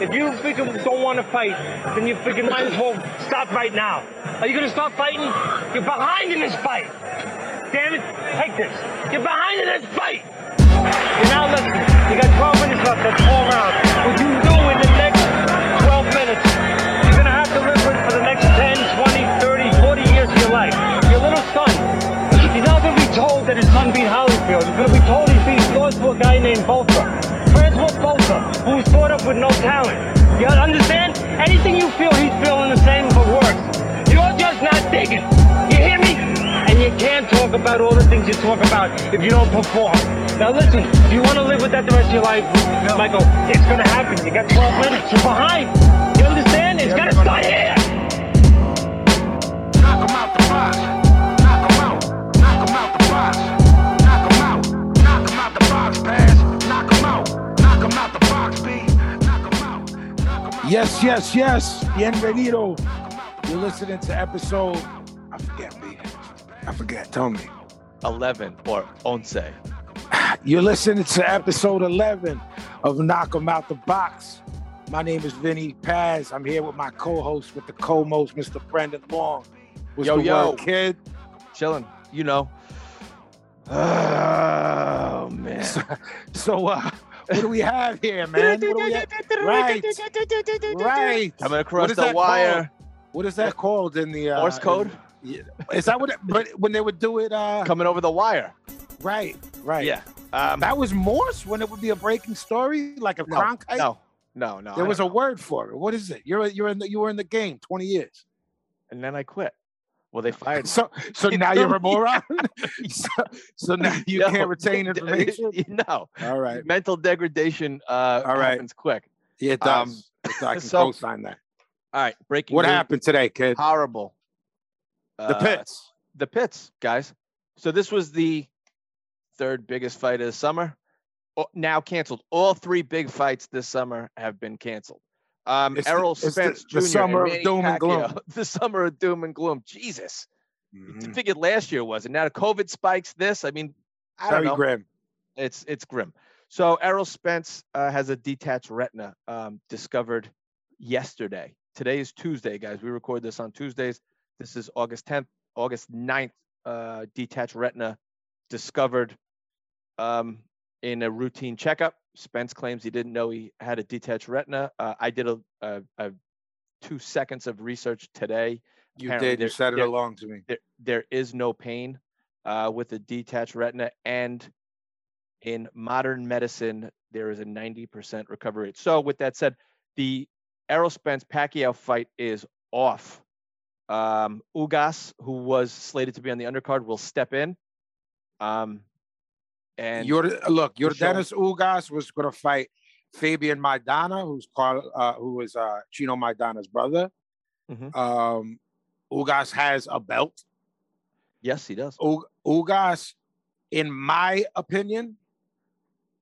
If you freaking don't want to fight, then you freaking might as well stop right now. Are you gonna stop fighting? You're behind in this fight. Damn it, take this. You're behind in this fight. You're now listening. You got 12 minutes left. That's four rounds. What you do in the next 12 minutes, you're gonna have to live with for the next 10, 20, 30, 40 years of your life. Your little son, he's not gonna be told that his son beat Holyfield. He's gonna be told he beat lost to a guy named Botha. Francois Botha, who was brought up with no talent. You understand? Anything you feel, he's feeling the same, but worse. You're just not digging. You hear me? And you can't talk about all the things you talk about if you don't perform. Now listen, if you want to live with that the rest of your life, Michael, it's gonna happen. You got 12 minutes. You're behind. You understand? It's gonna start here. Yes, yes, yes. Bienvenido. You're listening to episode. I forget, B. I forget. Tell me. 11 or 11. You're listening to episode 11 of Knock 'em Out the Box. My name is Vinny Paz. I'm here with my co-host, with the co-most, Mr. Brendan Long. What's Yo, the yo. word, kid? Chilling, you know. Oh, man. So, uh, what do we have here, man? What have? Right, right. Coming What across is the wire. called? What is that called in the uh, Morse code? Yeah. Is that what? It, but when they would do it, uh, Coming over the wire. right, right. Yeah. Um, That was Morse when it would be a breaking story, like a no, Cronkite. no, no, no. There I was a know. word for it. What is it? You're you're in the, you were in the game 20 years. And then I quit. Well, they fired. So so now you're a moron. so, so now you No, can't retain information. no. All right. Mental degradation uh, All right. happens quick. Yeah, it Um, does. So I can so- co-sign that. All right. Breaking What news. happened today, kid? Horrible. The Uh, pits. the pits, guys. So this was the third biggest fight of the summer. Oh, now canceled. All three big fights this summer have been canceled. Um, It's the- Errol the- Spence the Jr. summer of doom and gloom. The summer of doom and gloom. Jesus, I Mhm. figured last year was it. Now the COVID spikes this. I mean, I don't Very know. grim. It's it's grim. So Errol Spence uh, has a detached retina um, discovered yesterday. Today is Tuesday, guys. We record this on Tuesdays. This is August 10th, August 9th. Uh, detached retina discovered um, in a routine checkup. Spence claims he didn't know he had a detached retina. Uh, I did a, a, a two seconds of research today. You Apparently did. You said it there- along to me. there, there is no pain uh, with a detached retina, and in modern medicine, there is a 90% recovery rate. So, with that said, the Errol Spence Pacquiao fight is off. Um, Ugas, who was slated to be on the undercard, will step in. Um, and Your look, Yordenis Ugas was going to fight Fabian Maidana, who's called uh, who is uh, Chino Maidana's brother. Mhm. Um, Ugas has a belt. yes, he does. U- Ugas, in my opinion,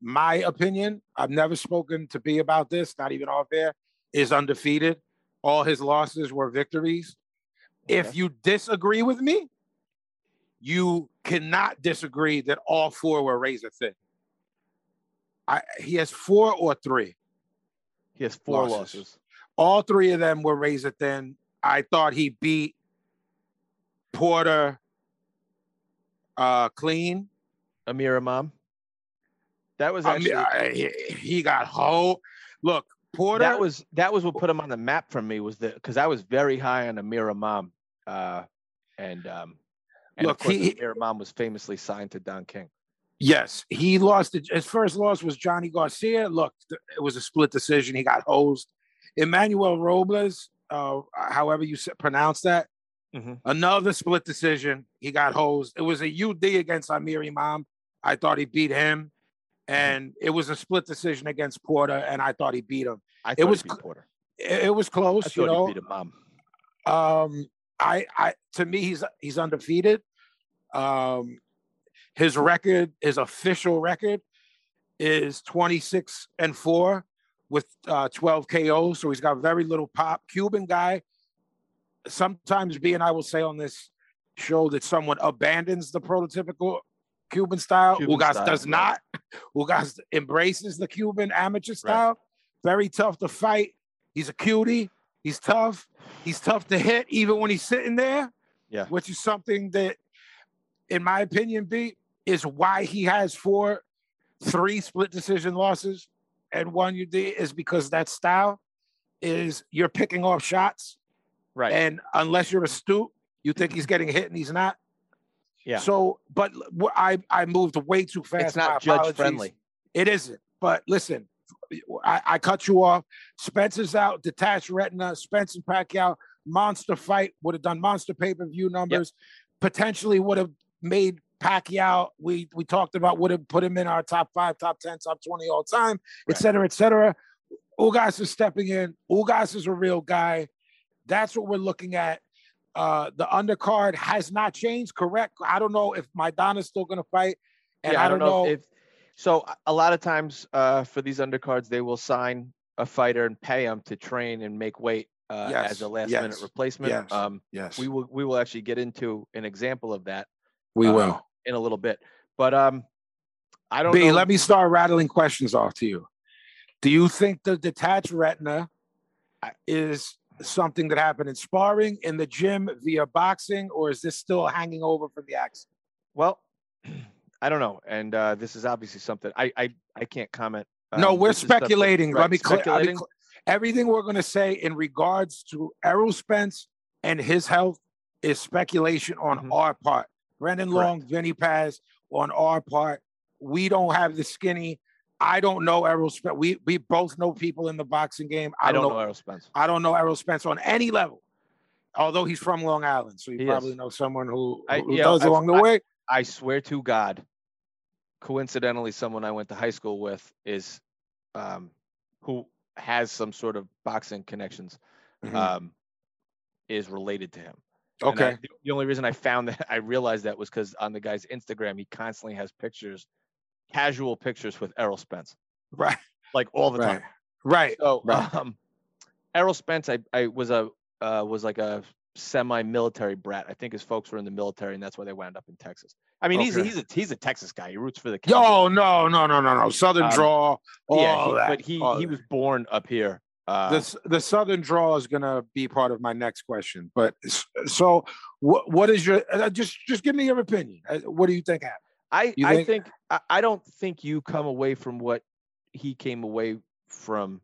my opinion, I've never spoken to B about this, not even off air, is undefeated. All his losses were victories. If you disagree with me, you cannot disagree that all four were razor thin. I, he has four or three. He has four losses. losses. All three of them were razor thin. I thought he beat Porter uh, clean. Amir Imam. That was actually I- he, he got whole. Look, Porter. that was that was what put him on the map for me was that because I was very high on Amir Imam, uh, and um, and Look, of course, he- Amir Imam was famously signed to Don King. yes, he lost. His first loss was Johnny Garcia. Look, it was a split decision. He got hosed. Emmanuel Robles, uh, however you pronounce that, Mhm. another split decision. He got hosed. It was a UD against Amir Imam. I thought he beat him. And it was a split decision against Porter, and I thought he beat him. I thought was Porter. It, it was close, you know. he beat Imam. Um, I, I, to me, he's he's undefeated. Um, his record, his official record, is twenty six and four with uh, twelve KOs. So he's got very little pop. Cuban guy. Sometimes, B and I will say on this show that someone abandons the prototypical Cuban style. Cuban Ugas style, does right. not. Ugas embraces the Cuban amateur style. very tough to fight. He's a cutie. He's tough. He's tough to hit, even when he's sitting there. Yeah. Which is something that, in my opinion, B is why he has four, three split decision losses and one did is because that style is you're picking off shots. Right. And unless you're astute, you think he's getting hit and he's not. Yeah. So, but I I moved way too fast. it's not judge friendly. It isn't. But listen, I, I cut you off. Spence's out, detached retina. Spencer Pacquiao, monster fight would have done monster pay per view numbers. Potentially would have made Pacquiao. We we talked about would have put him in our top five, top ten, top twenty all time, et Right. cetera, et cetera. Ugas is stepping in. Ugas is a real guy. That's what we're looking at. Uh, the undercard has not changed, correct? I don't know if Maidana's still going to fight, and yeah, I, don't know. if so. a- lot of times uh, for these undercards, they will sign a fighter and pay him to train and make weight uh, Yes, as a last minute replacement. yes. Um, yes, we will we will actually get into an example of that we uh, will. in a little bit. But um, I don't B, know. let me start rattling questions off to you. Do you think the detached retina is something that happened in sparring in the gym via boxing, or is this still hanging over from the accident? Well, I don't know, and uh, this is obviously something I I, I can't comment. no, um, we're this that- speculating. right, Let me. Speculating. cl- everything we're going to say in regards to Errol Spence and his health is speculation on Mhm. our part. Brendan Long, Vinny Paz on our part. We don't have the skinny. I don't know Errol Spence. We we both know people in the boxing game. I, I don't know Errol Spence. I don't know Errol Spence on any level. Although he's from Long Island, so you He probably is. know someone who, I- who yeah, does I've- along the I- way. I swear to God, coincidentally, someone I went to high school with is um, who has some sort of boxing connections Mhm. um, is related to him. I- okay. the- the only reason I found that I realized that was because on the guy's Instagram, he constantly has pictures, casual pictures with Errol Spence, Right. like all the Right. time. Right. So, right. um, Errol Spence, I, I was a uh, was like a semi-military brat. I think his folks were in the military, and that's why they wound up in Texas. I mean, he's Okay. he's a he's a Texas guy. He roots for the Cowboys. no, no, no, no, no. Southern Um, draw, all yeah, he- that. but he all he that. was born up here. Uh, the the Southern draw is gonna be part of my next question. But so, what what is your uh, just just give me your opinion? Uh, What do you think happened? I you I think- think I, I don't think you come away from what he came away from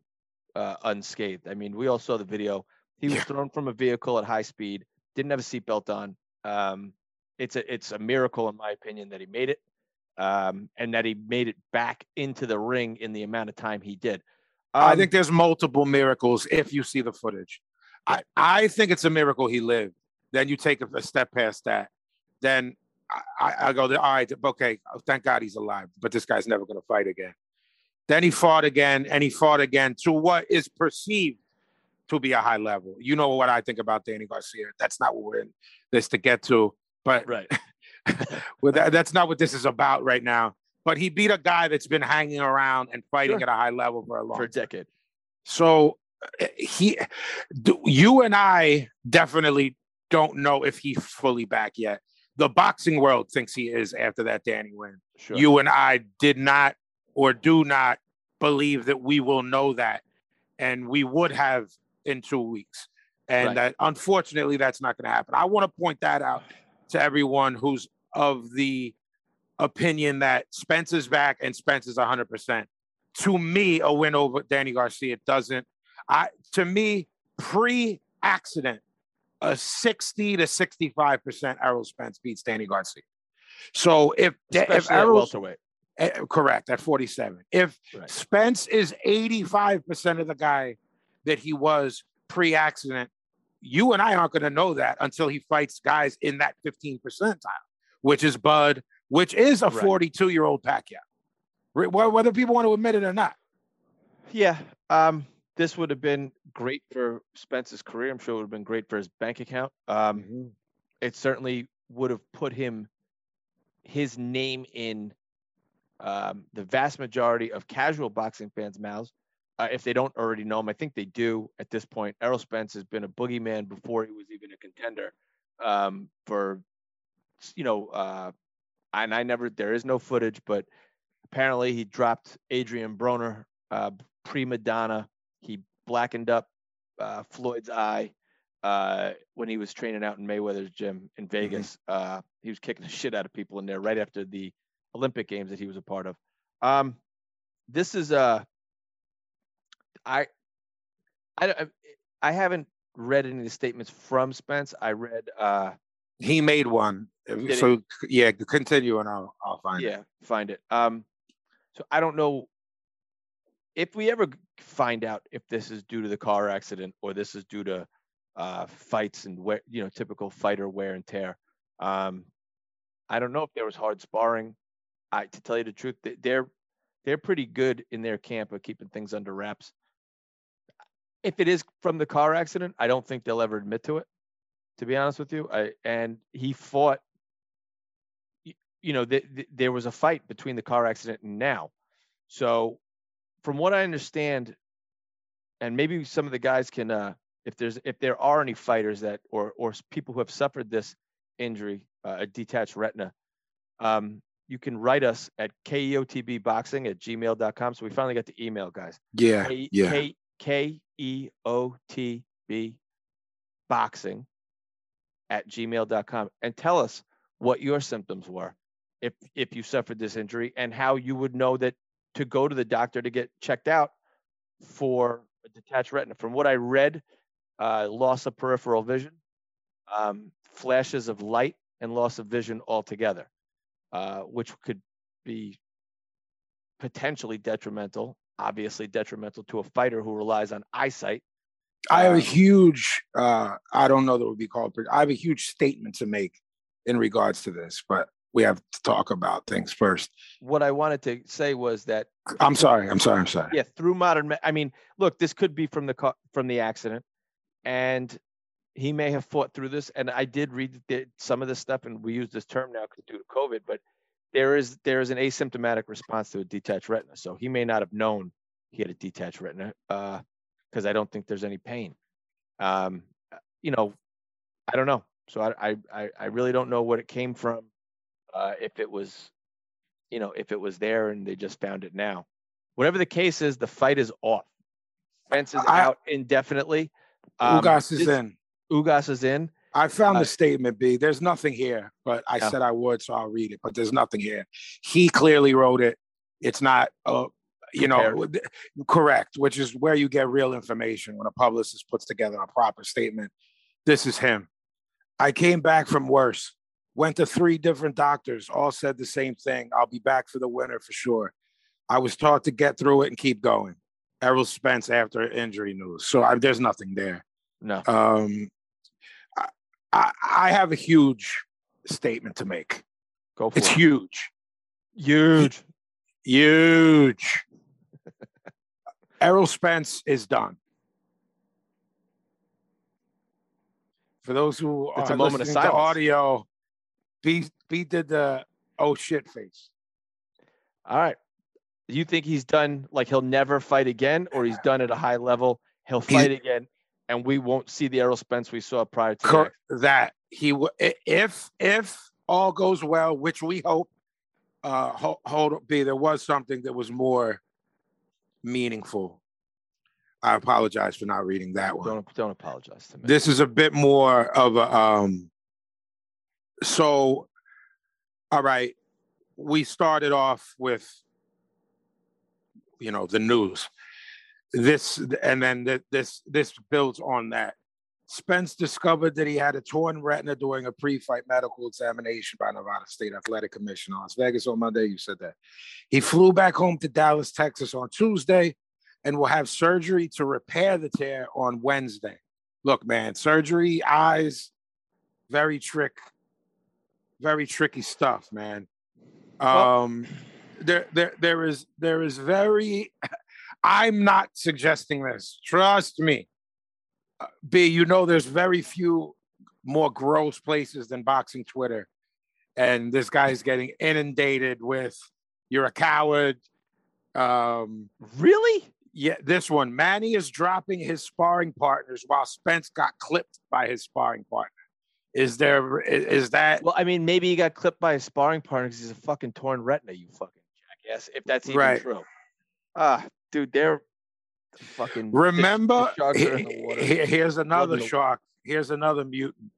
uh, unscathed. I mean, we all saw the video. He was Yeah. thrown from a vehicle at high speed, didn't have a seatbelt on. Um, it's a it's a miracle, in my opinion, that he made it, um, and that he made it back into the ring in the amount of time he did. I Um, think there's multiple miracles if you see the footage. I, I think it's a miracle he lived. Then you take a, a step past that. Then I, I, I go, all right, okay, thank God he's alive, but this guy's never going to fight again. Then he fought again and he fought again to what is perceived to be a high level. You know what I think about Danny Garcia. That's not what we're in this to get to. But right. well, that, that's not what this is about right now. But he beat a guy that's been hanging around and fighting Sure. at a high level for a long for a time. decade. So uh, he, you and I definitely don't know if he's fully back yet. The boxing world thinks he is after that Danny win. Sure. You and I did not or do not believe that we will know that, and we would have in two weeks. And Right. that unfortunately, that's not going to happen. I want to point that out to everyone who's of the opinion that Spence is back and Spence is 100%. To me, a win over Danny Garcia It doesn't. I to me, pre-accident, a 60 to 65% Errol Spence beats Danny Garcia. So if if Especially Errol welterweight. Eh, correct at 47. If Right. Spence is 85% of the guy that he was pre-accident, you and I aren't going to know that until he fights guys in that 15 percentile, which is Bud, which is a Right. 42 year old Pacquiao. Whether people want to admit it or not. Yeah. Um, this would have been great for Spence's career. I'm sure it would have been great for his bank account. Um, it certainly would have put him his name in um, the vast majority of casual boxing fans' mouths. Uh, if they don't already know him, I think they do at this point. Errol Spence has been a boogeyman before he was even a contender um, for, you know, uh, and I never, there is no footage, but apparently he dropped Adrian Broner uh, prima donna. He blackened up uh, Floyd's eye uh, when he was training out in Mayweather's gym in Vegas. Uh, he was kicking the shit out of people in there right after the Olympic Games that he was a part of. Um, this is uh, I, I, I- I haven't read any of the statements from Spence. I read, uh, He made one. So yeah, continue and I'll I'll find it. yeah, find it. Um, so I don't know if we ever find out if this is due to the car accident or this is due to uh, fights and wear, you know, typical fighter wear and tear. Um, I don't know if there was hard sparring. I, to tell you the truth, they- they're they're pretty good in their camp of keeping things under wraps. If it is from the car accident, I don't think they'll ever admit to it. To be honest with you, I and he fought you know, th- th- there was a fight between the car accident and now. So, from what I understand, and maybe some of the guys can, uh, if there's if there are any fighters that or or people who have suffered this injury, uh, a detached retina, um, you can write us at keotbboxing at gmail.com. So we finally got the email, guys. Yeah, K- yeah. K K E O T B boxing at gmail.com and tell us what your symptoms were if if you suffered this injury and how you would know that to go to the doctor to get checked out for a detached retina. From what I read, uh, loss of peripheral vision, um, flashes of light, and loss of vision altogether, uh, which could be potentially detrimental, obviously detrimental to a fighter who relies on eyesight. I have a Um, huge uh I don't know that would be called but I have a huge statement to make in regards to this, but we have to talk about things first. What I wanted to say was that I'm sorry, I'm sorry, I'm sorry. yeah, through modern, I mean, look, this could be from the from the accident, and he may have fought through this. And I did read some of this stuff, and we use this term now due to COVID, but there is there is an asymptomatic response to a detached retina. So he may not have known he had a detached retina because I don't think there's any pain. Um, uh, you know, I don't know. So I, I I really don't know what it came from. Uh, if it was, you know, if it was there and they just found it now. Whatever the case is, the fight is off. Spence is I- out indefinitely. Um, Ugas is this- in. Ugas is in. I found the statement B. There's nothing here, but I Yeah. said I would, so I'll read it. But there's nothing here. He clearly wrote it. It's not, uh, you know, th- correct, which is where you get real information when a publicist puts together a proper statement. This is him. I came back from worse. Went to three different doctors. All said the same thing. I'll be back for the winter for sure. I was taught to get through it and keep going. Errol Spence after injury news. So I, there's nothing there. No. Um, I, have a huge statement to make. Go for It's it. It's huge, Huge. huge. Errol Spence is done. For those who It's are a moment of listening to silence. audio, B B did the oh shit face. All right. You think he's done like he'll never fight again, or he's done at a high level? He'll He's- fight again, and we won't see the Errol Spence we saw prior to Cor- that. he w- if if all goes well, which we hope. Uh, hold, hold B. There was something that was more meaningful. I apologize for not reading that one. Don't don't apologize to me. This is a bit more of a um. So, all right, we started off with, you know, the news. This and then th- this this builds on that. Spence discovered that he had a torn retina during a pre-fight medical examination by Nevada State Athletic Commission in Las Vegas on Monday. You said that. He flew back home to Dallas, Texas on Tuesday and will have surgery to repair the tear on Wednesday. Look, man, surgery, eyes, very trick, very tricky stuff, man. Well- Um there there there is there is very I'm not suggesting this. Trust me. Uh, B, you know there's very few more gross places than boxing Twitter. And this guy's getting inundated with you're a coward. Um really? yeah, this one. Manny is dropping his sparring partners while Spence got clipped by his sparring partner. Is there is, is that Well, I mean, maybe he got clipped by his sparring partner because he's a fucking torn retina. You fucking jackass. If that's even Right. true. Ah, dude, they're fucking. Remember, sharks are in he- the he- here's another shark. Here's another mutant.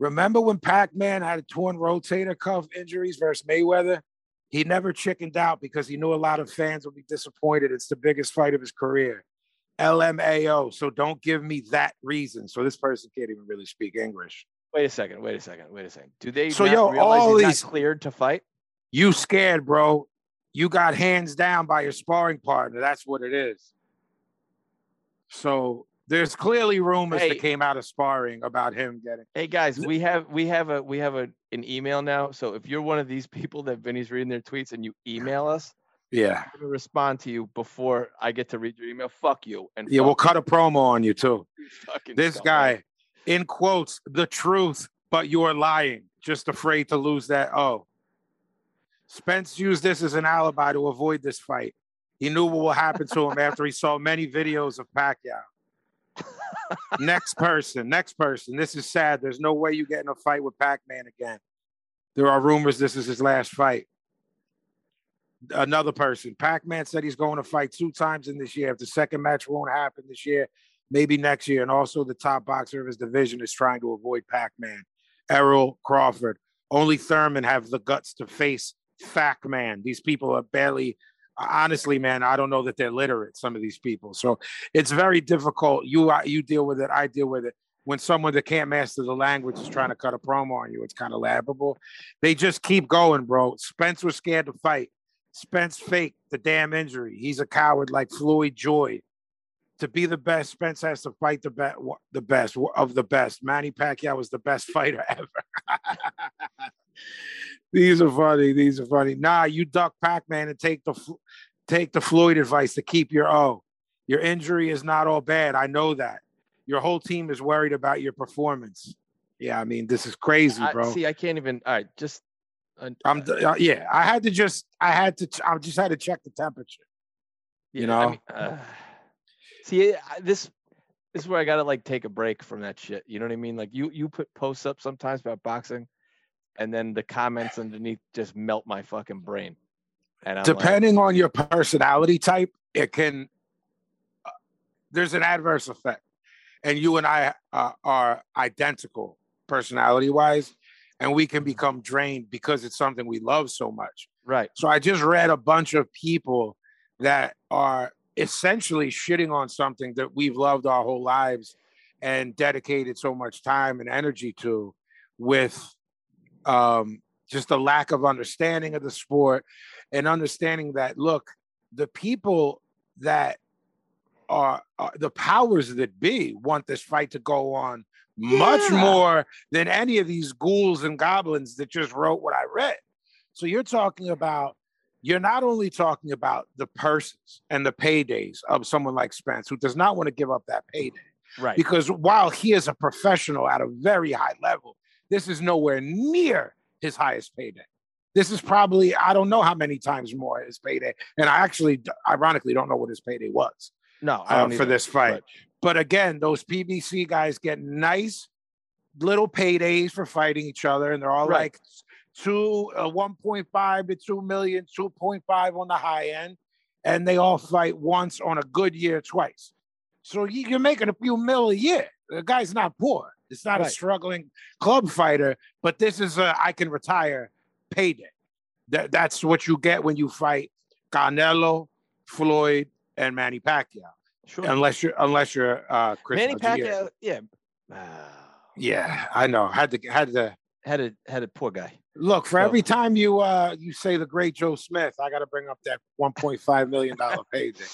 Remember when Pac-Man had a torn rotator cuff injuries versus Mayweather? He never chickened out because he knew a lot of fans would be disappointed. It's the biggest fight of his career. LMAO. So don't give me that reason. So this person can't even really speak English. Wait a second. Wait a second. Wait a second. Do they So, not yo, all he's these- cleared to fight? You scared, bro. You got hands down by your sparring partner. That's what it is. So there's clearly rumors Hey. that came out of sparring about him getting. Hey guys, we have we have a we have a an email now. So if you're one of these people that Vinny's reading their tweets and you email us, Yeah. I'm gonna respond to you before I get to read your email. Fuck you. And Yeah, we'll fuck cut a promo on you too. This scumbag. guy, in quotes, the truth, but you are lying, just afraid to lose that. Oh. Spence used this as an alibi to avoid this fight. He knew what will happen to him after he saw many videos of Pacquiao. next person, next person. This is sad. There's no way you get in a fight with Pac-Man again. There are rumors this is his last fight. Another person. Pac-Man said he's going to fight two times in this year. If the second match won't happen this year, maybe next year. And also, the top boxer of his division is trying to avoid Pac-Man. Errol Crawford. Only Thurman have the guts to face Fac-Man. These people are barely. Honestly, man, I don't know that they're literate. Some of these people, so it's very difficult. You you deal with it. I deal with it. When someone that can't master the language is trying to cut a promo on you, it's kind of laughable. They just keep going, bro. Spence was scared to fight. Spence faked the damn injury. He's a coward like Floyd Joy to be the best, Spence has to fight the best, the best of the best. Manny Pacquiao was the best fighter ever. these are funny. These are funny. Nah, you duck Pac-Man and take the take the Floyd advice to keep your O. Your injury is not all bad. I know that. Your whole team is worried about your performance. Yeah, I mean, this is crazy, I- bro. see, I can't even. All right, just. uh, I'm uh, yeah. I had to just I had to I just had to check the temperature. You yeah, I know? mean, uh, see, I- this this is where I gotta like take a break from that shit. You know what I mean? Like you you put posts up sometimes about boxing, and then the comments underneath just melt my fucking brain. And I'm like, depending on your personality type, it can. uh, there's an adverse effect, and you and I uh, are identical personality wise, and we can become drained because it's something we love so much. right? So I just read a bunch of people that are essentially shitting on something that we've loved our whole lives and dedicated so much time and energy to with um, just a lack of understanding of the sport and understanding that look the people that are, are the powers that be want this fight to go on much Yeah. more than any of these ghouls and goblins that just wrote what I read. So you're talking about you're not only talking about the purses and the paydays of someone like Spence, who does not want to give up that payday, Right. because while he is a professional at a very high level, this is nowhere near his highest payday. This is probably I don't know how many times more his payday, and I actually, ironically, don't know what his payday was no, uh, for this fight. but- But again, those PBC guys get nice little paydays for fighting each other, and they're all Right. like two, uh, 1.5 to 2 million, 2.5 on the high end, and they all fight once on a good year twice. So you- you're making a few mil a year. The guy's not poor. It's not a struggling club fighter, but this is a I can retire payday. That that's what you get when you fight Canelo, Floyd, and Manny Pacquiao Sure. unless you're unless you're uh Chris Manny Pacquiao, yeah. Ah, Yeah, I know. Had to had to had a had a poor guy. look for So- every time you uh you say the great Joe Smith, I got to bring up that 1.5 million dollar payday.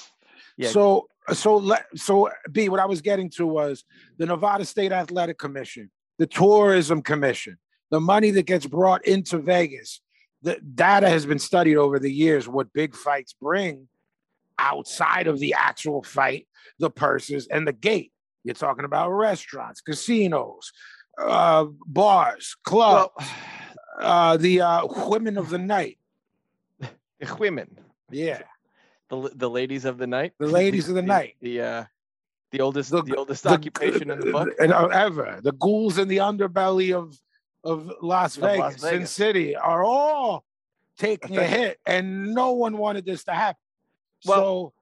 Yeah. So so let so B what I was getting to was the Nevada State Athletic Commission, the Tourism Commission, the money that gets brought into Vegas. The data has been studied over the years what big fights bring outside of the actual fight, the purses and the gate. You're talking about restaurants, casinos, uh, bars, clubs, Well, uh, the uh, women of the night. the women, Yeah, the the ladies of the night, The ladies of the night. the uh, the oldest The- the, oldest the- occupation in the book. and, uh, ever. The ghouls in the underbelly of of Las Of Las Vegas, Sin Vegas. City, are all taking a hit, and no one wanted this to happen. Well,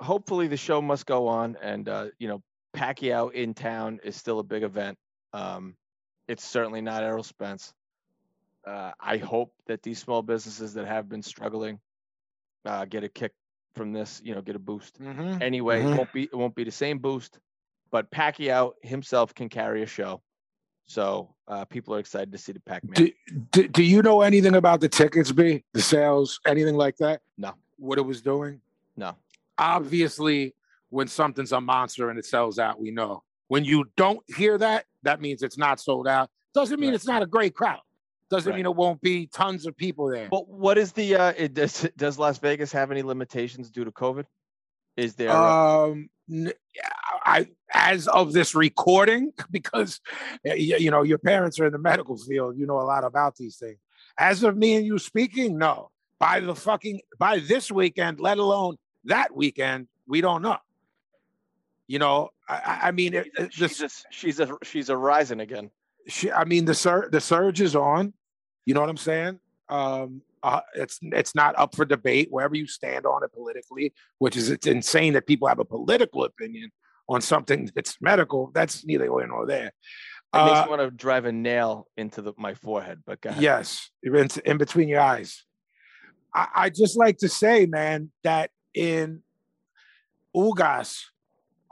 hopefully the show must go on, and uh, you know, Pacquiao in town is still a big event. Um, it's certainly not Errol Spence. Uh, I hope that these small businesses that have been struggling uh, get a kick from this. You know, get a boost. Mhm. Anyway, Mhm. it won't be it won't be the same boost, but Pacquiao himself can carry a show. So uh, people are excited to see the Pac-Man. Do, do, do you know anything about the tickets, B? The sales, anything like that? No. What it was doing? No. Obviously, when something's a monster and it sells out, we know. When you don't hear that, that means it's not sold out. Doesn't mean Right. it's not a great crowd. Doesn't Right. mean it won't be tons of people there. But what is the uh, it, does does Las Vegas have any limitations due to COVID? Is there? uh, Um, I as of this recording, because you know your parents are in the medical field, you know a lot about these things. As of me and you speaking, no. By the fucking by this weekend, let alone that weekend, we don't know. You know, I, I- mean, it, it- she's a, she's a she's a rising again. sh- I mean the sur- the surge is on. You know what I'm saying? Um, uh, it's it's not up for debate wherever you stand on it politically, which is it's insane that people have a political opinion on something that's medical. That's neither here nor there. It makes Uh, me want to drive a nail into the, my forehead. But go ahead. yes, in, in between your eyes. I, I just like to say, man, that in Ugas,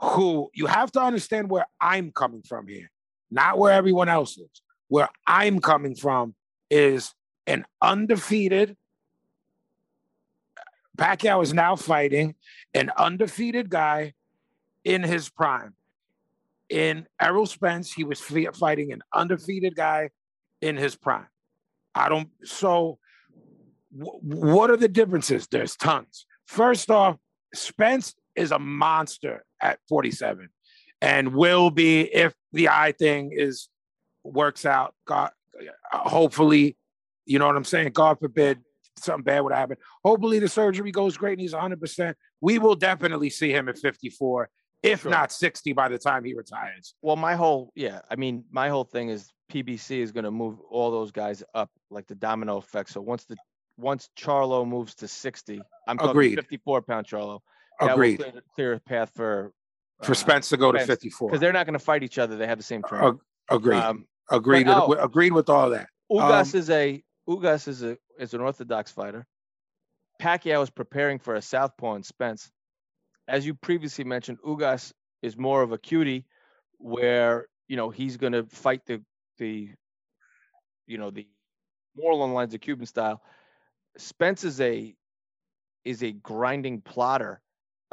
who you have to understand where I'm coming from here, not where everyone else is. Where I'm coming from is an undefeated. Pacquiao is now fighting an undefeated guy in his prime. In Errol Spence, he was fighting an undefeated guy in his prime. I don't. So, wh- what are the differences? There's tons. First off, Spence is a monster at 47, and will be if the eye thing is works out. God, hopefully, you know what I'm saying. God forbid something bad would happen. Hopefully, the surgery goes great and he's 100. percent We will definitely see him at 54, if Sure. not 60, by the time he retires. Well, my whole yeah, I mean, my whole thing is PBC is going to move all those guys up like the domino effect. So once the once Charlo moves to 60, I'm talking Agreed. 54 pound Charlo. That will clear, clear a path for For Spence to go to 54. because they're not going to fight each other. They have the same trainer. Ag- Agreed. Um, agreed. but, with, agreed with all that. Ugas Um, is a Ugas is a is an orthodox fighter. Pacquiao is preparing for a southpaw in Spence. As you previously mentioned, Ugas is more of a cutie, where you know he's going to fight the the you know the more along the lines of Cuban style. Spence is a is a grinding plotter.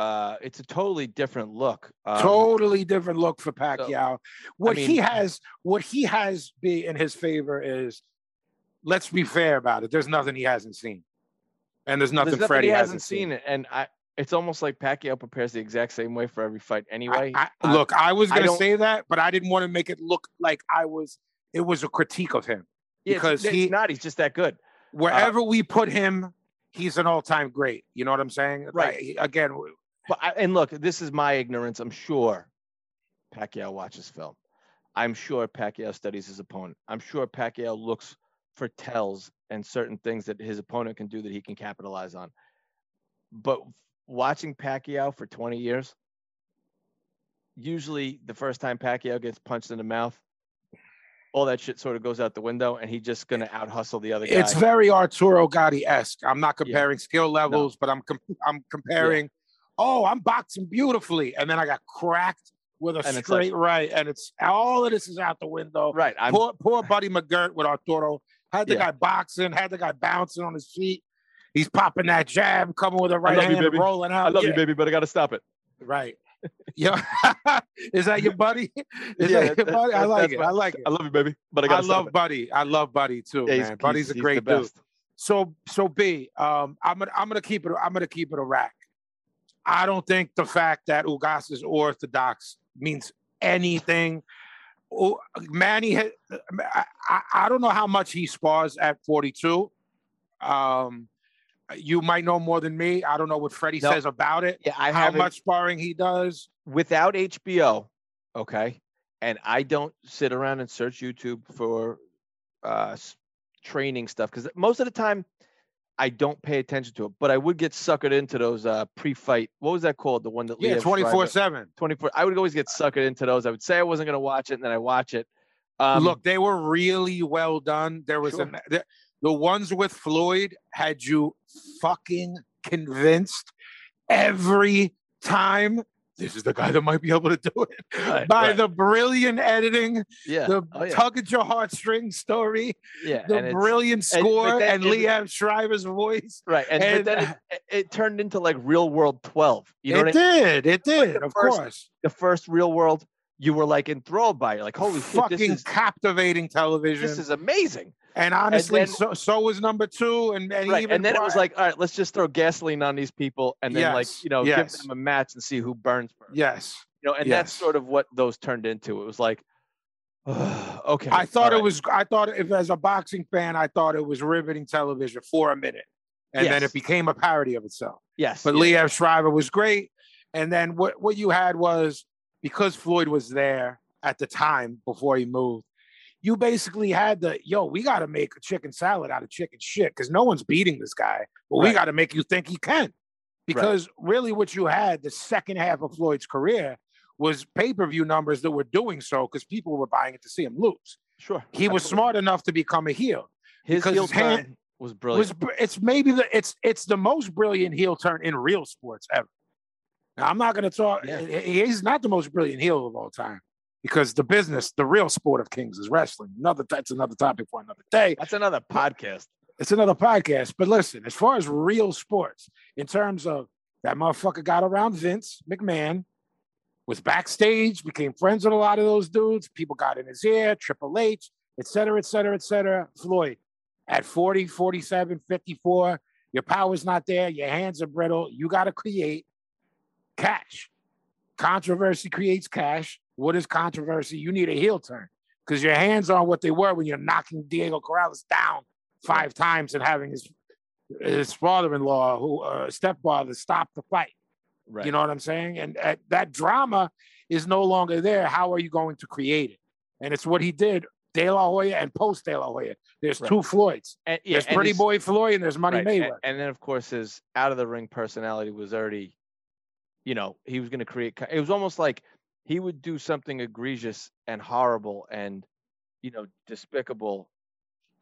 Uh, it's a totally different look. Um, totally different look for Pacquiao. what he mean- has, what he has be in his favor is, let's be fair about it. There's nothing he hasn't seen, and there's nothing there's nothing Freddie he hasn't, hasn't seen it, and I. It's almost like Pacquiao prepares the exact same way for every fight anyway. I, I, I- look, I was gonna don't- say that, but I didn't want to make it look like I was. It was a critique of him. Yeah, because it's he- not. He's just that good. Wherever we put him, he's an all-time great. You know what I'm saying? Right. Like, again, But I, and look, this is my ignorance. I'm sure Pacquiao watches film. I'm sure Pacquiao studies his opponent. I'm sure Pacquiao looks for tells and certain things that his opponent can do that he can capitalize on. But watching Pacquiao for 20 years, usually the first time Pacquiao gets punched in the mouth, all that shit sort of goes out the window, and he's just gonna out hustle the other guy. it's very Arturo Gatti esque. I'm not comparing skill levels, but I'm com- I'm comparing. Oh, I'm boxing beautifully, and then I got cracked with a And it's like- straight right, and it's all of this is out the window. right. I'm poor poor buddy McGirt with Arturo had the Yeah. guy boxing, had the guy bouncing on his feet. He's popping that jab, coming with a right love you, hand, baby. rolling out. I love Yeah, you, baby, but I gotta stop it. Right. Yeah. is that your buddy? Is Yeah, that your buddy? I like it. I like it. I love you, baby, but I I gotta stop love it. Buddy. I love Buddy too, Yeah, man. Buddy's a great dude. best. So so B, um, I'm gonna I'm gonna keep it I'm gonna keep it a rack. I don't think the fact that Ugas is orthodox means anything. Manny, I, don't know how much he spars at 42. Um, you might know more than me. I don't know what Freddie No. says about it. Yeah, I how much sparring he does. without HBO, okay, and I don't sit around and search YouTube for uh, training stuff because most of the time I don't pay attention to it, but I would get suckered into those uh, pre-fight. What was that called? The one that Yeah, twenty four seven. 24. I would always get suckered into those. I would say I wasn't going to watch it, and then I watch it. Um, Look, they were really well done. There was Sure. an, the, the ones with Floyd had you fucking convinced every time. This is the guy that might be able to do it Right, by right. the brilliant editing, yeah, the oh, yeah, tug at your heartstrings story, yeah, the and brilliant score, and it- Liev Schreiber's voice. right, and, and- then it, it, turned into like Real World 12. You know it what I mean? did. It did. Of first- course. The first Real World, you were like enthralled by. it. Like, holy shit, fucking this is captivating television. this is amazing. And honestly, then- so so was number two, and, and right, even and then it was like, all right, let's just throw gasoline on these people, and then like you know yes. give them a match and see who burns first. yes. You know, and that's sort of what those turned into. It was like, okay, I thought it right. was. I thought if as a boxing fan, I thought it was riveting television for a minute, and then it became a parody of itself. yes, But yeah, Liev Schreiber was great, and then what what you had was because Floyd was there at the time before he moved. You basically had the yo. We got to make a chicken salad out of chicken shit because no one's beating this guy, but we got to make you think he can. Because really, what you had the second half of Floyd's career was pay per view numbers that were doing so because people were buying it to see him lose. sure. He was absolutely. smart enough to become a heel. His heel his hand- turn was brilliant. was it's maybe the it's it's the most brilliant heel turn in real sports ever. Now I'm not going to talk. Yeah. He's not the most brilliant heel of all time because the business, the real sport of kings, is wrestling. Another that's another topic for another day. That's another podcast. It's another podcast. But listen, as far as real sports, in terms of that motherfucker got around Vince McMahon, was backstage, became friends with a lot of those dudes. People got in his ear, Triple H, et cetera, et cetera, et cetera. Floyd, at 40, 47, 54, your power's not there, your hands are brittle. You got to create cash. Controversy creates cash. What is controversy? You need a heel turn because your hands aren't what they were when you're knocking Diego Corrales down five times and having his his father-in-law, who uh, stepfather, stop the fight. Right. You know what I'm saying? And uh, that drama is no longer there. How are you going to create it? And it's what he did, De La Hoya and post De La Hoya. There's Right. two Floyds. and, yeah, There's and Pretty Boy Floyd and there's Money right, Mayweather. And, then of course his out of the ring personality was already, you know, he was going to create. It was almost like he would do something egregious and horrible and, you know, despicable,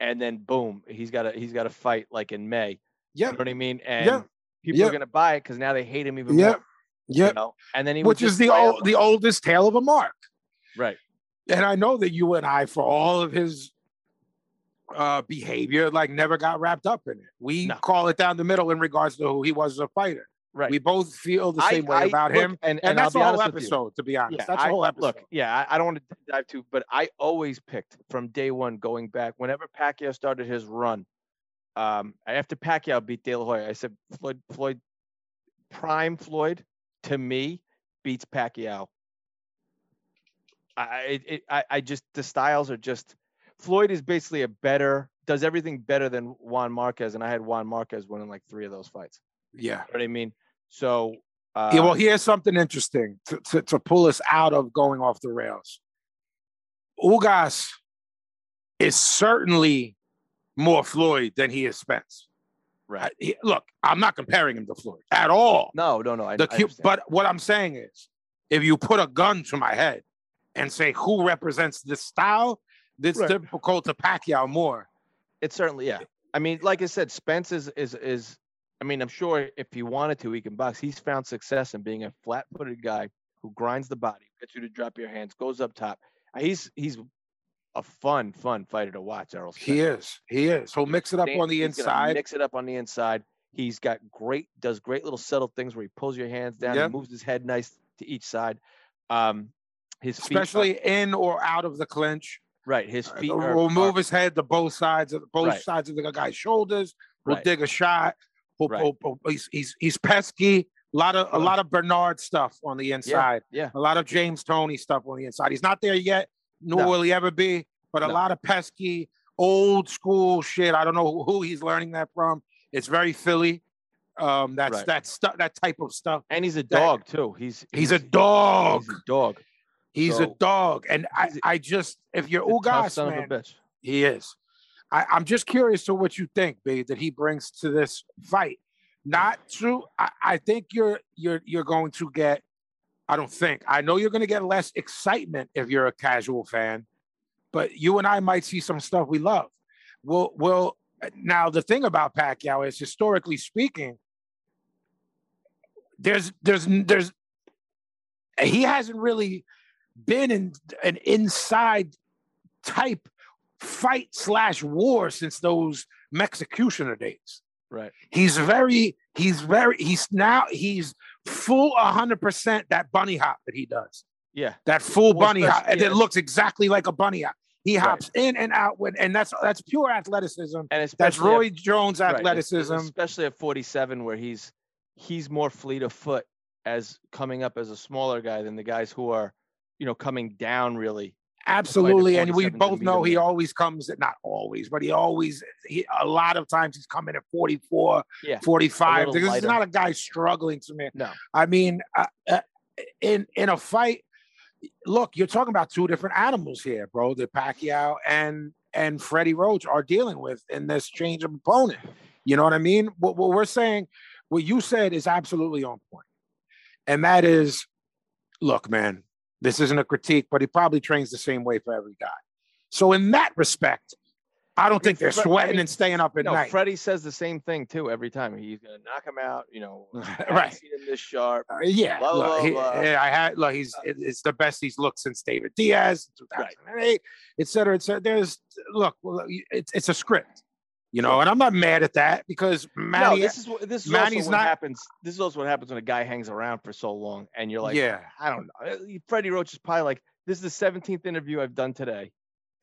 and then boom, he's got a he's got a fight like in May. yeah, You know what I mean? And Yeah, people yeah. are going to buy it because now they hate him even yeah, more. yeah. You know? And then he Which is the old, the oldest tale of a mark. right. And I know that you and I, for all of his uh, behavior, like never got wrapped up in it. We No. call it down the middle in regards to who he was as a fighter. Right. We both feel the I- same way I- about look, him. and, And, and that's the whole honest with you. episode, to be honest. Yeah, that's I- the whole episode. Look, yeah, I, I don't want to dive too, but I always picked from day one going back. Whenever Pacquiao started his run, um, after Pacquiao beat De La Hoya, I said Floyd, Floyd, prime Floyd, to me beats Pacquiao. I, it, it, I, I just the styles are just. Floyd is basically a better, does everything better than Juan Marquez, and I had Juan Marquez winning like three of those fights. yeah. You know what I mean? So, uh, yeah. Well, here's something interesting to, to, to pull us out of going off the rails. Ugas is certainly more Floyd than he is Spence. right? I- he- look, I'm not comparing him to Floyd at all. No, no, no. I, the I but what I'm saying is, if you put a gun to my head and say who represents this style, it's Right. difficult to Pacquiao more. It certainly, yeah. I mean, like I said, Spence is is is. I mean, I'm sure if he wanted to, he can box. He's found success in being a flat-footed guy who grinds the body, gets you to drop your hands, goes up top. Uh, He's he's a fun, fun fighter to watch. Errol Spence. He is. He is. He'll mix it up on the inside. Mix it up on the inside. He's got great, does great little subtle things where he pulls your hands down, Yep. he moves his head nice to each side. Um, his feet, especially in or out of the clinch. right. His feet Will are, will move his head to both sides of both Right. sides of the guy's shoulders. Will Right. dig a shot. Right. he's, he's he's pesky. A lot of a lot of Bernard stuff on the inside. yeah. A lot of James Toney stuff on the inside. He's not there yet, nor No. will he ever be. But a No. lot of pesky, old school shit. I don't know who, he's learning that from. It's very Philly. Um, that's Right. that stuff. That type of stuff. and he's a dog too. He's He's a dog. He's a dog. He's a dog. And I, he's a- I just if you're A Ugas, son man, of a bitch. he is. I, I'm just curious to what you think, B, that he brings to this fight. Not true. I, I think you're you're you're going to get. I don't think. I know you're going to get less excitement if you're a casual fan, but you and I might see some stuff we love. We'll we'll now the thing about Pacquiao is historically speaking, there's there's there's he hasn't really been in an inside type fight slash war since those executioner days. Right. He's very, he's very, he's now, he's full 100% that bunny hop that he does. Yeah. That full Well, bunny hop. And it looks exactly like a bunny hop. He Right. hops in and out with, and that's that's pure athleticism. And That's especially at- Roy Jones right, athleticism. especially at 47, where he's he's more fleet of foot as coming up as a smaller guy than the guys who are, you know, coming down really. Absolutely, and we 47 's a both know he always comes at not always, but he always he, a lot of times he's coming at 44, Yeah, 45. little Because he's not a guy struggling to me. No. I mean, uh, uh, in in a fight, look, you're talking about two different animals here, bro. The Pacquiao and and Freddie Roach are dealing with in this change of opponent. You know what I mean? What, what we're saying, what you said is absolutely on point, and that is, look, man, this isn't a critique, but he probably trains the same way for every guy. So in that respect, I don't think they're I sweating mean, and staying up at no, night. Freddie says the same thing too every time. He's gonna knock him out. You know, right. seen him this sharp. Uh, yeah, Blah, look, blah, he- blah. I had look. He's it- it's the best he's looked since David Diaz, in Right. 2008, et cetera, et cetera. There's look, well, it's it's a script, you know, and I'm not mad at that because No, Manny, this is what this is Manny's also what not- happens. This is also what happens when a guy hangs around for so long, and you're like, yeah. I don't know. Uh, Freddie Roach is probably like, this is the 17th interview I've done today.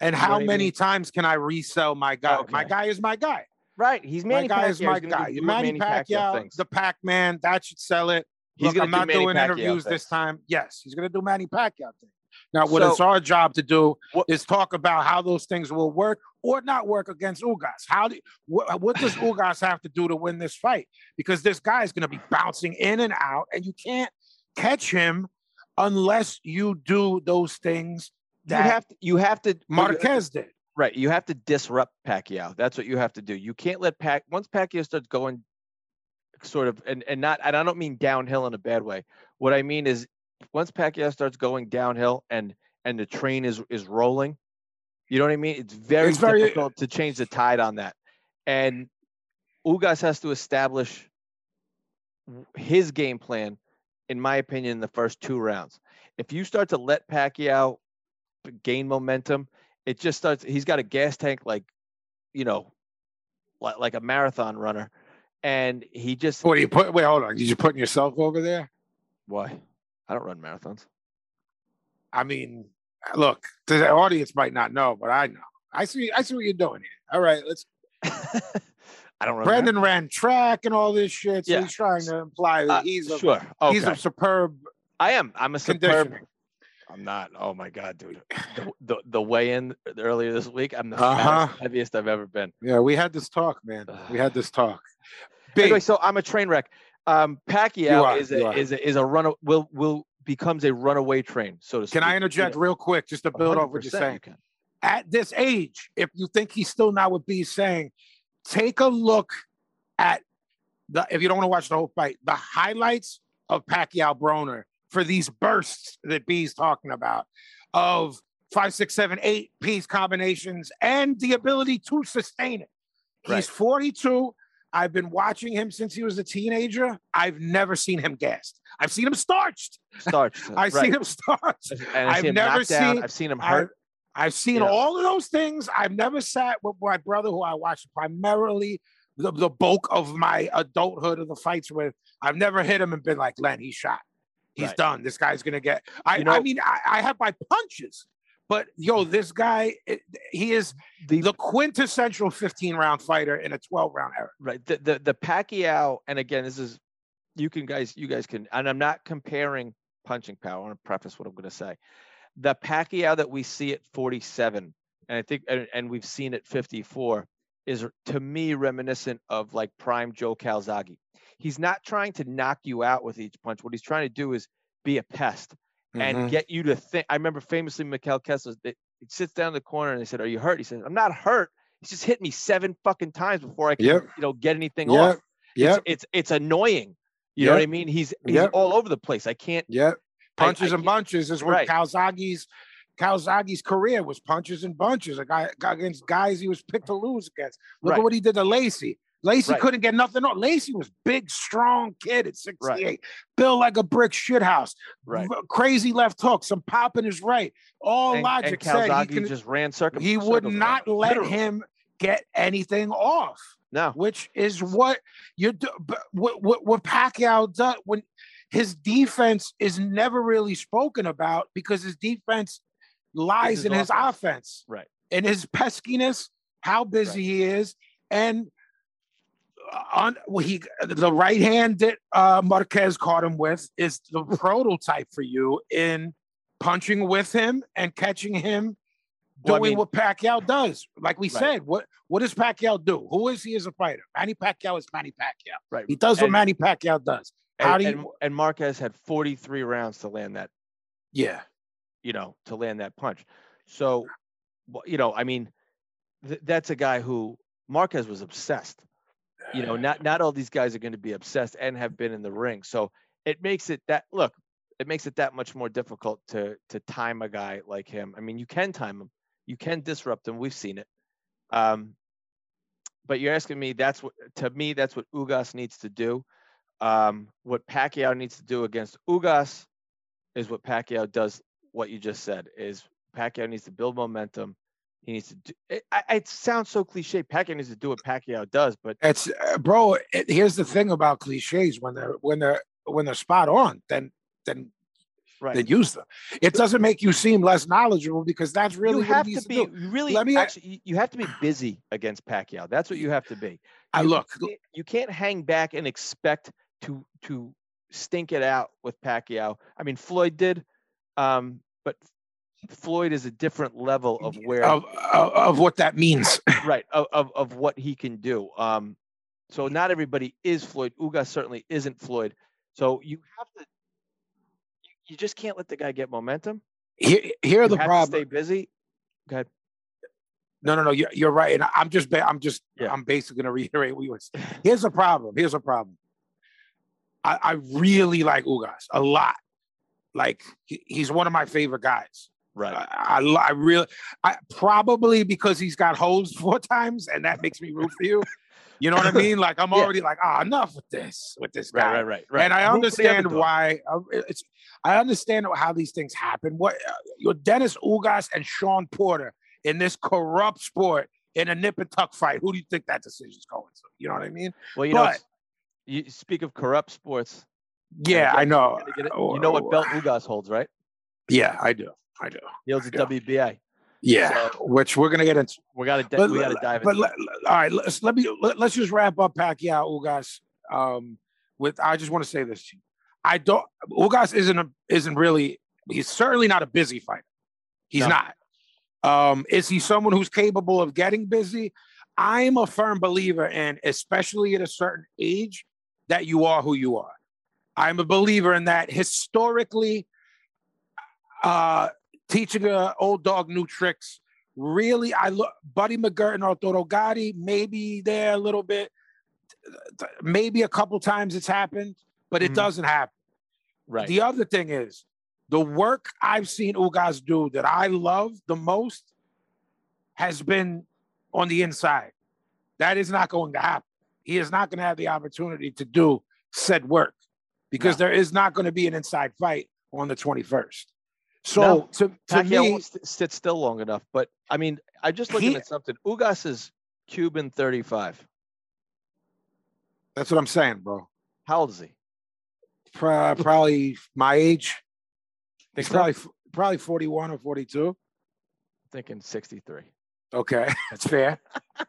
And You how what I many mean? times can I resell my guy? My guy is my guy. Right. He's Manny my guy Pacquiao. is my guy. do Manny, what Pacquiao, the Pac Man, that should sell it. He's Look, gonna I'm do not Manny doing Pacquiao interviews this time. Yes, he's going to do Manny Pacquiao thing. Now, what So- it's our job to do What- is talk about how those things will work or not work against Ugas. How do what, what does Ugas have to do to win this fight? Because this guy is going to be bouncing in and out, and you can't catch him unless you do those things that. You have to. you have to- Marquez did. Right. You have to disrupt Pacquiao. That's what you have to do. You can't let Pac once Pacquiao starts going sort of and, and not and I don't mean downhill in a bad way. What I mean is once Pacquiao starts going downhill and and the train is is rolling, you know what I mean? It's very It's very- difficult to change the tide on that. And Ugas has to establish his game plan, in my opinion, in the first two rounds. If you start to let Pacquiao gain momentum, it just starts. He's got a gas tank like, you know, like, like a marathon runner, and he just What do you put? Wait, hold on. Did you putting yourself over there? why? I don't run marathons. I mean, look, the audience might not know, but I know. I see. I see what you're doing here. All right, let's. I don't run. Brendan ran track and all this shit, so Yeah. he's trying to imply that Uh, he's a sure. Okay. he's a superb I am. I'm a superb. I'm not. Oh my god, dude. The the, the weigh-in earlier this week, I'm the Uh-huh. fattest, heaviest I've ever been. Yeah, we had this talk, man. We had this talk. Big. Anyway, so I'm a train wreck. Um, Pacquiao are, is a is a, is a run will will becomes a runaway train, so to speak. Can I interject know, real quick just to build off what you're saying? you. At this age, if you think he's still not what B's saying, take a look at the if you don't want to watch the whole fight, the highlights of Pacquiao Broner for these bursts that B's talking about of five, six, seven, eight piece combinations and the ability to sustain it. He's Right. 42. I've been watching him since he was a teenager. I've never seen him gassed. I've seen him starched. Starch. I've right. seen him starched. And I've I've seen him never knocked down. seen- I've seen him I've, hurt. I've seen Yeah. all of those things. I've never sat with my brother, who I watched primarily the, the bulk of my adulthood of the fights with. I've never hit him and been like, Len, he's shot. He's Right. done. This guy's gonna get. I, You know- I mean, I, I have my punches, but yo, this guy, eh, he is the, the quintessential 15 round fighter in a 12 round era. right the, the the Pacquiao and again this is you can guys you guys can and I'm not comparing punching power I want to preface what I'm going to say. The Pacquiao that we see at 47 and I think and, and we've seen at 54 is to me reminiscent of like prime Joe Calzaghe. He's not trying to knock you out with each punch. What he's trying to do is be a pest Mm-hmm. and get you to think I remember famously Mikkel Kessler sits down in the corner and they said are you hurt he says I'm not hurt He's just hit me seven fucking times before I can, Yep. you know, get anything Yep. off. Yep. It's, it's it's annoying. You know what I mean? He's he's Yep. all over the place. I can't. Yeah. Punches I and can't- bunches is what Right. Calzaghe's career was punches and bunches. A guy guy against guys he was picked to lose against. Look Right. at what he did to Lacy. Lacy Right. couldn't get nothing on. Lacy was big, strong kid at 68, Right. built like a brick shithouse. Right. Crazy left hook, some pop in his right. All And, logic and said he, can, just ran circum- he would around not him, let literally. him get anything off No. which is what you do. But what, what what Pacquiao does when his defense is never really spoken about because his defense lies his in his offense. offense, Right. And his peskiness, how busy he is, and on well, he the right hand that uh, Marquez caught him with is the prototype for you in punching with him and catching him Well, I doing mean- what Pacquiao does. Like we Right. said, what what does Pacquiao do? Who is he as a fighter? Manny Pacquiao is Manny Pacquiao. Right. He does what And- Manny Pacquiao does. And, How do you? and, and Marquez had 43 rounds to land that, yeah, you know, to land that punch. So, you know, I mean, th- that's a guy who Marquez was obsessed. You know, not not all these guys are going to be obsessed and have been in the ring. So it makes it that look, it makes it that much more difficult to to time a guy like him. I mean, you can time him, you can disrupt him. We've seen it. Um, but you're asking me that's what to me that's what Ugas needs to do. Um, what Pacquiao needs to do against Ugas is what Pacquiao does. What you just said is Pacquiao needs to build momentum. He needs to do. It, it sounds so cliche. Pacquiao needs to do what Pacquiao does, but it's uh, bro. It, here's the thing about cliches: when they're when they're when they're spot on, then then right. then use them. It doesn't make you seem less knowledgeable because that's really you have to be you really Let me- actually you- have to be busy against Pacquiao. That's what you have to be. I You look. can't- you can't hang back and expect to to stink it out with Pacquiao. I mean, Floyd did, um, but Floyd is a different level of where Of, of, of what that means. right of, of of what he can do. Um, so not everybody is Floyd. Ugas certainly isn't Floyd. So you have to. You, you just can't let the guy get momentum. Here, here are the have to stay busy. Go ahead. No, no, no. You're, you're right. And I'm just, I'm just, Yeah. I'm basically going to reiterate what you were saying. Here's a problem. Here's a problem. I, I really like Ugas a lot. Like he, he's one of my favorite guys. Right. I, I, I really, I probably because he's got holes four times, and that makes me root for you. You know what I mean? Like I'm Yeah. already like, ah, enough with this, with this guy. Right. Right. Right. Right. And I Root for the understand why. uh, It's I understand how these things happen. What uh, your Yordenis Ugas and Sean Porter in this corrupt sport in a nip and tuck fight. Who do you think that decision's going to? You know what I mean? Well, you know, but- s- you speak of corrupt sports. Yeah, I know. gotta get it. You know what belt Ugas holds, right? Yeah, I do. I do. He holds a WBA. Yeah, which we're gonna get into. We got to But, we got to dive but into. let, all right, let's let me let, us just wrap up Pacquiao Ugas. Um, with I just want to say this to you. I don't Ugas isn't a isn't really he's certainly not a busy fighter. He's No. not. Um, is he someone who's capable of getting busy? I'm a firm believer in, especially at a certain age, that you are who you are. I'm a believer in that historically, uh, teaching a old dog new tricks. Really, I look Buddy McGirt and Arturo Gatti, maybe there a little bit, maybe a couple times it's happened, but it Mhm. doesn't happen. right. The other thing is the work I've seen Ugas do that I love the most has been on the inside. That is not going to happen. He is not going to have the opportunity to do said work because there is not going to be an inside fight on the 21st. So No. to, to Pacquiao me, st- sit still long enough. But I mean, I'm just looking He- at something. Ugas is Cuban 35. that's what I'm saying, bro. How old is he? Pro- Probably my age. Think He's so? probably probably 41 or 42. thinking 63. Okay, that's fair.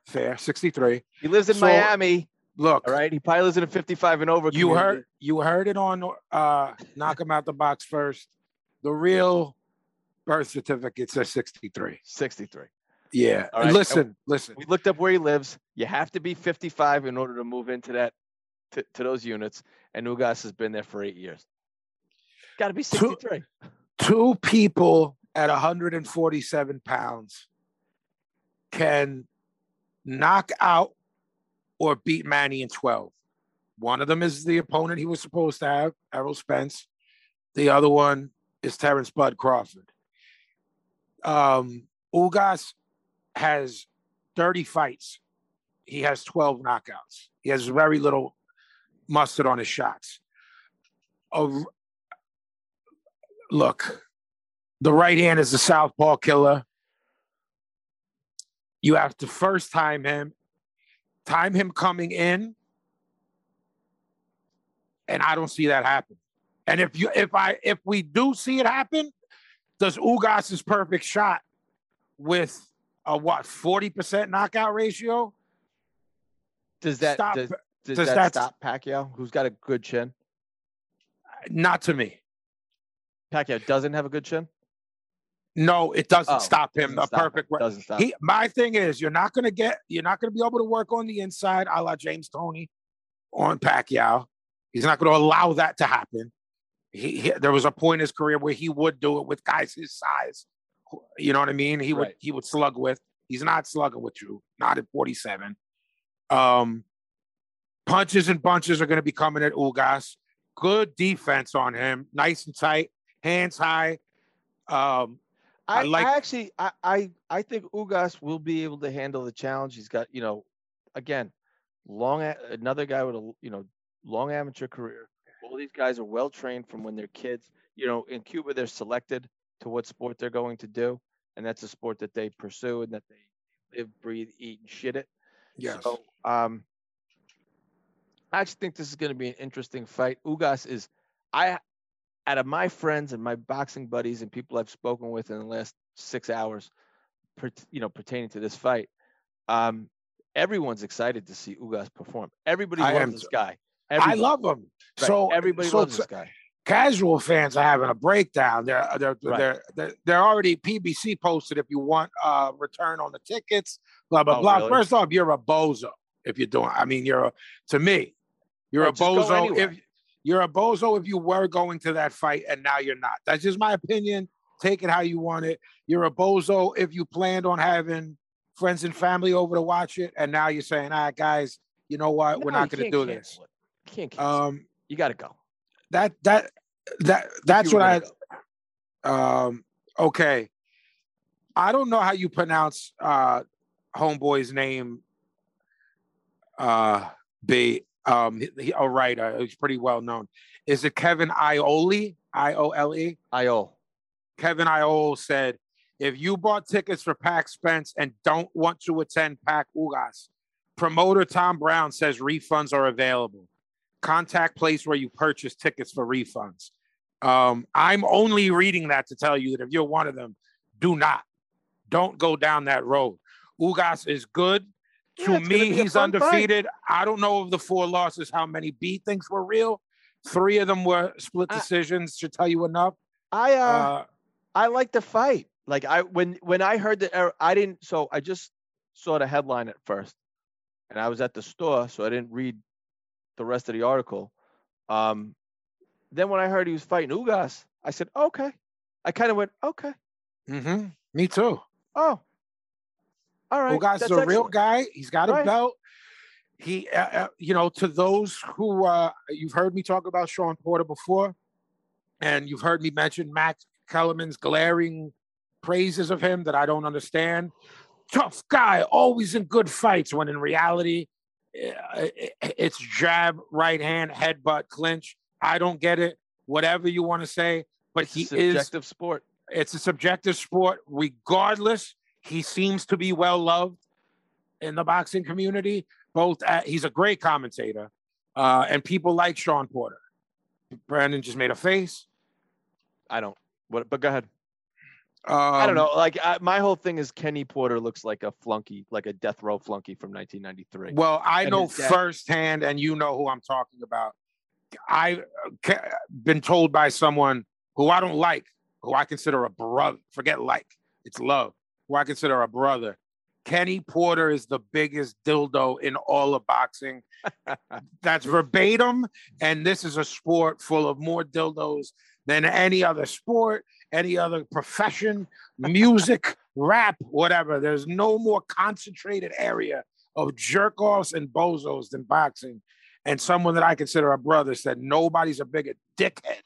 fair. 63. He lives in So, Miami. Look, All right. He probably lives in a 55 and over. You community. heard you heard it on uh knock him out the box first. The real birth certificate says 63. 63. Yeah. Right, and- Listen, listen. We looked up where he lives. You have to be 55 in order to move into that to, to those units. And Ugas has been there for eight years. Got to be Two- 63. Two people at 147 pounds can knock out or beat Manny in 12. One of them is the opponent he was supposed to have, Errol Spence. The other one is Terrence Bud Crawford. Um, Ugas has 30 fights. He has 12 knockouts. He has very little mustard on his shots. A- look, the right hand is the southpaw killer. You have to first time him, time him coming in, and I don't see that happen. And if you if I if we do see it happen, does Ugas's perfect shot with a what 40% knockout ratio? Does that Stop. does, does does that that- stop Pacquiao, who's got a good chin? Not to me. Pacquiao doesn't have a good chin. No, it doesn't Oh, stop him. doesn't A him, perfect. re- Doesn't stop. He, my thing is, you're not gonna get, you're not gonna be able to work on the inside, a la James Toney, on Pacquiao. He's not gonna allow that to happen. He, he- there was a point in his career where he would do it with guys his size. You know what I mean? He would Right. he would slug with. He's not slugging with you. Not at 47. Um, punches and bunches are gonna be coming at Ugas. Good defense on him, nice and tight, hands high. Um, I I, like- I actually I, I I think Ugas will be able to handle the challenge. He's got, you know, again, long another guy with a you know long amateur career. All these guys are well trained from when they're kids. You know, in Cuba they're selected to what sport they're going to do, and that's a sport that they pursue and that they live, breathe, eat, and shit it. yes. So, um, I actually think this is going to be an interesting fight. Ugas is, I, out of my friends and my boxing buddies and people I've spoken with in the last six hours, per, you know, pertaining to this fight, um, everyone's excited to see Ugas perform. Everybody I loves this guy. I love him. right, So everybody so loves this guy. casual fans are having a breakdown. They're they're Right. they're, they're they're already PBC posted if you want uh return on the tickets, blah blah Oh, blah. really? First off, you're a bozo if you're doing. I mean, you're a, to me, you're Right, a bozo if you're a bozo if you were going to that fight and now you're not. That's just my opinion. Take it how you want it. You're a bozo if you planned on having friends and family over to watch it, and now you're saying, "Ah, guys, you know what? We're not going to do this." it. You can't cancel. Um, you got to go. that that that that's what I um okay. I don't know how you pronounce uh homeboy's name uh B um he, he, a writer he's pretty well known. Is it Kevin Iole? I O L E? Iol. Kevin Iole said if you bought tickets for Pac Spence and don't want to attend Pac Ugas, promoter Tom Brown says refunds are available. Contact place where you purchase tickets for refunds. Um, I'm only reading that to tell you that if you're one of them, do not, don't go down that road. Ugas is good. Yeah, to me, he's fun fight. undefeated. I don't know of the four losses, how many B things were real. Three of them were split I- decisions. Should tell you enough. I uh, Uh, I like the fight. Like I when when I heard that er- I didn't so I just saw the headline at first, and I was at the store, so I didn't read the rest of the article. Um, then when I heard he was fighting Ugas, I said okay. I kind of went okay. Mm-hmm. Me too. Oh, all right. Ugas is a real guy. He's got a Right. belt. He, uh, uh, you know, to those who uh, you've heard me talk about Sean Porter before, and you've heard me mention Max Kellerman's glaring praises of him that I don't understand. Tough guy, always in good fights. When in reality, it's jab, right hand, headbutt, clinch. I don't get it. Whatever you want to say, but he is subjective sport. it's a subjective sport. Regardless, he seems to be well loved in the boxing community. Both at, he's a great commentator, uh, and people like Sean Porter. Brendan just made a face. I don't. What? But go ahead. Um, I don't know. Like I, my whole thing is Kenny Porter looks like a flunky, like a death row flunky from 1993. Well, I And know firsthand, and you know who I'm talking about. I've been told by someone who I don't like, who I consider a brother. Forget like, it's love. Who I consider a brother. Kenny Porter is the biggest dildo in all of boxing. That's verbatim. And this is a sport full of more dildos than any other sport, any other profession, music, rap, whatever. There's no more concentrated area of jerk offs and bozos than boxing. And someone that I consider a brother said nobody's a bigger dickhead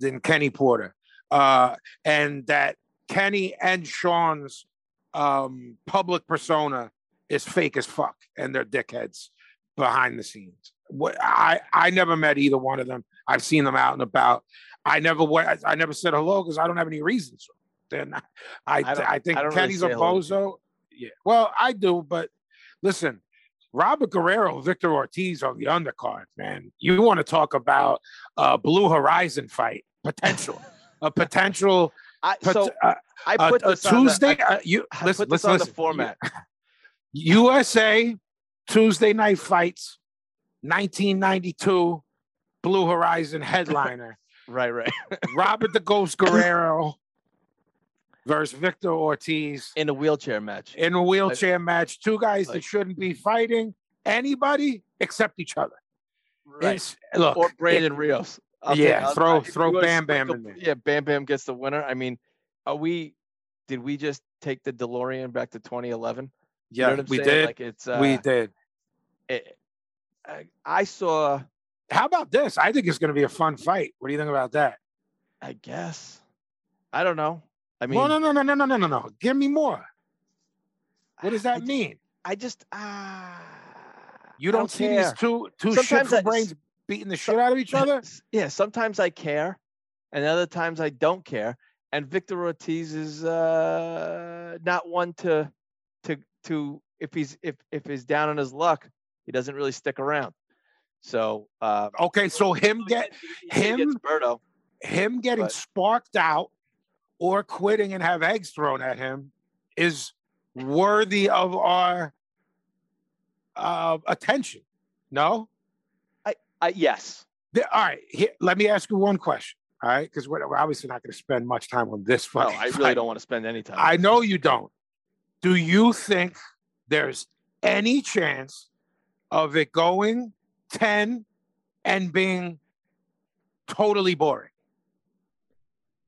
than Kenny Porter. Uh, and that Kenny and Sean's um, public persona is fake as fuck, and they're dickheads behind the scenes. What I I never met either one of them. I've seen them out and about. I never went. I never said hello because I don't have any reasons. Then I I I, think I don't really Kenny's a hello. bozo. Yeah, well I do, but listen, Robert Guerrero, Victor Ortiz on the undercard, man. You want to talk about a Blue Horizon fight potential, a potential. I, pot- so uh, I a- put a this on the- Tuesday. I, uh, you I listen, put this listen, on listen. the format. USA Tuesday night fights, 1992, Blue Horizon headliner. Right, right. Robert the Ghost Guerrero versus Victor Ortiz In a wheelchair match. in a wheelchair match. Two guys that shouldn't be fighting anybody except each other. Right. It's, look, Or it- Brandon Rios. I'll Yeah, I'll- throw- throw Bam Bam in there. Yeah, Bam Bam gets the winner. I mean, are we? Did we just take the DeLorean back to 2011? You know yeah, we saying? did. Like it's. Uh, we did. it- I, I saw. How about this? I think it's going to be a fun fight. What do you think about that? I guess. I don't know. I mean, no, no, no, no, no, no, no, no. Give me more. What does I that ju- mean? I just. Ah. You I don't, see these two two Sometimes shit I- brains beating the shit out of each other? Yeah, sometimes I care, and other times I don't care. And Victor Ortiz is uh, not one to to to if he's if if he's down on his luck, he doesn't really stick around. So uh, Okay, so him get him- Berto. him getting But- sparked out or quitting and have eggs thrown at him is worthy of our uh, attention. No? I yes, The- all right, here, let me ask you one question. All right, because we're, we're obviously not going to spend much time on this no. I really don't want to spend any time. I know you don't. Do you think there's any chance of it going 10 and being totally boring?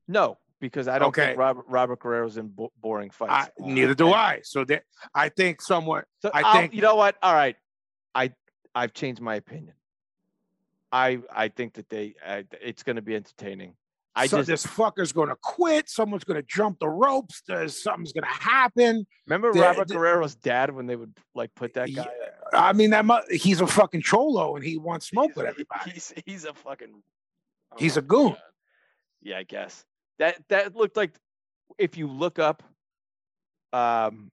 No, because I don't Okay. think Robert Robert Guerrero's in bo- boring I, fights. Uh, neither do I. So that I think somewhat. So I I'll- think- you know what? All right, I I've changed my opinion. I I think that they uh, it's going to be entertaining. I so just this fucker's going to quit. Someone's going to jump the ropes. There's something's going to happen. remember the- Robert the- Guerrero's dad when they would like put that guy. Yeah, I mean, that mu- he's a fucking cholo and he wants smoke with everybody. He's he's a fucking. oh He's a goon. God. Yeah, I guess that that looked like if you look up, um,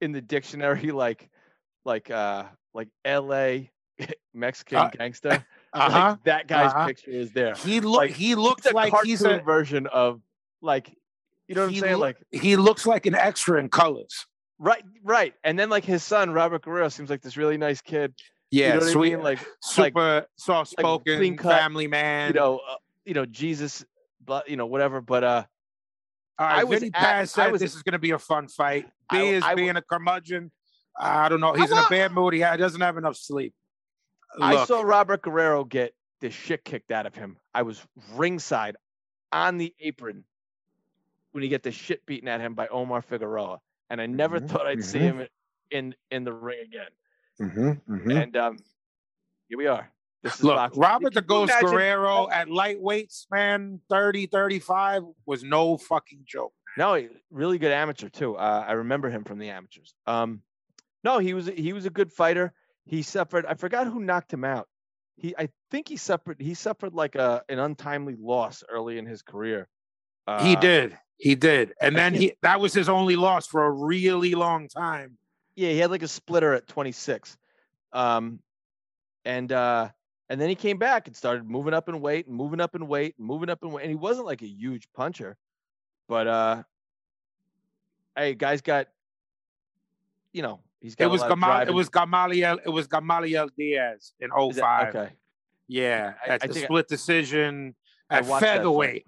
in the dictionary, like like uh like L.A. Mexican Uh, gangster. Uh like, huh. that guy's uh-huh. picture is there. He look. like, he looks a like he's cartoon a. version of like, you know what I'm saying? loo- Like he looks like an extra in colors. right, right. And then like his son Robert Guerrero seems like this really nice kid. Yeah, you know sweet, I mean? Like super soft spoken, cut, family man. you know, uh, you know Jesus, but you know whatever. But uh, All right, I was Vinny at- Paz I was- this is going to be a fun fight. B I- is I being a curmudgeon. I don't know. He's in a bad mood. He doesn't have enough sleep. I saw Robert Guerrero get the shit kicked out of him. I was ringside on the apron when he get the shit beaten at him by Omar Figueroa, and I never Mhm, thought I'd see mhm. him in in the ring again. Mhm, mhm. And um, here we are. This is Look, boxing. Robert the Ghost imagine- Guerrero at lightweights, man, 30, 35 was no fucking joke. No, he- really good amateur too. Uh, I remember him from the amateurs. Um, no, he was he was a good fighter. He suffered. I forgot who knocked him out. He, I think he suffered. He suffered like a an untimely loss early in his career. he Uh, did. He did. And then he that was his only loss for a really long time. Yeah, he had like a splitter at 26. Um, and uh, and then he came back and started moving up in weight, and moving up in weight, and moving up in weight. And he wasn't like a huge puncher, but uh, hey, guys got, you know, he's got. It was Gamal, it was Gamaliel, it was Gamaliel Diaz in is it- 05. Okay, Yeah, at I the I- split decision I at that fight. featherweight.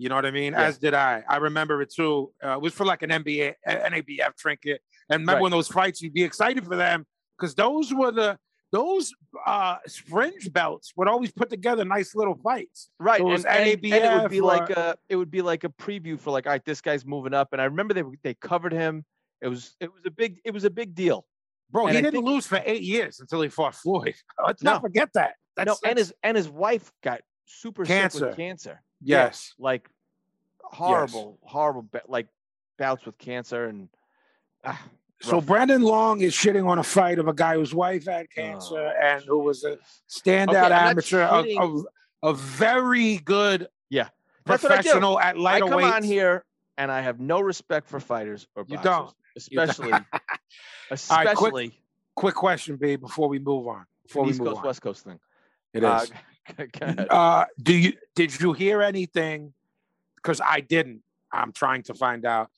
You know what I mean? Yeah. As did I. I remember it too. Uh, it was for like an NBA, NABF trinket. And remember Right. when those fights, you'd be excited for them because those were the those uh fringe belts would always put together nice little fights. right. So it And, was and, and it would be like or- a it would be like a preview for like, all right, this guy's moving up. And I remember they they covered him. It was it was a big it was a big deal. Bro, And he I didn't think- lose for eight years until he fought Floyd. Let's No. not forget that. That's, no, and his and his wife got super sick Cancer. with cancer. Yeah, yes. like horrible, horrible, ba- like bouts with cancer and. ah, So. Brendan Long is shitting on a fight of a guy whose wife had cancer Oh, and who was a standout Okay, amateur, a, a, very good Yeah, that's what I do. professional at I come on here and I have no respect for fighters or boxers. You don't. Especially, right, quick- especially Quick question, B, before we move on. Before we East move Coast on. West Coast thing. It is. Uh, is. ahead. Uh, do you did you hear anything? Because I didn't. I'm trying to find out.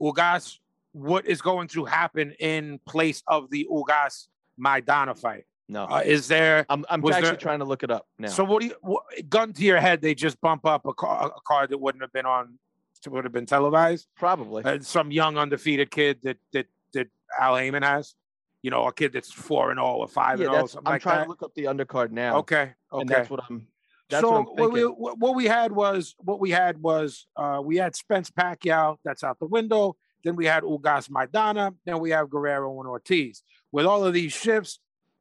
Ugas, what is going to happen in place of the Ugas Maidana fight? no, Uh, is there? I'm I'm actually there- trying to look it up now. So what do you? What, gun to your head, they just bump up a, car, a card that wouldn't have been on, would have been televised. Probably. Uh, some young undefeated kid that that that Al Haymon has. You know, a kid that's four and all or five yeah, and that's, something I'm like trying that. to look up the undercard now. Okay, okay. And that's what I'm. That's so what I'm what we what what we had was what we had was uh, we had Spence Pacquiao that's out the window. Then we had Ugas Maidana. Then we have Guerrero and Ortiz. With all of these shifts,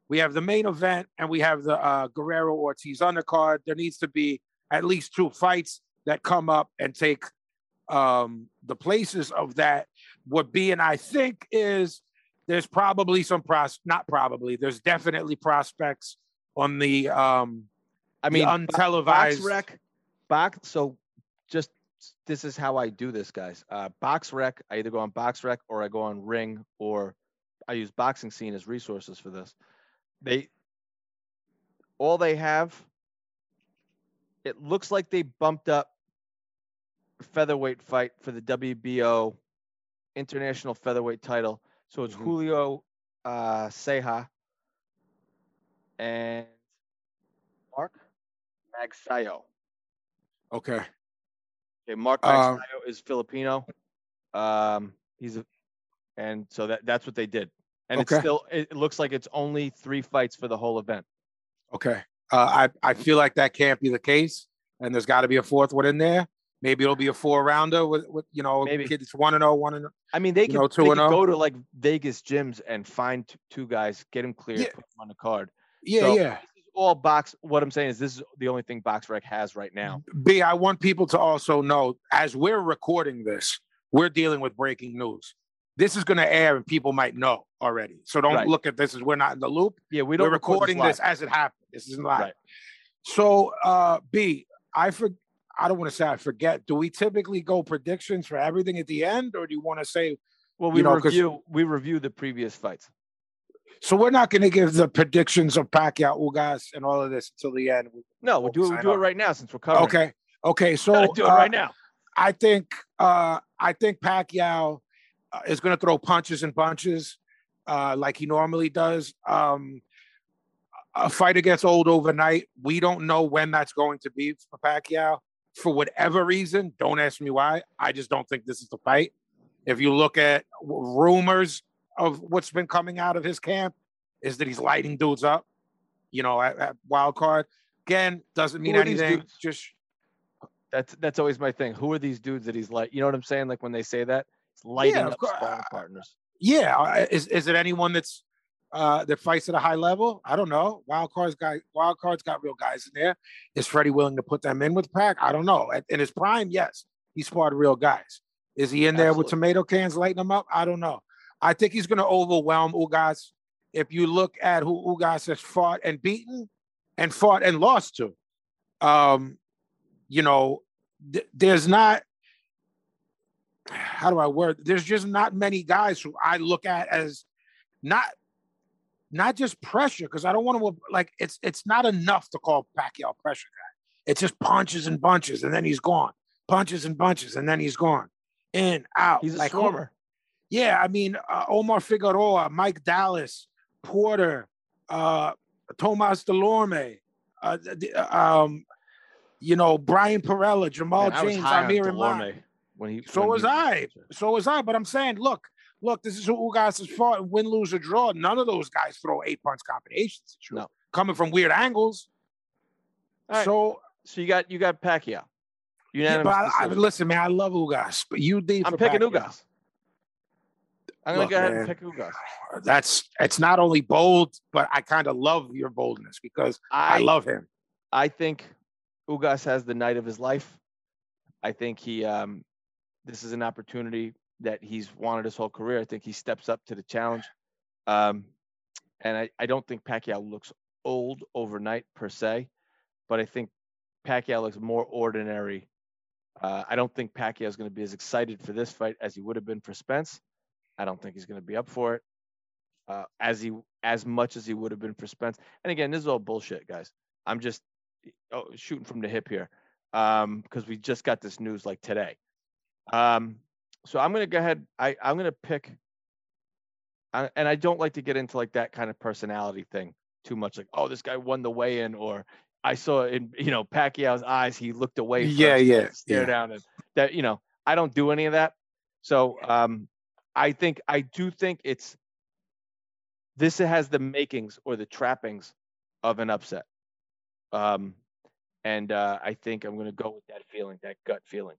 we have the main event and we have the uh, Guerrero Ortiz undercard. There needs to be at least two fights that come up and take um, the places of that. would be. and I think is there's probably some pros not probably there's definitely prospects on the um I the mean, untelevised BoxRec, box. So just this is how I do this, guys. Uh, BoxRec. I either go on BoxRec or I go on Ring or I use Boxing Scene as resources for this. They all they have. It looks like they bumped up featherweight fight for the WBO international featherweight title. So it's Mhm. Julio uh, Ceja and Mark Magsayo. Okay. Okay, Mark Uh, Magsayo is Filipino. Um, he's a, and so that that's what they did. And Okay. it's still it it looks like it's only three fights for the whole event. Okay. Uh, I I feel like that can't be the case, and there's got to be a fourth one in there. Maybe it'll be a four rounder with, with you know Maybe. kids one and oh, one and I mean, they can, know, they and oh. go to like Vegas gyms and find t- two guys, get them cleared, Yeah. put them on the card. yeah So, yeah. All box. What I'm saying is, this is the only thing BoxRec has right now. B, I want people to also know as we're recording this, we're dealing with breaking news. This is going to air, and people might know already. So don't Right. look at this as we're not in the loop. Yeah, we don't are record recording this, as it happened. This isn't live. Right. So, uh, B, I for I don't want to say I forget. Do we typically go predictions for everything at the end, or do you want to say Well, you we review we review the previous fights. So we're not going to give the predictions of Pacquiao, Ugas, and all of this until the end. No, we'll do it. We'll do it right now since we're covering. Okay. Okay. So do it uh, right now. I think uh, I think Pacquiao uh, is going to throw punches and bunches uh, like he normally does. Um, a fighter gets old overnight. We don't know when that's going to be for Pacquiao. For whatever reason, don't ask me why. I just don't think this is the fight. If you look at rumors of what's been coming out of his camp, is that he's lighting dudes up. You know, at, at wild card again doesn't mean Who are these anything. Just That's that's always my thing. Who are these dudes that he's like? You know what I'm saying? Like when they say that, it's lighting of up sparring partners. yeah, uh, is is it anyone that's uh that fights at a high level? I don't know. Wild cards guy, wild cards got real guys in there. Is Freddie willing to put them in with Pack? I don't know. At- In his prime, yes, he sparred real guys. Is he in there with tomato cans lighting them up? I don't know. I think he's going to overwhelm Ugas. If you look at who Ugas has fought and beaten, and fought and lost to, um, you know, th- there's not how do I word? There's just not many guys who I look at as not not just pressure because I don't want to like it's it's not enough to call Pacquiao pressure guy. It's just punches and bunches and then he's gone. Punches and bunches and then he's gone. In out. He's a like swarmer. yeah, I mean uh, Omar Figueroa, Mike Dallas, Porter, uh, Tomas Dulorme, uh, th- th- um, you know Brian Perrella, Jamal Man, James, Amir. Dulorme when he. So when was he I. So was I. But I'm saying, look, look, this is who Ugas has fought. Win, lose, or draw. None of those guys throw eight punch combinations. at you, No. Coming from weird angles. Right. So So you got you got Pacquiao. yeah, Unanimous but I, I, listen, man, I love Ugas, but you i'm picking Pacquiao. Ugas. I'm gonna Look, go ahead man. and pick Ugas. That's it's not only bold, but I kind of love your boldness because I, I love him. I think Ugas has the night of his life. I think he um this is an opportunity that he's wanted his whole career. I think he steps up to the challenge. Um and I, I don't think Pacquiao looks old overnight per se, but I think Pacquiao looks more ordinary. Uh, I don't think Pacquiao is going to be as excited for this fight as he would have been for Spence. I don't think he's going to be up for it uh, as he as much as he would have been for Spence. And again, this is all bullshit, guys. I'm just oh, shooting from the hip here um, because we just got this news like today. Um, so I'm going to go ahead. I I'm going to pick. I, and I don't like to get into like that kind of personality thing too much. Like, oh, this guy won the weigh-in, or I saw in you know Pacquiao's eyes he looked away. Yeah, yeah, Stare yeah. down and that you know I don't do any of that. So um, I think I do think it's this has the makings or the trappings of an upset. Um, and uh, I think I'm going to go with that feeling, that gut feeling.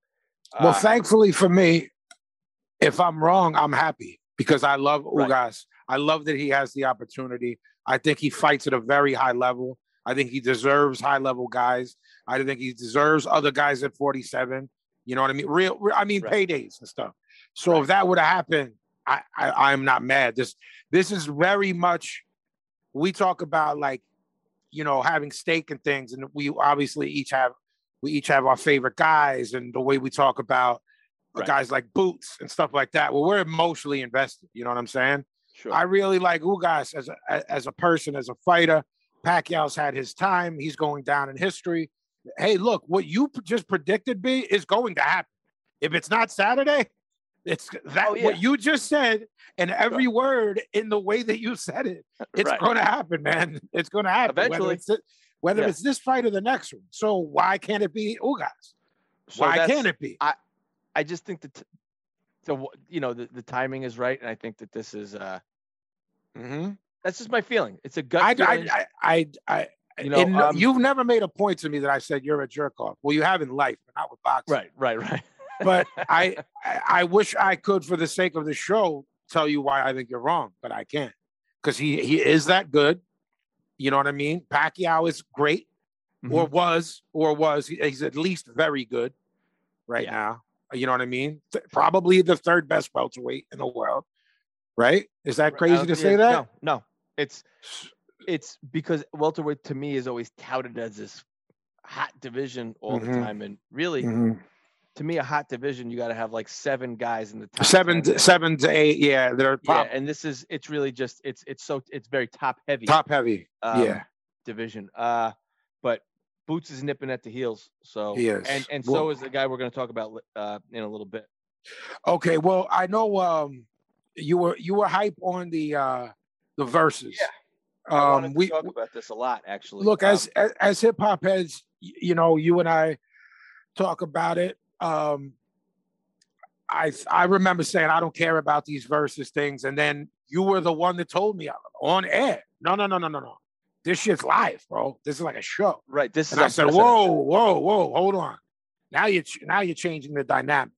Well, Uh, thankfully for me, if I'm wrong, I'm happy because I love Right. Ugas. I love that he has the opportunity. I think he fights at a very high level. I think he deserves high level guys. I think he deserves other guys at 47. You know what I mean? Real, re- I mean Right. paydays and stuff. So Right. if that would have happened, I, I I'm not mad. This this is very much we talk about like you know having stake and things, and we obviously each have we each have our favorite guys and the way we talk about Right. guys like Boots and stuff like that. Well, we're emotionally invested. You know what I'm saying? sure. I really like Ugas as a as a person, as a fighter. Pacquiao's had his time. He's going down in history. Hey, look, what you just predicted, B, is going to happen. If it's not Saturday, it's that Oh, yeah. what you just said, and every word in the way that you said it, it's Right. going to happen, man. It's going to happen. Eventually. whether it's, whether Yeah. it's this fight or the next one. So why can't it be Ugas? So why can't it be? I just think that, t- so you know, the, the timing is right, and I think that this is. uh Mm-hmm. That's just my feeling. It's a gut I, feeling. I, I, I, I, You know, no- um, you've never made a point to me that I said you're a jerk off. Well, you have in life, but not with boxing. right, right, right. But I, I, I wish I could, for the sake of the show, tell you why I think you're wrong, but I can't because he he is that good. You know what I mean? Pacquiao is great, or Mhm. was, or was. He- He's at least very good right Yeah. now. You know what I mean? Th- Probably the third best welterweight in the world. Right? Is that crazy to say that? No, no. It's it's because welterweight to me is always touted as this hot division all the Mhm. time, and really, Mhm. to me, a hot division you got to have like seven guys in the top Seven, to, seven to eight. Yeah, they're Yeah, and this is it's really just it's it's so it's very top heavy top heavy. um, yeah. division. Uh, Boots is nipping at the heels. So He is. and and Well- so is the guy we're going to talk about uh, in a little bit. Okay, well, I know um you were you were hype on the uh the verses. Yeah. Um we talk about this a lot actually. look Um, as as, as hip hop heads, you know, you and I talk about it. Um I I remember saying I don't care about these verses things, and then you were the one that told me on air. No, no, no, no, no, no. This shit's live, bro. This is like a show. right. This is And I said, "Whoa, whoa, whoa, hold on! Now you're ch- now you're changing the dynamic."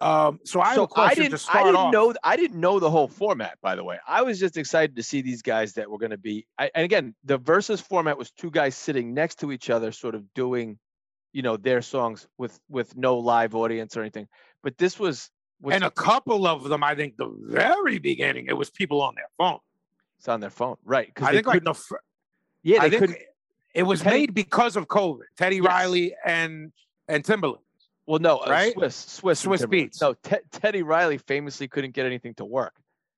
Um, so I so I didn't, I didn't off. know I didn't know the whole format by the way. I was just excited to see these guys that were going to be I, and again the versus format was two guys sitting next to each other sort of doing you know their songs with with no live audience or anything. But this was was and a couple of them, I think, the very beginning, it was people on their phone. it's on their phone, right? Because I think like the yeah, they I think couldn't. it was Teddy- made because of COVID. Teddy Yes. Riley and and Timbaland. Well, no, uh, right? Swiss, Swiss, Swizz Beatz. No, Te- Teddy Riley famously couldn't get anything to work,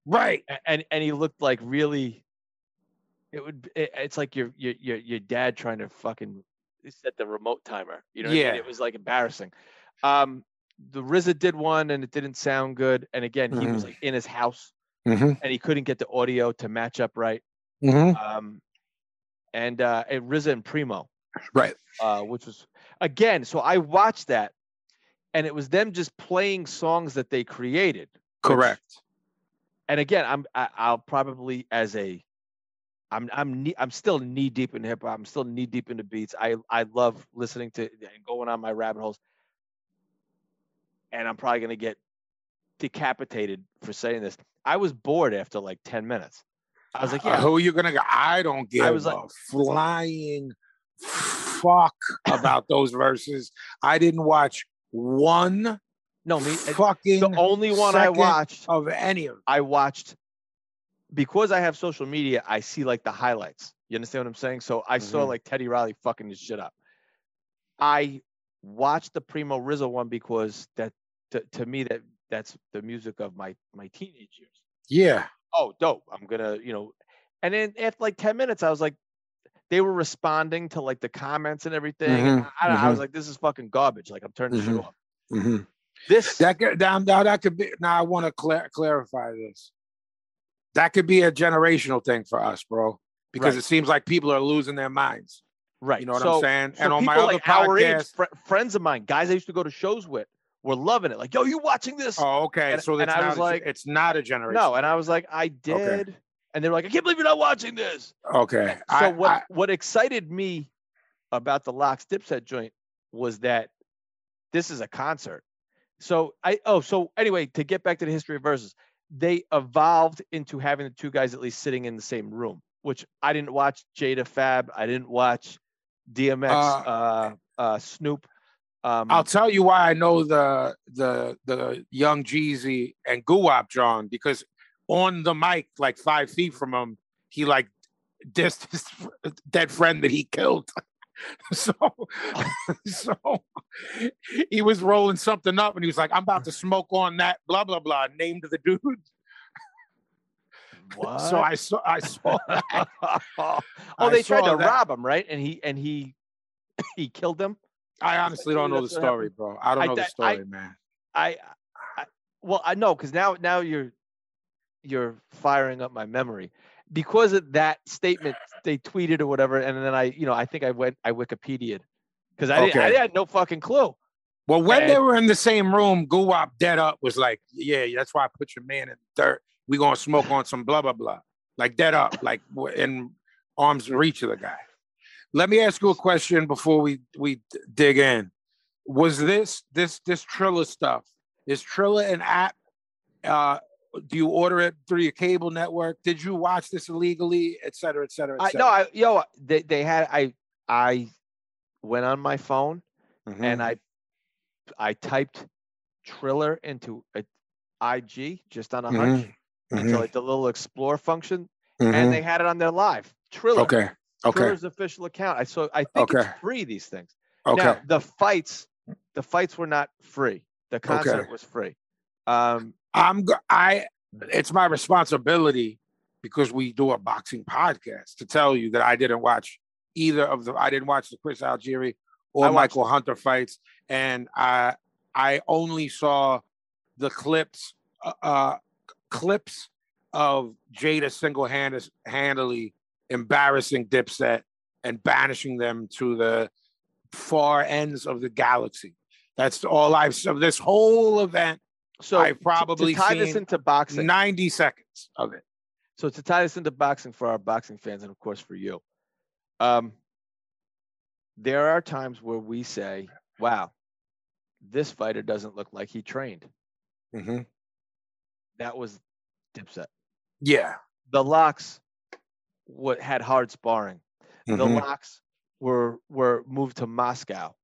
Right. A- and and he looked like really. It would. It, it's like your your your your dad trying to fucking set the remote timer. You know, what I mean? Yeah. it was like embarrassing. Um, the RZA did one, and it didn't sound good. And again, he was Mhm. like in his house, Mm-hmm. and he couldn't get the audio to match up right. Mm-hmm. Um, and uh, and RZA and Primo, Right. uh, which was again. So I watched that, and it was them just playing songs that they created. which- Correct. And again, I'm I, I'll probably as a, I'm I'm knee, I'm still knee deep in hip hop. I'm still knee deep into beats. I I love listening to and going on my rabbit holes. And I'm probably gonna get decapitated for saying this. I was bored after like 10 minutes. I was like, Uh, who are you gonna go? I don't give was like- a flying fuck about those Verzuz. I didn't watch one no, me. fucking The only one I watched, of any of them. I watched because I have social media. I see like the highlights. You understand what I'm saying? So I saw Mhm. like Teddy Riley fucking his shit up. I watched the Premo RZA one because that to, to me that that's the music of my my teenage years. Yeah. Oh dope i'm gonna you know and then after like 10 minutes i was like they were responding to like the comments and everything and Mhm, I, I was like this is fucking garbage like i'm turning the shit off Mhm. this That could now, now that could be now I want to cla- clarify this. That could be a generational thing for us, bro. Because Right. it seems like people are losing their minds. right You know what so, I'm saying? so and on my other like our age podcast. fr- friends of mine guys i used to go to shows with were loving it like yo you watching this Oh, okay. And- so and I was a- like- it's not a generation. no and i was like i did and they were like i can't believe you're not watching this Okay. so I, what I- what excited me about the LOX dipset joint was that this is a concert so i oh so anyway to get back to the history of Verzuz they evolved into having the two guys at least sitting in the same room which i didn't watch jada fab i didn't watch dmx uh, Uh, uh, snoop um I'll tell you why I know the the the young Jeezy and Guwap John because on the mic, like five feet from him, he like dissed his dead friend that he killed. so so he was rolling something up and he was like, I'm about to smoke on that, blah blah blah, named the dude. what? So I saw I saw that. oh I they tried to that. rob him right and he and he he killed them I honestly don't know the story, bro. I don't I know the th- I- story, man. I, I well, I know because now now you're you're firing up my memory because of that statement they tweeted or whatever, and then I you know I think I went I Wikipedia'd because I didn't I had no fucking clue. Well, when they were in the same room, Guwap dead up was like, "Yeah, that's why I put your man in the dirt. We gonna smoke on some blah blah blah." Like dead up, like in arm's reach of the guy. Let me ask you a question before we we dig in. Was this this this Triller stuff? Is Triller an app? Uh, do you order it through your cable network? Did you watch this illegally, et cetera, et cetera, et I cetera? no, I yo they they had I I went on my phone Mhm. and I I typed Triller into a IG just on a hunch Mhm. into like the little explore function, Mhm. and they had it on their live Triller. okay, okay, official account. I saw. I think Okay. it's free. These things. okay. Now the fights, the fights were not free. The concert was free. Um, I'm I it's my responsibility because we do a boxing podcast to tell you that I didn't watch either of the I didn't watch the Chris Algieri or I watched Michael Hunter fights and I I only saw the clips uh, uh clips of Jada single-handedly embarrassing Dipset and banishing them to the far ends of the galaxy. That's all I've so this whole event so I've to- probably to tie this into boxing. 90 seconds of it. so to tie this into boxing for our boxing fans, and of course for you, um, there are times where we say, "Wow, this fighter doesn't look like he trained." Mm-hmm. That was Dipset. Yeah. The LOX, what had hard sparring. The Mhm. LOX were were moved to Moscow.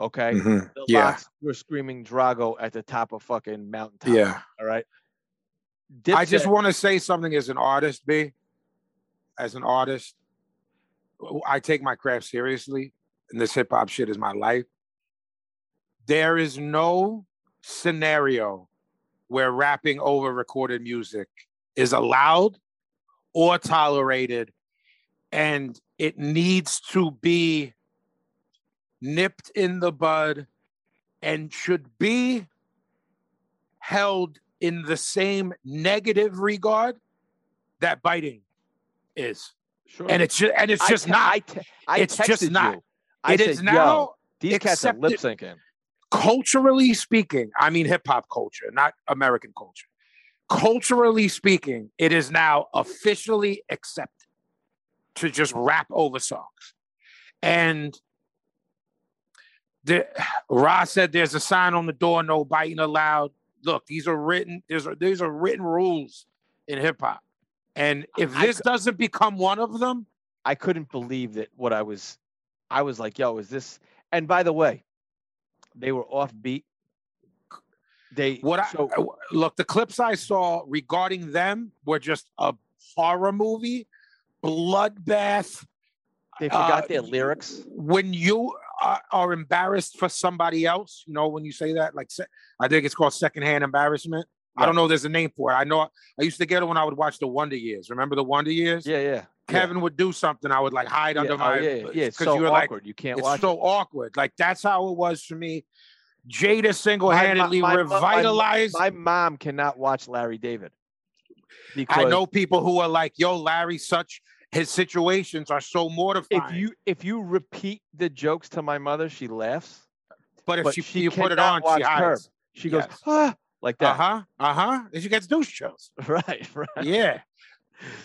Okay. Mhm. The Yeah. LOX were screaming Drago at the top of fucking mountaintop. Yeah. All right. I just want to say something as an artist, B. As an artist, I take my craft seriously, and this hip hop shit is my life. There is no scenario where rapping over recorded music is allowed or tolerated, and it needs to be nipped in the bud and should be held in the same negative regard that biting is. Sure. And it's just and it's I just te- not. I, te- I It's just not. You. I It said, is now these cats are lip syncing. culturally speaking, I mean hip hop culture, not American culture. Culturally speaking, it is now officially accepted to just rap over songs. And the Ross said there's a sign on the door, no biting allowed. look, these are written. There's these are written rules in hip hop, and if I this doesn't become one of them, I couldn't believe that what I was I was like, yo, is this and by the way, they were off beat. They what I so look, the clips I saw regarding them were just a horror movie, bloodbath. they forgot uh, their lyrics. When you are, are embarrassed for somebody else, you know, when you say that, like I think it's called secondhand embarrassment. I don't know. There's a name for it. I know. I used to get it when I would watch the Wonder Years. Remember the Wonder Years? Yeah, yeah. Kevin would do something. I would like hide yeah. under oh, my yeah, yeah, yeah. It's because so you were like awkward. you can't it's watch so awkward. Like that's how it was for me. Jada single-handedly my- my- revitalized. it. My mom cannot watch Larry David. Because I know people who are like, "Yo, Larry, such his situations are so mortifying." if you if you repeat the jokes to my mother, she laughs. but if but she, she you put it on, she hides. She goes, Yes. ah, like that. Uh huh. Uh huh. And she gets douche chills. Right, right. Yeah.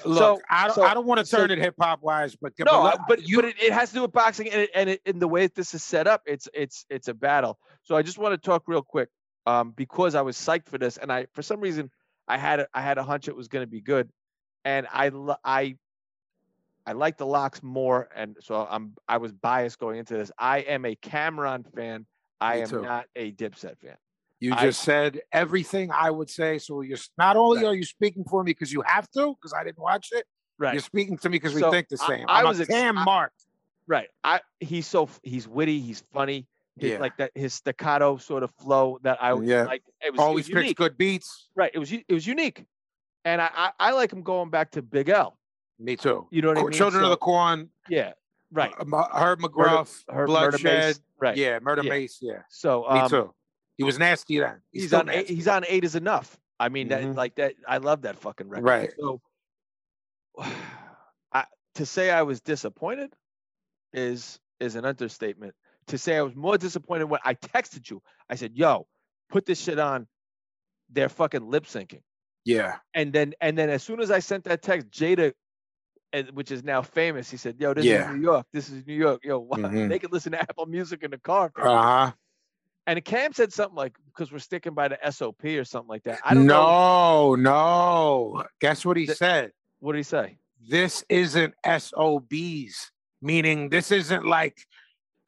Look, So- I don't. so- I don't want to so- turn it hip hop wise, but No, but, but you. but it, it has to do with boxing, and it, and it, in the way that this is set up, it's it's it's a battle. So I just want to talk real quick, um, because I was psyched for this, and I for some reason I had a, I had a hunch it was going to be good, and I I I like the LOX more, and so I'm I was biased going into this. I am a Cam'ron fan. I am too. not a Dipset fan. You I- just said everything I would say. So you're not only Right. are you speaking for me because you have to, because I didn't watch it. Right. You're speaking to me because we So, think the same. I I'm was a ex- Cam I- Mark. Right. I he's so he's witty, he's funny. His, Yeah. Like that his staccato sort of flow that I Yeah. like. It was, Always it was picks unique. good beats. Right. It was it was unique, and I, I I like him going back to Big L. Me too. You know what I mean? Children of the Corn. Yeah. Right. uh, Herb McGruff. Her Murda Mase, Bloodshed. Right. Yeah. Murder Yeah. Mase. Yeah. So Me um, too. He was nasty then. he's, still on eight, he's on eight is enough. I mean that Mhm. like that. I love that fucking record. Right. So, I, to say I was disappointed is is an understatement. To say I was more disappointed when I texted you, I said, "Yo, put this shit on." They're fucking lip syncing. Yeah. And then and then as soon as I sent that text, Jada, and- which is now famous, he said, "Yo, this Yeah. is New York. This is New York. Yo, wow, Mhm. they could listen to Apple Music in the car." Uh huh. And Cam said something like, "Because we're sticking by the SOP or something like that." I don't know. No, no. Guess what he Th- said? What did he say? This isn't SOBs, meaning this isn't like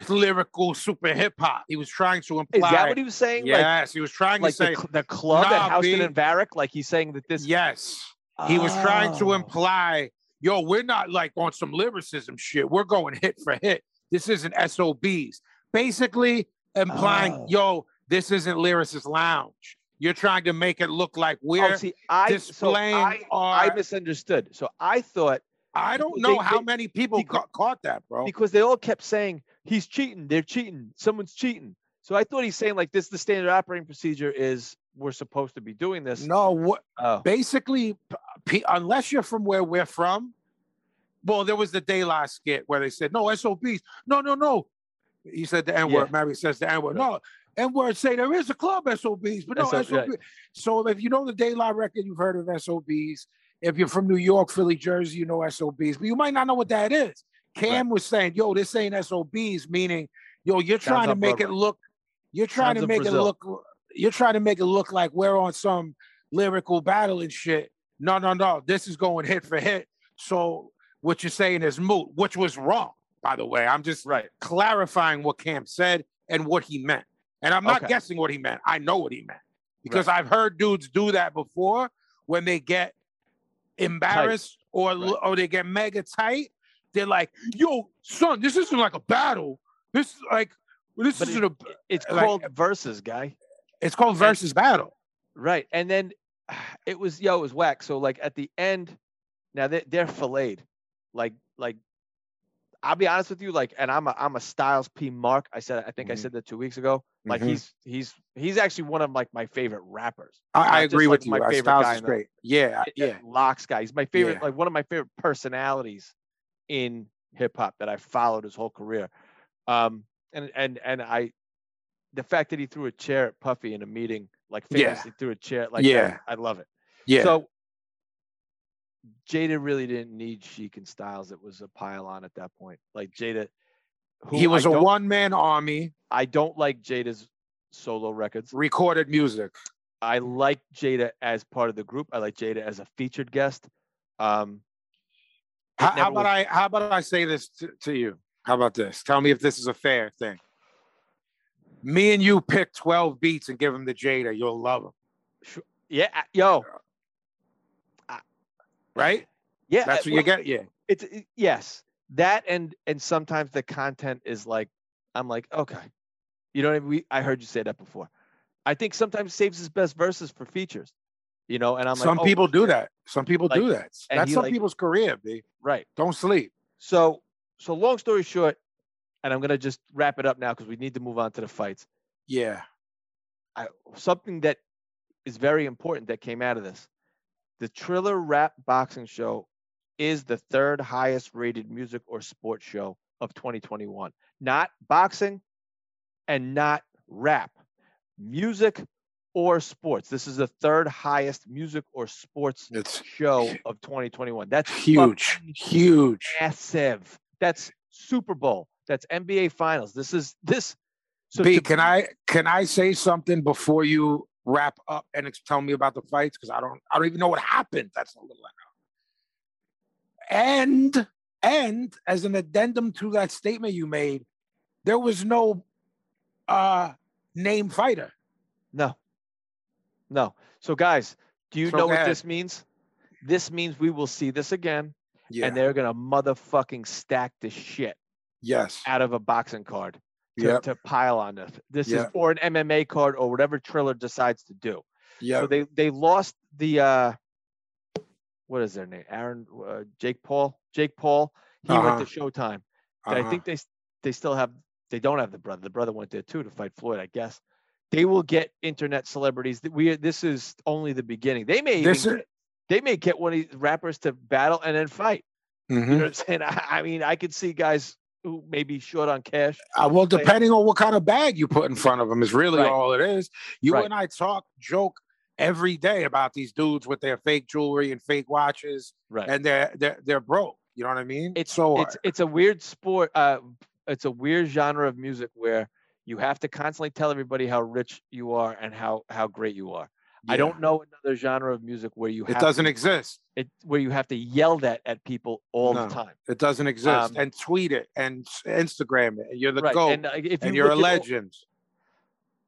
lyrical super hip hop. He was trying to imply. Is that what he was saying? Yes, he was trying Like, to say. the, the club "Nah, at Houston B." and Varick? Like he's saying that this. yes, he was trying to Oh. imply, yo, we're not like on some lyricism shit. We're going hit for hit. This isn't SOBs. Basically implying, Oh. yo, this isn't lyricist lounge. You're trying to make it look like Oh, we're oh, see, I so displaying I, our. I misunderstood. So I thought I don't know they- how they- many people because- got, caught that, bro. because they all kept saying he's cheating, they're cheating, someone's cheating. So I thought he's saying like this: the standard operating procedure is we're supposed to be doing this. No, what Oh, basically, p- unless you're from where we're from, well, there was the De La skit where they said, no, SOBs. No, no, no. He said the N word. Yeah. Mary says the N word. Right. No, N word say there is a club SOBs, but no SO SOB. right. So if you know the De La record, you've heard of SOBs. If you're from New York, Philly, Jersey, you know SOBs, but you might not know what that is. Cam was saying, yo, this ain't SOBs, meaning, yo, you're Sounds trying to on make it look, you're trying Sounds to make it look, you're trying to make it look like we're on some lyrical battle and shit. No, no, no. This is going hit for hit. So what you're saying is moot, which was wrong, by the way. I'm just right. clarifying what Cam said and what he meant. And I'm not Okay. guessing what he meant. I know what he meant because I've heard dudes do that before when they get embarrassed or Right. or they get mega tight. They're like, "Yo, son, this isn't like a battle. This is like this But isn't a. It's like- called versus, guy. It's called versus battle. Right. And then it was yo, it was whack. So like at the end, now they they're filleted. Like like I'll be honest with you, like, and I'm a I'm a Styles P Mark. I said I think I Mhm. said that two weeks ago. Like Mhm. he's he's he's actually one of like my favorite rappers. I, I agree like, with you. my Uh, favorite Styles guy is in the- Yeah, yeah. LOX guy. He's my favorite, Yeah. like one of my favorite personalities in hip hop that I followed his whole career. Um and and and I the fact that he threw a chair at Puffy in a meeting, like Yeah. famously threw a chair, like Yeah. I love it. Yeah. So Jada really didn't need Sheek and Styles. It was a pile on at that point. Like Jada, who he was a a one man army, I don't like Jada's solo records. recorded music. I like Jada as part of the group. I like Jada as a featured guest. Um, How, how about was- I? How about I say this to, to you? How about this? Tell me if this is a fair thing. Me and you pick twelve beats and give them to Jada. You'll love them, Sure. Yeah, uh, yo, right? yeah. That's what you get. Yeah, It's it- yes, that and and sometimes the content is like, I'm like, okay, you know what I mean? We, I heard you say that before. I think sometimes saves his best verses for features, you know. And I'm some like, oh, people do that. Some people Like, do that. That's some like- people's career, B. right? Don't sleep. So so long story short, and I'm gonna just wrap it up now because we need to move on to the fights. Yeah. I, something that is very important that came out of this. The Triller Rap Boxing Show is the third highest rated music or sports show of 2021. Not boxing and not rap. Music or sports. This is the third highest music or sports It's show of 2021. That's huge, huge. massive. That's Super Bowl. That's NBA Finals. This is this. So B, to can I can I say something before you wrap up and ex- tell me about the fights? Because I don't I don't even know what happened. That's a little I know. And and as an addendum to that statement you made, there was no uh name fighter. No. No. So guys, do you So know what this means? This means we will see this again, Yeah. and they're gonna motherfucking stack the shit yes. out of a boxing card to, Yep. to pile on this. This is Yep. or an MMA card or whatever Triller decides to do. Yeah. So they they lost the uh what is their name? Aaron uh, Jake Paul. Jake Paul. He Uh-huh. went to Showtime. And I think they they still have they don't have the brother. The brother went there too to fight Floyd, I guess. They will get internet celebrities. We this is only the beginning. They may even is- get, they may get one of these rappers to battle and then fight. You Mhm. know what I'm saying? I, I mean, I could see guys who may be short on cash. Uh, well, depending on what kind of bag you put in front of them is really Right. all it is. You Right. and I talk, joke every day about these dudes with their fake jewelry and fake watches, Right. and they're they're they're broke. You know what I mean? it's so it's it's a weird sport. Uh, it's a weird genre of music where you have to constantly tell everybody how rich you are and how how great you are. I don't know another genre of music where you It doesn't to, exist. it where you have to yell that at people all No. the time. It doesn't exist. Um, and tweet it and Instagram it. You're the right. goat, And uh, if and you you're a at all- legend.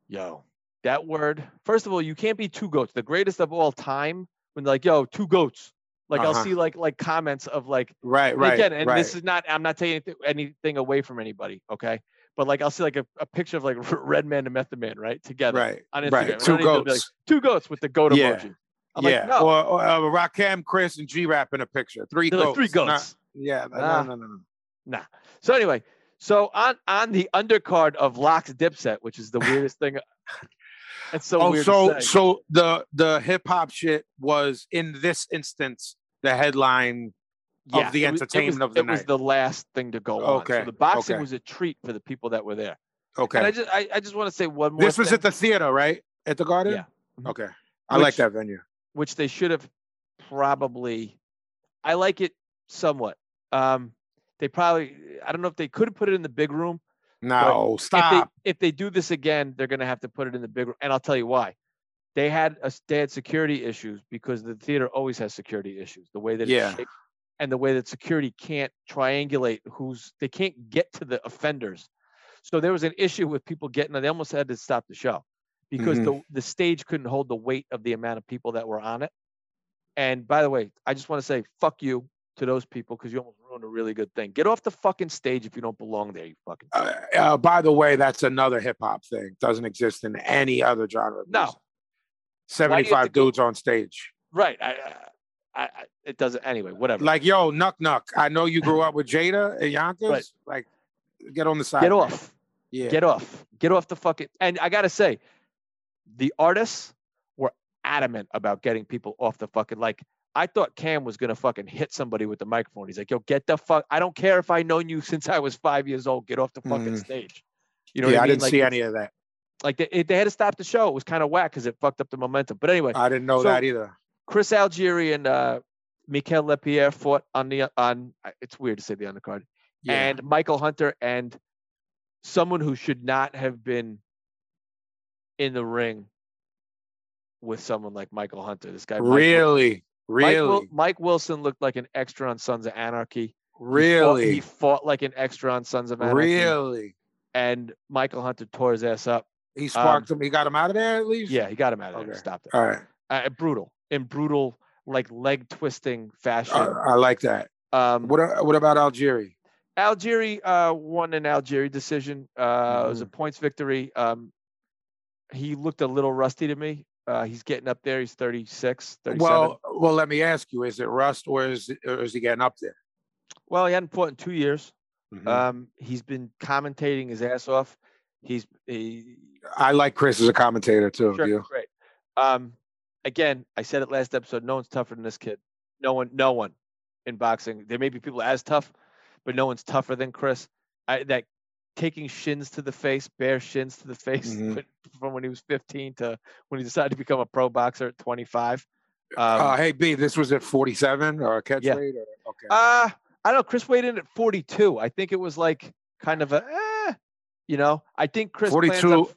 yo, that word. First of all, you can't be two goats. The greatest of all time. When like, yo, two goats. Like I'll Uh-huh. see like like comments of like Right, and right, again, and right. this is not. I'm not taking anything, anything away from anybody. Okay. But like I'll see like a, a picture of like Red Man and Method Man right together right, on Instagram. right. Two underneath they'll be goats. like, two goats with the goat Yeah. emoji. I'm yeah, like, no, or, or uh, Rakim, Chris, and G Rap in a picture. Three they're goats. like three goats. yeah, no, Nah. no, no, no, no. So anyway, so on on the undercard of LOX Dipset, which is the weirdest thing. It's so oh, so so the the hip hop shit was in this instance the headline. Yeah, the it was- it entertainment was, of the It was the last thing to go on. Okay, So the boxing okay. was a treat for the people that were there. Okay, And I just I, I just want to say one more. this was thing, at the theater, right? At the Garden. Yeah. Mhm. Okay, I like that venue. which they should have probably. I like it somewhat. Um, they probably I don't know if they could have put it in the big room. No, If stop. they if they do this again, they're gonna have to put it in the big room, and I'll tell you why. They had a, they had security issues because the theater always has security issues. The way that Yeah. it's shaped and the way that security can't triangulate who's they can't get to the offenders. So there was an issue with people getting. They almost had to stop the show because Mhm. the the stage couldn't hold the weight of the amount of people that were on it. And by the way, I just want to say fuck you to those people because you almost ruined a really good thing. Get off the fucking stage if you don't belong there. You fucking Uh, uh, by the way, that's another hip hop thing. Doesn't exist in any other genre. of No. music. Seventy-five go- dudes on stage. right. I, I, I it doesn't anyway. Whatever. Like, yo, Nuck Nuck. I know you grew up with Jada and Yonkers. Right. Like, get on the side. Get man. off. Yeah. Get off. Get off the fucking. And I gotta say, the artists were adamant about getting people off the fucking. Like I thought Cam was gonna fucking hit somebody with the microphone. He's like, "Yo, get the fuck. I don't care if I known you since I was five years old. Get off the fucking Mhm. stage." You know yeah, what I I mean? didn't like, see any of that. Like they, they had to stop the show. It was kind of whack because it fucked up the momentum. But anyway, I didn't know So- that either. Chris Algieri and uh, Mikkel LesPierre fought on the on. It's weird to say the undercard. Yeah. and Michael Hunter and someone who should not have been in the ring with someone like Michael Hunter. This guy, Really, Mike, really, Mike Wilson looked like an extra on Sons of Anarchy. He fought- really, he fought like an extra on Sons of Anarchy. really. And Michael Hunter tore his ass up. He sparked him. He got him out of there at least. Um, Yeah, he got him out of there. Okay. Stopped it. All right. Uh, brutal, in brutal, like leg twisting fashion. I, I like that. um, What What about Algieri? Algieri uh, won an Algieri decision. Uh, It was a Mm-hmm. points victory. Um, he looked a little rusty to me. Uh, he's getting up there. He's 36, 37. Well, well, let me ask you: Is it rust, or is or is he getting up there? well, he hadn't fought in two years. Mhm. Um, he's been commentating his ass off. He's he, I like Chris as a commentator too. sure, great. Um, again, I said it last episode. No one's tougher than this kid. No one, no one in boxing. There may be people as tough, but no one's tougher than Chris. I, that taking shins to the face, bare shins to the face, Mhm. from when he was 15 to when he decided to become a pro boxer at 25. Um, uh, hey B, this was at 47 or a catch Yeah. weight? Or, okay. Uh, I don't know. Chris weighed in at 42. I think it was like kind of a, eh, you know. I think Chris. Plans on, 42.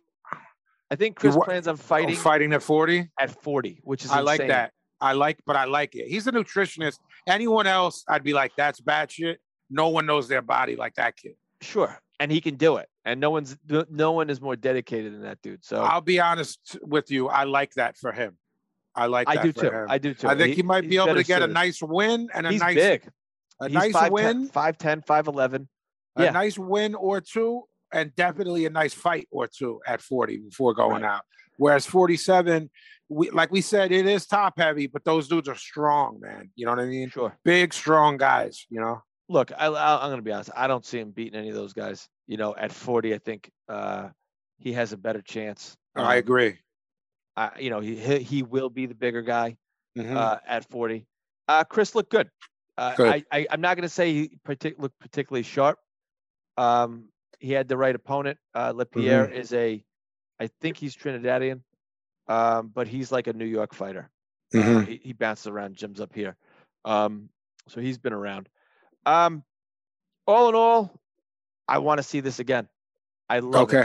I think Chris plans on Oh, fighting fighting at 40. at 40, which is I like that. I like, but I like it. He's a nutritionist. Anyone else, I'd be like, that's bad shit. No one knows their body like that kid. Sure, and he can do it, and no one's no- one is more dedicated than that dude. So I'll be honest with you. I like that for him. I like I do too. him. I do too. I think he, might be able to get a nice win and a He's nice big. a He's nice 5'10", win, 5'10", 5'11". a yeah. nice win or two, and definitely a nice fight or two at 40 before going out. Whereas 47, we like we said, it is top heavy, but those dudes are strong, man. You know what I mean? Sure. Big, strong guys. You know. Look, I, I, I'm going to be honest. I don't see him beating any of those guys. You know, at 40, I think uh, he has a better chance. I Um, agree. I, you know, he, he he will be the bigger guy Mhm. uh, at 40. Uh, Chris looked good. Uh, Good. I, I I'm not going to say he partic- looked particularly sharp. Um, he had the right opponent. Uh, LesPierre Mm-hmm. is a, I think he's Trinidadian, um, but he's like a New York fighter. Uh, Mhm. he, he bounces around gyms up here, um, so he's been around. Um, all in all, I want to see this again. I love it.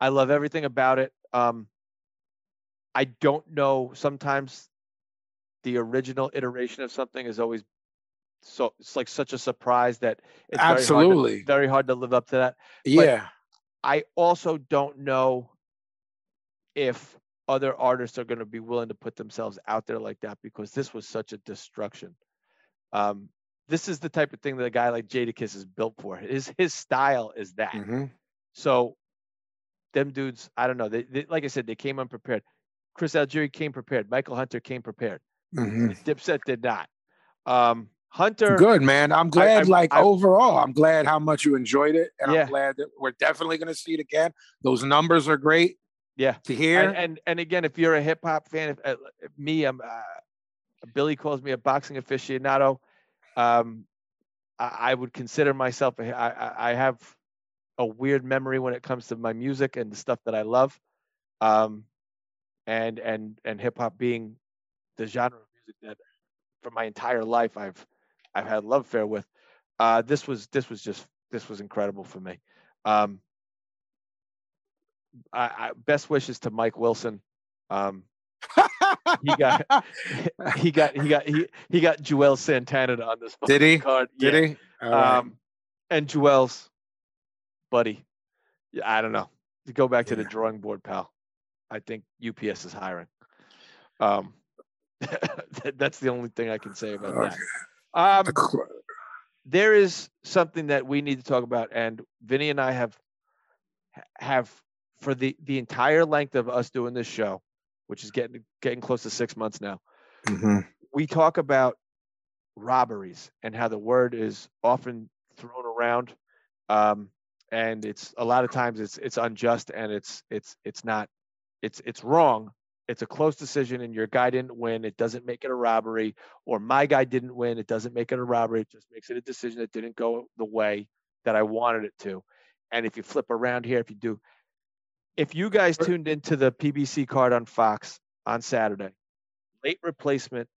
I love everything about it. Um, I don't know. Sometimes the original iteration of something is always so it's like such a surprise that it's very hard to- Absolutely. very hard to live up to that. Yeah. I also don't know if other artists are going to be willing to put themselves out there like that because this was such a destruction. Um, this is the type of thing that a guy like Jadakiss is built for. His his style is that. Mhm. So, them dudes, I don't know. They, they like I said, they came unprepared. Chris Algieri came prepared. Michael Hunter came prepared. Mhm. Dipset did not. Um, Hunter, Good man. I'm glad. I- like I- overall, I'm glad how much you enjoyed it, and Yeah. I'm glad that we're definitely going to see it again. Those numbers are great yeah. to hear. And, and and again, if you're a hip hop fan, if, uh, me, I'm uh, Billy calls me a boxing aficionado. Um, I, I would consider myself. A, I, I- I have a weird memory when it comes to my music and the stuff that I love. Um, and and and hip hop being the genre of music that for my entire life I've I've had love affair with. Uh, this was this was just this was incredible for me. Um, I, I, best wishes to Mike Wilson. Um, he got he got he got he he got Joel Santana on this Did he? card. Did yeah. he? Right. Um, and Joel's buddy. Yeah, I don't know. To go back to the drawing board, pal. I think UPS is hiring. Um, that's the only thing I can say about Okay. that. Um, there is something that we need to talk about, and Vinnie and I have have for the the entire length of us doing this show, which is getting getting close to six months now. Mhm. We talk about robberies and how the word is often thrown around, um, and it's a lot of times it's it's unjust and it's it's it's not it's it's wrong. It's a close decision, and your guy didn't win. It doesn't make it a robbery, or my guy didn't win. It doesn't make it a robbery. It just makes it a decision that didn't go the way that I wanted it to. And if you flip around here, if you do, if you guys tuned into the PBC card on Fox on Saturday, late replacement.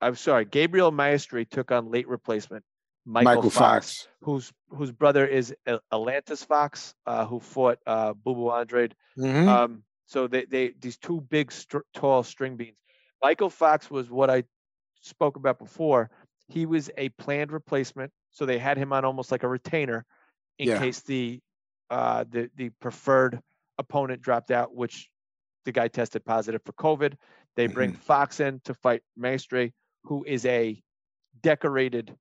I'm sorry, Gabriel Maestre took on late replacement Michael, Michael Fox, Fox. whose whose brother is Alantez Fox, uh, who fought uh, Boo Boo Andrade. Mhm. Um, So they, they these two big, str- tall string beans. Michael Fox was what I spoke about before. He was a planned replacement, so they had him on almost like a retainer in Yeah. case the uh, the the preferred opponent dropped out, which the guy tested positive for COVID. They bring Fox in to fight Maestre, who is a decorated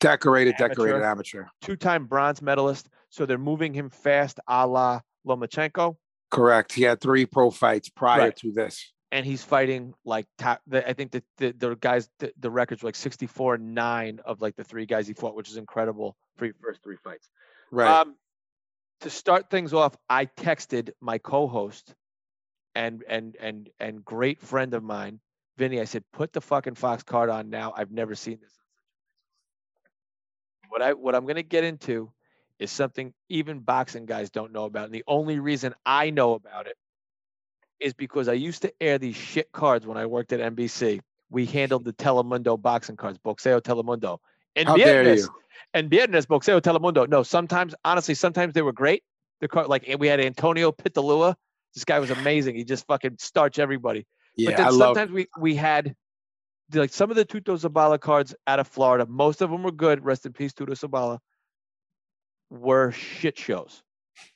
Decorated, Amateur. decorated amateur. two-time bronze medalist. So they're moving him fast, a la Lomachenko, Correct. He had three pro fights prior Right. to this. and he's fighting like top. I think that the, the guys, the, the records were like 64 and nine of like the three guys he fought, which is incredible for your first three fights. Right. Um, to start things off, I texted my co-host and and and and great friend of mine, Vinnie. I said, "Put the fucking Fox card on now. I've never seen this." What I what I'm going to get into is something even boxing guys don't know about, and the only reason I know about it is because I used to air these shit cards when I worked at NBC. We handled the Telemundo boxing cards, Boxeo Telemundo. And How viernes, you? and viernes boxeo telemundo. No, sometimes honestly, sometimes they were great. The car like we had Antonio Pitalua. This guy was amazing. He just fucking starched everybody. Yeah, but then I love. sometimes we we had like some of the Tuto Zabala cards out of Florida. Most of them were good. Rest in peace, Tuto Zabala. Were shit shows.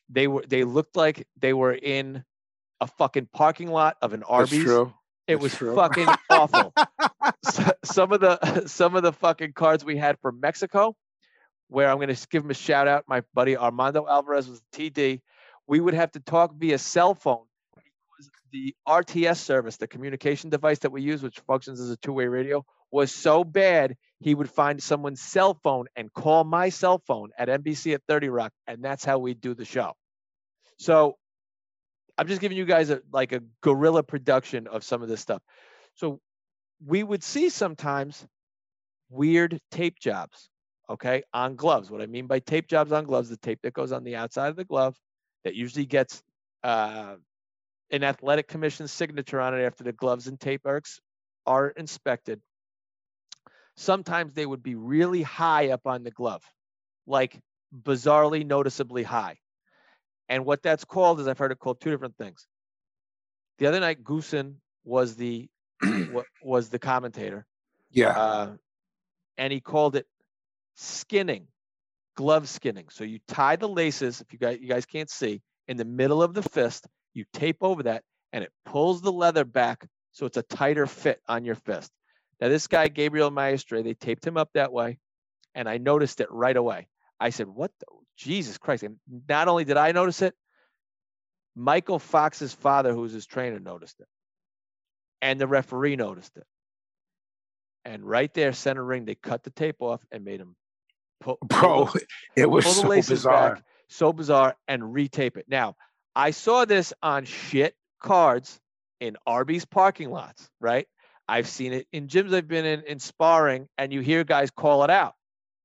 They were they looked like they were in a fucking parking lot of an Arby's. true. It That's was true. fucking awful. S- some of the some of the fucking cards we had from Mexico, where I'm gonna give him a shout out. My buddy Armando Alvarez was TD. We would have to talk via cell phone because the RTS service, the communication device that we use, which functions as a two-way radio, was so bad he would find someone's cell phone and call my cell phone at NBC at 30 Rock, and that's how we do the show. So I'm just giving you guys a like a guerrilla production of some of this stuff. So we would see sometimes weird tape jobs, okay, on gloves. What I mean by tape jobs on gloves, the tape that goes on the outside of the glove that usually gets uh, an athletic commission signature on it after the gloves and tape are, are inspected. Sometimes they would be really high up on the glove, like bizarrely noticeably high. And what that's called is I've heard it called two different things. The other night, Goossen was the was the commentator, Yeah. uh, and he called it skinning, glove skinning. So you tie the laces, if you guys you guys can't see, in the middle of the fist. You tape over that, and it pulls the leather back, so it's a tighter fit on your fist. Now this guy Gabriel Maestre, they taped him up that way, and I noticed it right away. I said, "What the Jesus Christ!" And not only did I notice it, Michael Fox's father, who was his trainer, noticed it, and the referee noticed it. And right there, center ring, they cut the tape off and made him pull, pull Bro, the- it was pull the so bizarre. back, so bizarre, and retape it. Now, I saw this on shit cards in Arby's parking lots, right? I've seen it in gyms I've been in in sparring, and you hear guys call it out.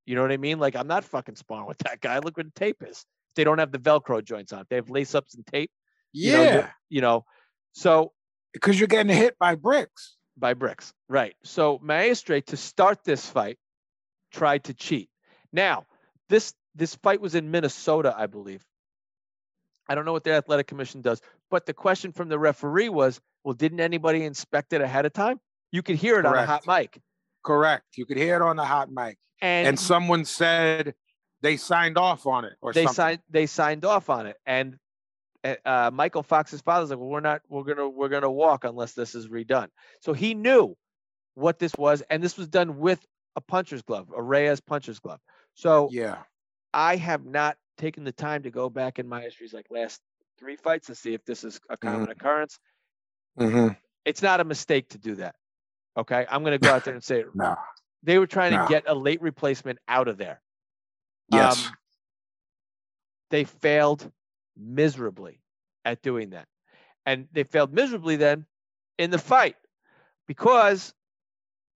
You know what I mean? Like I'm not fucking sparring with that guy. Look what the tape is. They don't have the Velcro joints on. They have lace ups and tape. You know, Yeah, you know. So because you're getting hit by bricks. by bricks. Right. So Maestre to start this fight tried to cheat. Now, this this fight was in Minnesota, I believe. I don't know what the athletic commission does, but the question from the referee was, well, didn't anybody inspect it ahead of time? You could hear it on a hot mic. Correct. You could hear it on the hot mic, And, and someone said they signed off on it or they something. signed they signed off on it. And uh, uh, Michael Fox's father's like, well, we're not we're gonna we're gonna walk unless this is redone. So he knew what this was, and this was done with a puncher's glove, a Reyes puncher's glove. So Yeah. I have not taken the time to go back in my histories like last three fights to see if this is a common occurrence. hmm It's not a mistake to do that. Okay. I'm going to go out there and say it. No. They were trying No. to get a late replacement out of there. Yes. Um, they failed miserably at doing that. And they failed miserably then in the fight because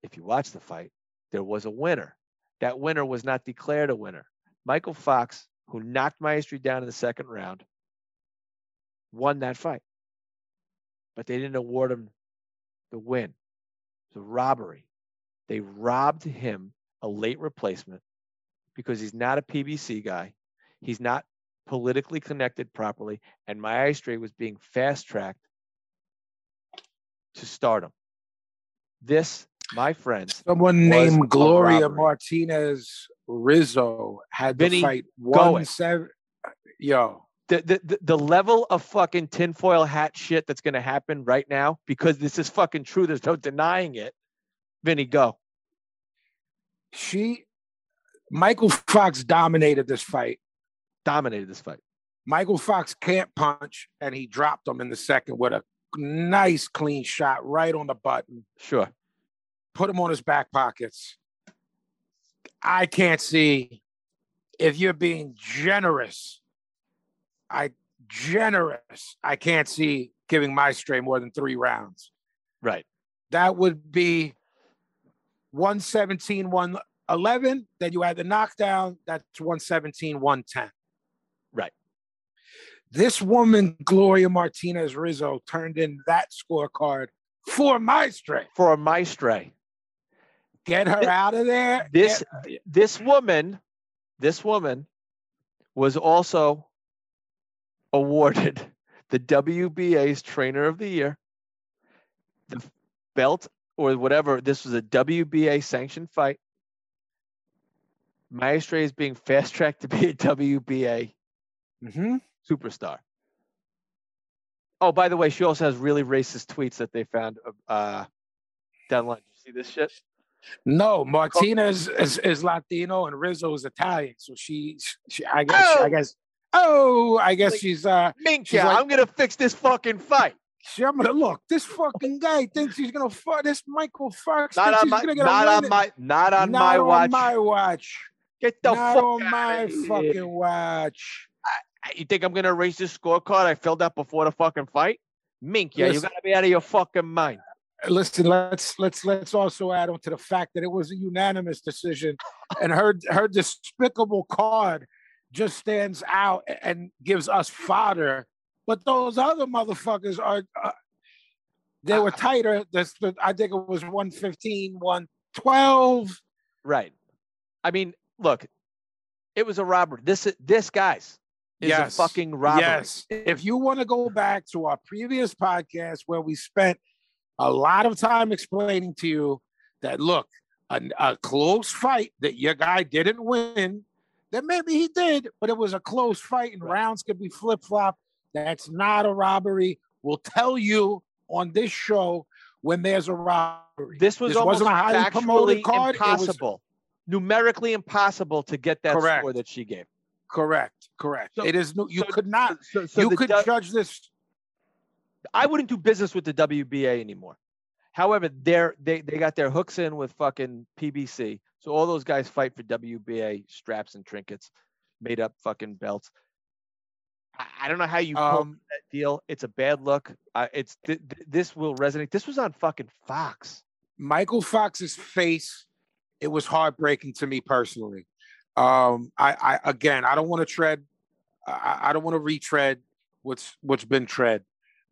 if you watch the fight, there was a winner. That winner was not declared a winner. Michael Fox, who knocked Maestre down in the second round, won that fight. But they didn't award him the win. It's a robbery. They robbed him a late replacement because he's not a PBC guy. He's not politically connected properly. And Maestre was being fast tracked to stardom. This, my friends, Someone named Gloria. Martinez Rizzo had Vinnie, to fight one seven. Yo, the, the the level of fucking tinfoil hat shit that's gonna happen right now because this is fucking true. There's no denying it. Vinnie, go. she, Michael Fox dominated this fight. Dominated this fight. Michael Fox can't punch, and he dropped him in the second with a nice clean shot right on the button. Sure. Put him on his back pockets. I can't see if you're being generous. I generous. I can't see giving Maestre more than three rounds. Right. That would be 117, 111. Then you add the knockdown. That's 117, 110. Right. This woman, Gloria Martinez Rizzo, turned in that scorecard for Maestre. For a maestre. Get her out of there. This this woman, this woman was also awarded the WBA's trainer of the year, the belt or whatever. This was a WBA sanctioned fight. Maestre is being fast tracked to be a WBA Mhm. superstar. Oh, by the way, she also has really racist tweets that they found uh, down the line. You see this shit? No, Martinez is, is Latino and Rizzo is Italian. So she, she I guess, I Oh! guess, oh, I guess Like- she's, uh, Minka, She's like- I'm gonna fix this fucking fight. she, I'm gonna look. This fucking guy thinks he's gonna fuck. This Michael Fox Not on my, not on my, not on Not my on watch. my watch. Get the Not fuck on outta my here. fucking watch. You think I'm gonna erase this scorecard? I filled out before the fucking fight. Mink, yeah, you gotta be out of your fucking mind. Listen, let's let's let's also add on to the fact that it was a unanimous decision, and her her despicable card just stands out and gives us fodder. But those other motherfuckers are uh, they were tighter. That's—I think it was 115, 112. Right. I mean, look, it was a robbery. This this guys is Yes. a fucking robbery. Yes. If you want to go back to our previous podcast where we spent a lot of time explaining to you that look, a, a close fight that your guy didn't win, that maybe he did, but it was a close fight and Right. rounds could be flip flop. That's not a robbery. We'll tell you on this show when there's a robbery. This was This almost wasn't a highly promoted card, it was- impossible, numerically impossible to get that score that she gave. correct. Correct. So- it is no, you so- could not. So you could du- judge this. I wouldn't do business with the WBA anymore. However, they're, they they got their hooks in with fucking PBC. So all those guys fight for WBA straps and trinkets, made up fucking belts. I, I don't know how you pull Um, that deal. It's a bad look. Uh, it's th- th- this will resonate. This was on fucking Fox. Michael Fox's face, it was heartbreaking to me personally. Um, I, I again, I don't want to tread, I, I don't want to retread what's what's been tread,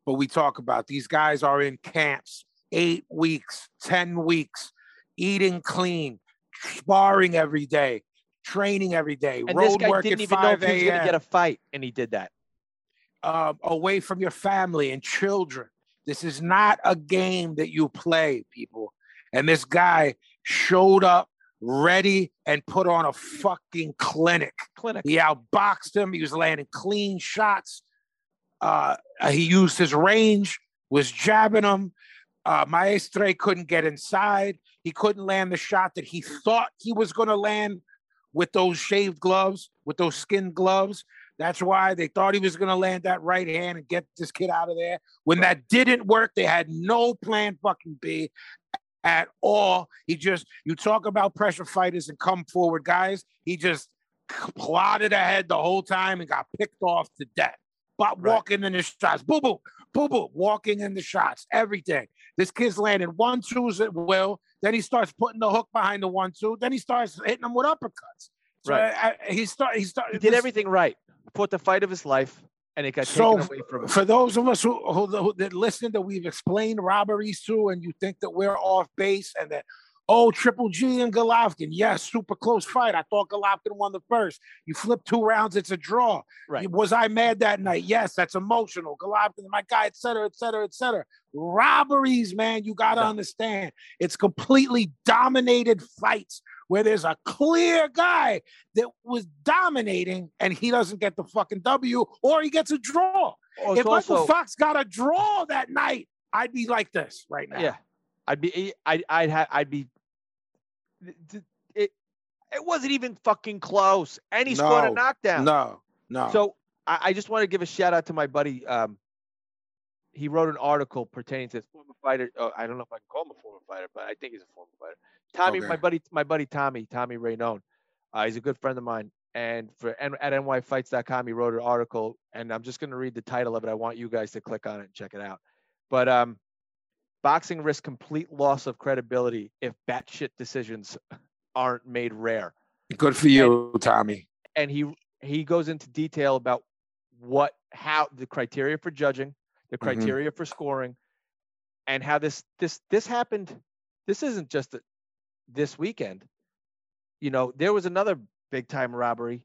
but we talk about these guys are in camps, eight weeks, ten weeks, eating clean, sparring every day, training every day, And road work didn't at even know if five he was going to get a fight, and he did that. um, away from your family and children. This is not a game that you play, people. And this guy showed up ready and put on a fucking clinic. Clinic. He outboxed him. He was landing clean shots. Uh, he used his range, was jabbing him. Uh, Maestre couldn't get inside. He couldn't land the shot that he thought he was going to land with those shaved gloves, with those skin gloves. That's why they thought he was going to land that right hand and get this kid out of there. When that didn't work, they had no plan fucking B at all. He just, you talk about pressure fighters and come forward guys. He just plodded ahead the whole time and got picked off to death. But Right. walking in the shots, boo boo, boo boo, walking in the shots, everything. This kid's landing one twos at will. Then he starts putting the hook behind the one two. Then he starts hitting them with uppercuts. So Right. I, I- he start he start He did this- everything right. Fought the fight of his life, and it got So, taken away from him. For those of us who, who, who that listen that we've explained robberies to, and you think that we're off base and that Oh, Triple G and Golovkin. Yes, super close fight. I thought Golovkin won the first. You flip two rounds, it's a draw. Right. Was I mad that night? Yes, that's emotional. Golovkin, my guy, et cetera, et cetera, et cetera. Robberies, man, you got to Yeah. understand. It's completely dominated fights where there's a clear guy that was dominating and he doesn't get the fucking W or he gets a draw. Oh, if it's Michael also- Fox got a draw that night, I'd be like this right now. Yeah, I'd be, I'd, I'd, ha- I'd be. It, it wasn't even fucking close, and he scored a No, knockdown. No, no. So I, I just want to give a shout out to my buddy. Um, he wrote an article pertaining to this former fighter. Oh, I don't know if I can call him a former fighter, but I think he's a former fighter. Tommy, my buddy, my buddy Tommy, Tommy Raynone. Uh, he's a good friend of mine. And for at nyfights.com, he wrote an article, and I'm just going to read the title of it. I want you guys to click on it and check it out. But um, boxing risks complete loss of credibility if batshit decisions aren't made rare. Good for you, Tommy. and he he goes into detail about what how the criteria for judging the Mhm. criteria for scoring and how this this this happened. This isn't just a, this weekend. You know there was another big time robbery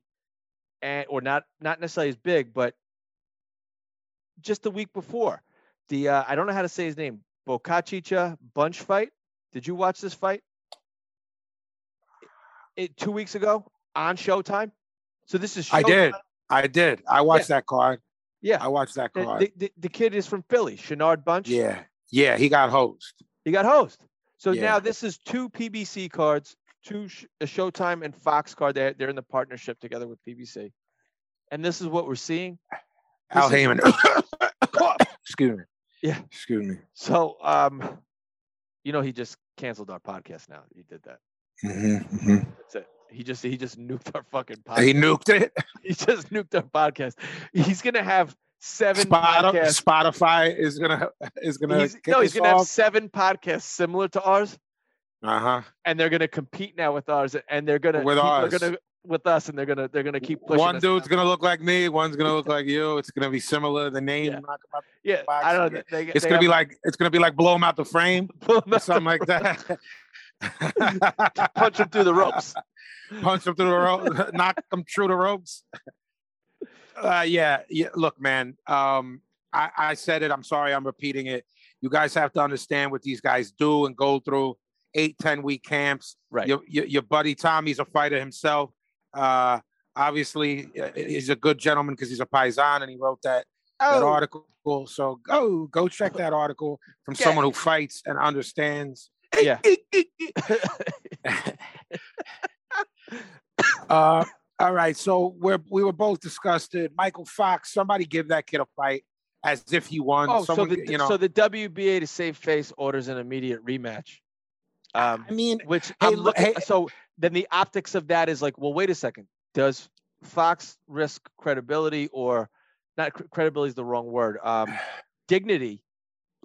and or not not necessarily as big but just the week before. The uh, i don't know how to say his name bocachicha bunch fight did you watch this fight it two weeks ago on showtime so this is I did. I did. I watched that card. yeah I watched that card. the, the, the kid is from philly Shinard bunch yeah. Yeah. He got host. He got host. So Yeah. now this is two PBC cards, two sh- a Showtime and Fox card. They're, they're in the partnership together with PBC. And this is what we're seeing. Al This is- Haymon. Excuse me. Yeah. Excuse me. So, um, you know, he just canceled our podcast now. He did that. Mhm, mhm. That's it. He just he just nuked our fucking podcast. He nuked it. He just nuked our podcast. He's gonna have seven Spotify, podcasts. Spotify is gonna is gonna He's, no, he's gonna have seven podcasts similar to ours, Uh huh. and they're gonna compete now with ours, and they're gonna With ours. gonna with us, and they're gonna they're gonna keep pushing. One dude's down. gonna look like me. One's gonna look like you. It's gonna be similar. The name. Yeah. knock 'em out- Yeah, box, I don't know. They, It's they gonna be like it's gonna be like blow him out the frame something like that. punch him through the ropes. punch him through the rope, knock him through the ropes. Uh, yeah, yeah. Look, man. Um, I, I said it. I'm sorry. I'm repeating it. You guys have to understand what these guys do and go through eight, 10 week camps. Right. Your, your, your buddy Tommy's a fighter himself. Uh, obviously, uh, he's a good gentleman because he's a paisan and he wrote that, that Oh, article. So go go check that article from Yeah. someone who fights and understands. Yeah. uh, all right, so we're we were both disgusted. Michael Fox, somebody give that kid a fight as if he won. oh, so the you know, so the WBA to save face orders an immediate rematch. Um, I mean, which hey, I'm look, hey- so then the optics of that is like, well, wait a second. Does Fox risk credibility or not? cr- Credibility is the wrong word. Um, dignity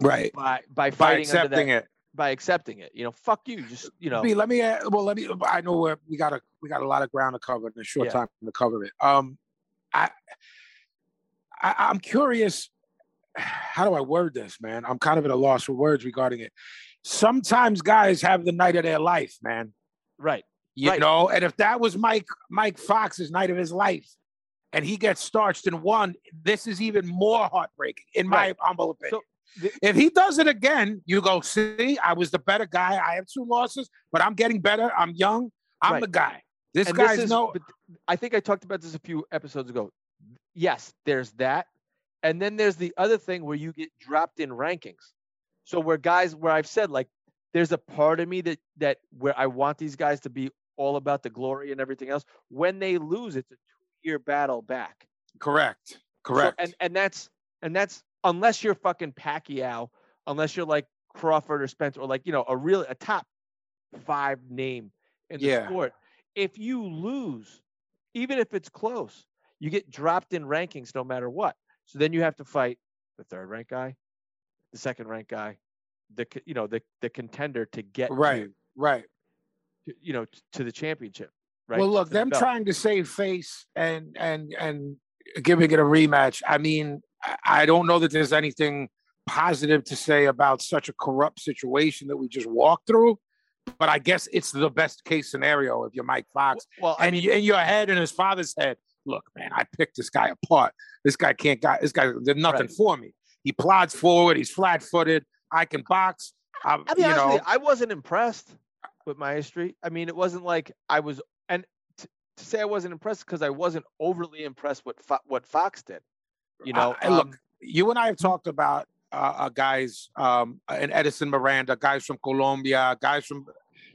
right by by by fighting under accepting that, it. by accepting it. You know, fuck you. Just you know, let me uh, well, let me. I know we're, we got a we got a lot of ground to cover in a short Yeah. time to cover it. Um, I, I I'm curious. How do I word this, man? I'm kind of at a loss for words regarding it. Sometimes guys have the night of their life, man. right? You Right. know, and if that was Mike Mike Fox's night of his life, and he gets starched and won, this is even more heartbreaking, in my Right. humble opinion. the- if he does it again, you go, see, I was the better guy. I have two losses, but I'm getting better. I'm young. I'm Right. the guy. This and guy's this is, no. I think I talked about this a few episodes ago. Yes, there's that. And then there's the other thing where you get dropped in rankings. So where guys where I've said like there's a part of me that that where I want these guys to be all about the glory and everything else. When they lose, it's a two-year battle back. Correct. So- Correct. and and that's and that's unless you're fucking Pacquiao, unless you're like Crawford or Spencer or like you know a real a top five name in the Yeah. sport. If you lose, even if it's close, you get dropped in rankings no matter what. So then you have to fight the third ranked guy, the second ranked guy, the you know the the contender to get right. Right. You know to the championship. Right. Well, look, them belt. trying to save face and and and giving it a rematch. I mean, I- I don't know that there's anything positive to say about such a corrupt situation that we just walked through. but I guess it's the best case scenario if you're Mike Fox. Well, I and you, in your head and his father's head, look, man, I picked this guy apart. This guy can't got this guy did nothing Right. for me. He plods forward, he's flat footed. I can box. I, I'll be you honest know, I wasn't impressed with Maestre. I mean, it wasn't like I was, and t- to say I wasn't impressed because I wasn't overly impressed with Fo- what Fox did. You know, look, um, you and I have talked about uh, uh, guys, um, and Edison Miranda, guys from Colombia, guys from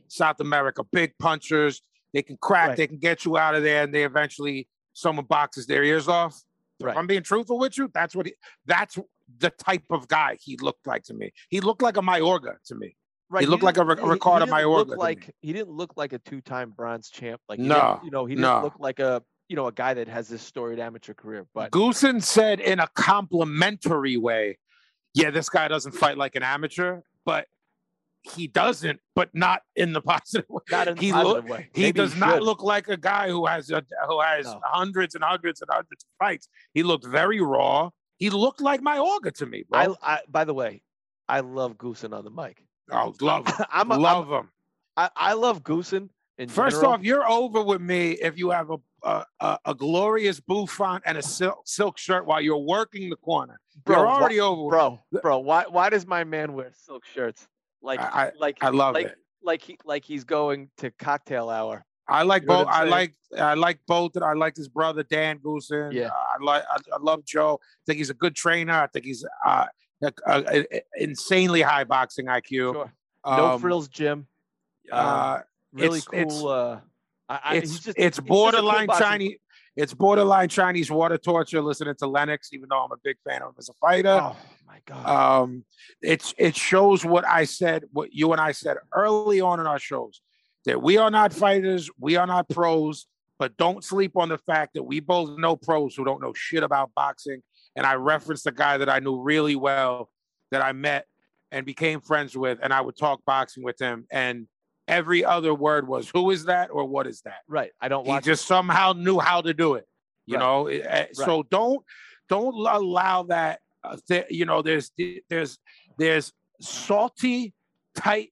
South America, big punchers. They can crack, Right. they can get you out of there, and they eventually someone boxes their ears off. If I'm being truthful with you, that's what he, that's the type of guy he looked like to me. He looked like a Mayorga to me. Right, looked like a didn't- he- he Ricardo didn't Mayorga look to me. Like he didn't look like a two-time bronze champ. Like No, you know, he didn't no. look like a you know a guy that has this storied amateur career. But Goossen said in a complimentary way, yeah, this guy doesn't fight like an amateur, but he doesn't, but not in the positive way. not in a he positive look, way. he Maybe does not look like a guy who has a, who has No. hundreds and hundreds and hundreds of fights. He looked very raw. He looked like Mayorga to me, bro. I, I by the way, I love Goossen on the mic. Oh, love him. I'm a, I'm- love him. I, I love Goossen. First general. off, you're over with me if you have a a, a, a glorious bouffant and a silk, silk shirt while you're working the corner. bro, you're already over. with bro, bro. Why why does my man wear silk shirts? Like I- like I love like it. like he like he's going to cocktail hour. I like You know both. I'm I like I like both. I like his brother Dan Goossen. Yeah. I like I, I love Joe. I think he's a good trainer. I think he's uh, a, a- a- insanely high boxing IQ. Sure. No Um, frills, Jim. Uh, Really it's- it's- cool. uh, I, I, it's just, it's a cool borderline Chinese. It's borderline Chinese water torture listening to Lennox, even though I'm a big fan of him as a fighter. Oh my god. um it's it shows what i said what you and i said early on in our shows that we are not fighters we are not pros but don't sleep on the fact that we both know pros who don't know shit about boxing and i referenced a guy that i knew really well that i met and became friends with and i would talk boxing with him and every other word was who is that or what is that right. I don't he just somehow knew how to do it you Right. know eh, so don't don't allow that uh, th- you know there's there's there's salty tight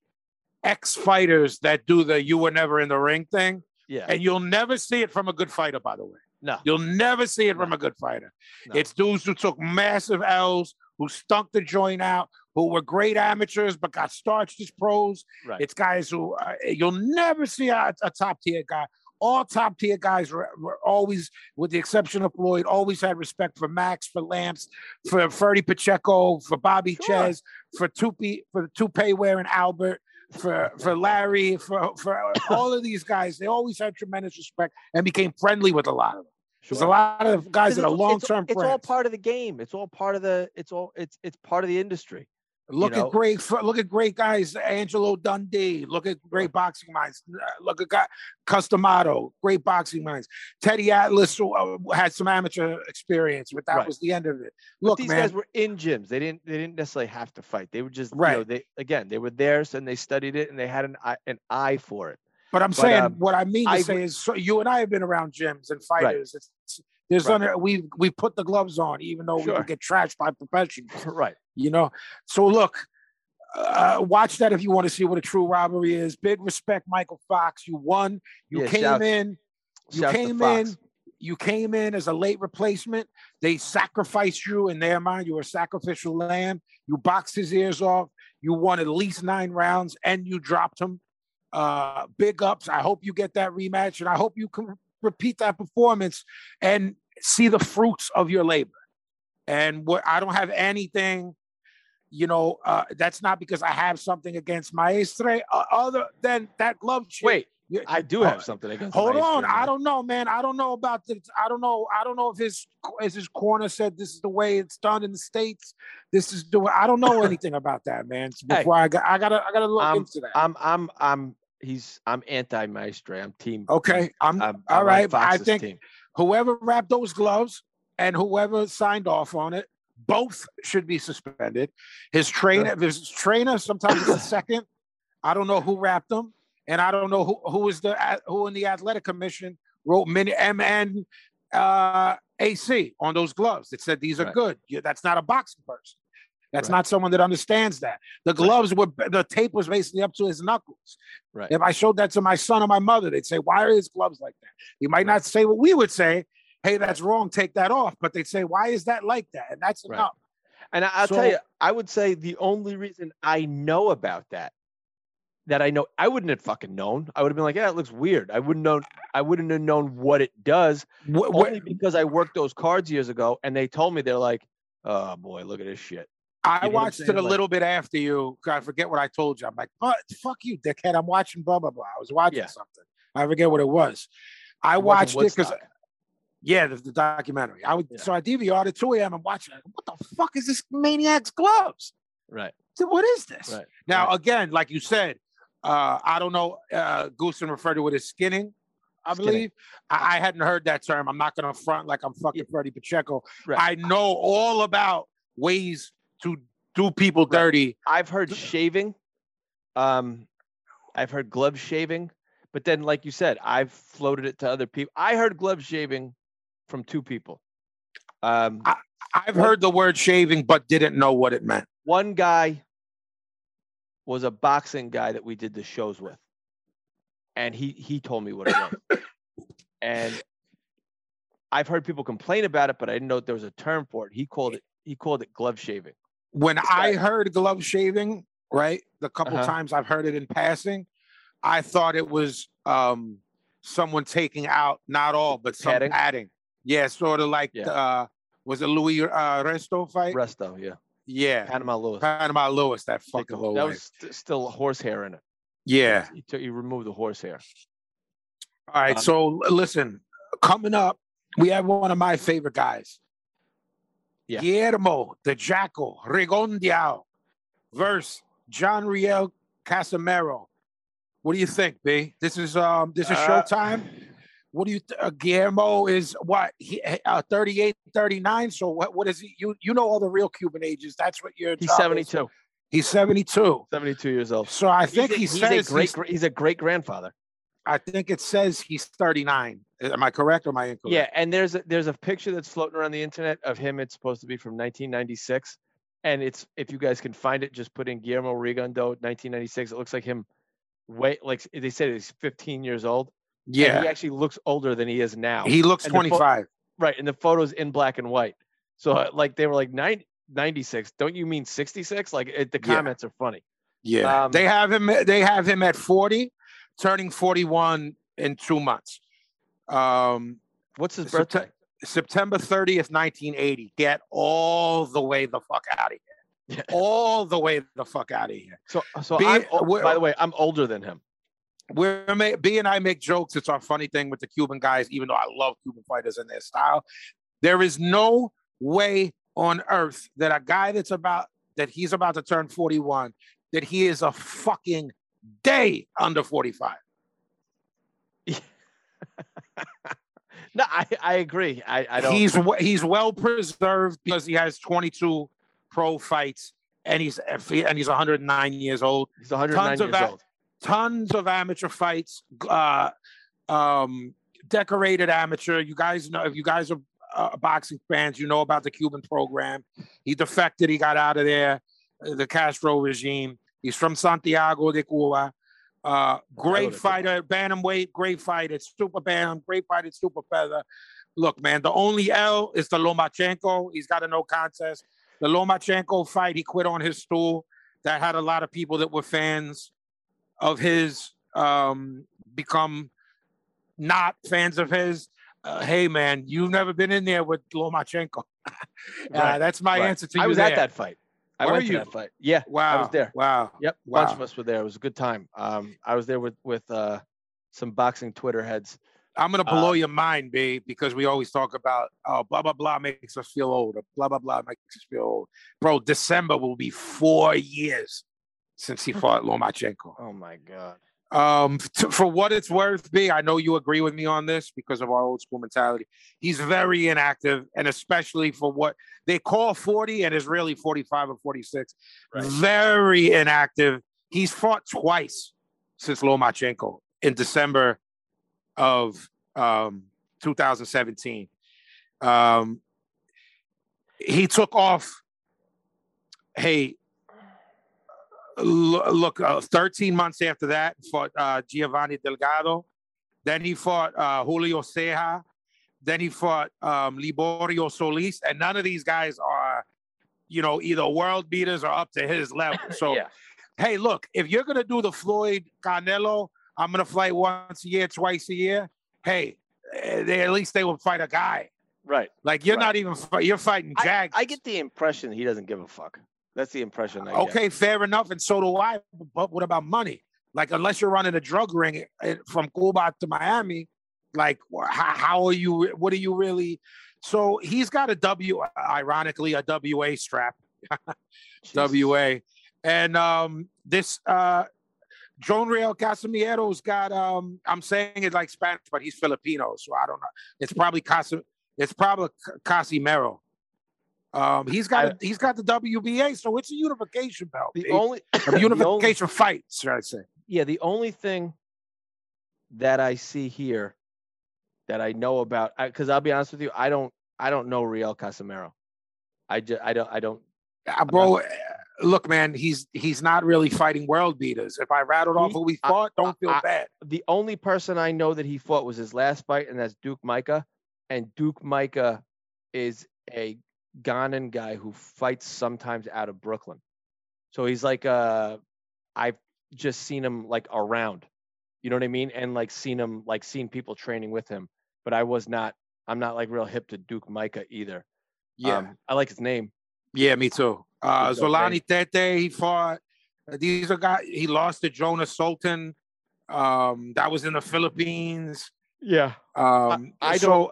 ex fighters that do the you were never in the ring thing yeah. and you'll never see it from a good fighter by the way no. you'll never see it from a good fighter No. it's dudes who took massive l's who stunk the joint out who were great amateurs but got starched as pros Right. it's guys who uh, you'll never see a, a top tier guy. All top tier guys were, were always, with the exception of Floyd, always had respect for Max, for Lance, for Ferdie Pacheco, for Bobby Sure. Czyz, for Tupi, for the toupee wearing Albert, for for Larry, for for all of these guys. They always had tremendous respect and became friendly with a lot of them. There's a lot of guys that are long it's- term It's all part of the game. It's all part of the. It's all. It's it's part of the industry. Look know? at great, look at great guys. Angelo Dundee. Look at great boxing minds. Uh, Look at guy, Cus D'Amato. Great boxing minds. Teddy Atlas uh, had some amateur experience, but that Right. was the end of it. But Look, these man. guys were in gyms. They didn't. They didn't necessarily have to fight. They were just. You know, Right. they again. They were there, and they studied it, and they had an eye, an eye for it. but I'm but, saying um, what I mean to I say is, so you and I have been around gyms and fighters. It's, it's- there's Right. under we we put the gloves on, even though we Sure. would get trashed by professionals. right. you know? So look uh, watch that if you want to see what a true robbery is. Big respect michael fox. You won. You Yeah, came shouts- in. You came in. You came in as a late replacement. They sacrificed you in their mind. You were a sacrificial lamb. You boxed his ears off. You won at least nine rounds and you dropped him. Uh big ups. I hope you get that rematch and i hope you can repeat that performance and see the fruits of your labor and what I don't have anything, you know, uh, that's not because I have something against Maestre, uh, other than that glove shit. Wait, You- I do have something against. Hold Maestre, on, I don't know, man. I don't know about the. I don't know. I don't know if his as his corner said this is the way it's done in the states. This is the way. I don't know anything about that, man. So Hey. I got, I gotta, I gotta look Um, into that. I'm. I'm. I'm. He's. I'm anti Maestre. I'm team. okay, I'm, I'm, all I'm right. I think team. whoever wrapped those gloves and whoever signed off on it, both should be suspended. His trainer, his trainer, sometimes a second. I don't know who wrapped them, and I don't know who who is the who in the athletic commission wrote mini MN uh, AC on those gloves that said these are Right. good. That's not a boxing person. That's Right. not someone that understands that. The gloves were the tape was basically up to his knuckles. Right. If I showed that to my son or my mother, they'd say, "Why are his gloves like that?" He might not say what we would say. Hey, that's wrong. Take that off. But they'd say, "Why is that like that?" And that's Right. enough. And I'll tell you, I would say the only reason I know about that, that I know, I wouldn't have fucking known. I would have been like, yeah, it looks weird. I wouldn't know. I wouldn't have known what it does only because I worked those cards years ago, and they told me they're like, oh boy, look at this shit. I You know watched it a Like- little bit after you. I forget what I told you. I'm like, "But fuck you, dickhead. I'm watching blah blah blah. I was watching Yeah. something. I forget what it was. I watching watched it because yeah, the, the documentary. I would Yeah. so I DVR'd it 2 a.m. I'm watching it. What the fuck is this maniac's gloves? Right. So What is this? Right. Now right. again, like you said, uh, I don't know. Uh, Goossen referred to it as skinning. I believe I, I hadn't heard that term. I'm not going to front like I'm fucking Freddie Pacheco. Right. I know all about ways to do people Right. dirty. I've heard shaving. Um, I've heard glove shaving, but then, like you said, I've floated it to other people. I heard glove shaving from two people. Um, I've What- heard the word shaving, but didn't know what it meant. one guy was a boxing guy that we did the shows with, and he he told me what it was. and I've heard people complain about it, but I didn't know there was a term for it. He called it he called it glove shaving. When I heard glove shaving, right, the couple Uh-huh. times I've heard it in passing, I thought it was um, someone taking out not all, but some Padding? padding. Yeah, sort of like Yeah. uh, was it Louis uh, Resto fight? Resto, yeah, yeah, Panama Lewis. Panama Lewis, that fucking that was st- still horsehair in it. Yeah. He took he removed the horsehair. All right. Um, so listen, coming up, we have one of my favorite guys. Yeah. Guillermo the Jackal Rigondeaux versus John Riel Casimero. What do you think, B? This is um this is Uh, showtime. What do you th- uh, Guillermo is what he uh, 38 39 so what what is he you you know all the real Cuban ages that's what you're He's 72. he's 72 72 years old. so I think he's a, he he's a great he's- he's a great grandfather. I think it says he's 39 am I correct or am I incorrect Yeah, and there's a, there's a picture that's floating around the internet of him. It's supposed to be from 1996, and it's if you guys can find it, just put in Guillermo Rigondeaux 1996. It looks like him, Wait, like they said he's 15 years old. and yeah he actually looks older than he is now. He looks And the pho- 25. right, and the photos in black and white. So uh, like they were like 90, 96. Don't you mean 66? Like it, the Yeah. comments are funny. yeah. um, they have him they have him at 40, turning 41 in 2 months. Um What's his birthday? September 30th, 1980. Get all the way the fuck out of here. Yeah. All the way the fuck out of here. So so Be- I'm, by the way, I'm older than him. We're B and I make jokes. It's our funny thing with the Cuban guys, even though I love Cuban fighters and their style. There is no way on earth that a guy that's about that he's about to turn 41, that he is a fucking day under 45. No, I, I agree. I, I don't. He's he's well preserved because he has 22 pro fights and he's and he's 109 years old. he's 109 tons of years that- old. Tons of amateur fights, uh, um, decorated amateur. You guys know if you guys are uh, boxing fans, you know about the Cuban program. He defected. He got out of there. uh, The Castro regime. He's from Santiago de Cuba. Uh, great fighter, bantamweight, great fighter, super bantam, great fighter, super feather. Look, man, the only L is the Lomachenko. He's got a no contest. The Lomachenko fight, he quit on his stool. That had a lot of people that were fans of his um, become not fans of his. Uh, hey, man, you've never been in there with Lomachenko. uh, Right, that's my right. answer to you. I was there. at that fight. I Were went to you? that fight. Yeah. Wow. I was there. Wow. Yep. A bunch of us were there. It was a good time. Um, I was there with with uh, some boxing Twitter heads. I'm gonna Uh, blow your mind, B, because we always talk about oh blah blah blah makes us feel old, or blah blah blah makes us feel old. Bro, December will be four years since he fought Lomachenko. Oh my god. Um, t- for what it's worth, B, I know you agree with me on this because of our old school mentality. He's very inactive, and especially for what they call 40 and is really 45 or 46. Right. Very inactive. He's fought twice since Lomachenko in December of um, 2017. Um, he took off hey, look, uh, 13 months after that, fought uh, Giovanni Delgado. Then he fought uh, Julio Ceja. Then he fought um, Liborio Solis. And none of these guys are, you know, either world beaters or up to his level. So, yeah. hey, look, if you're going to do the Floyd Canelo, I'm going to fight once a year, twice a year. Hey, eh, they, at least they will fight a guy. Right. Like you're Right. not even you're fighting I, Jags. I get the impression he doesn't give a fuck. That's the impression I get. Okay, fair enough, and so do I. But what about money? Like, unless you're running a drug ring eh, from Cuba to Miami, like, how, how are you? What are you really? So he's got a W, ironically, a WA strap, WA, and um, this uh, Joan Real Casimiero's got. Um, I'm saying it like Spanish, but he's Filipino, so I don't know. It's probably Casim. It's probably Casimero. Um, he's got he's got the WBA, so it's a unification belt. The only a the unification fight, should I say? yeah, the only thing that I see here that I know about, because I'll be honest with you, I don't, I don't know Riel Casimero. I just, I don't, I don't. Uh, bro, uh, look, man, he's he's not really fighting world beaters. If I rattled off He- who we I- fought, don't feel I- bad. The only person I know that he fought was his last fight, and that's Duke Micah. And Duke Micah is a Ghanan guy who fights sometimes out of Brooklyn. So he's like, uh, I've just seen him like around, you know what I mean? And like seen him, like seen people training with him. But I was not, I'm not like real hip to Duke Micah either. Yeah, Um, I like his name. yeah, me too. Uh, He's okay. Zolani Tete, he fought. uh, These are guys. He lost to Jonas Sultan. Um, that was in the Philippines. Yeah. Um, I so don't,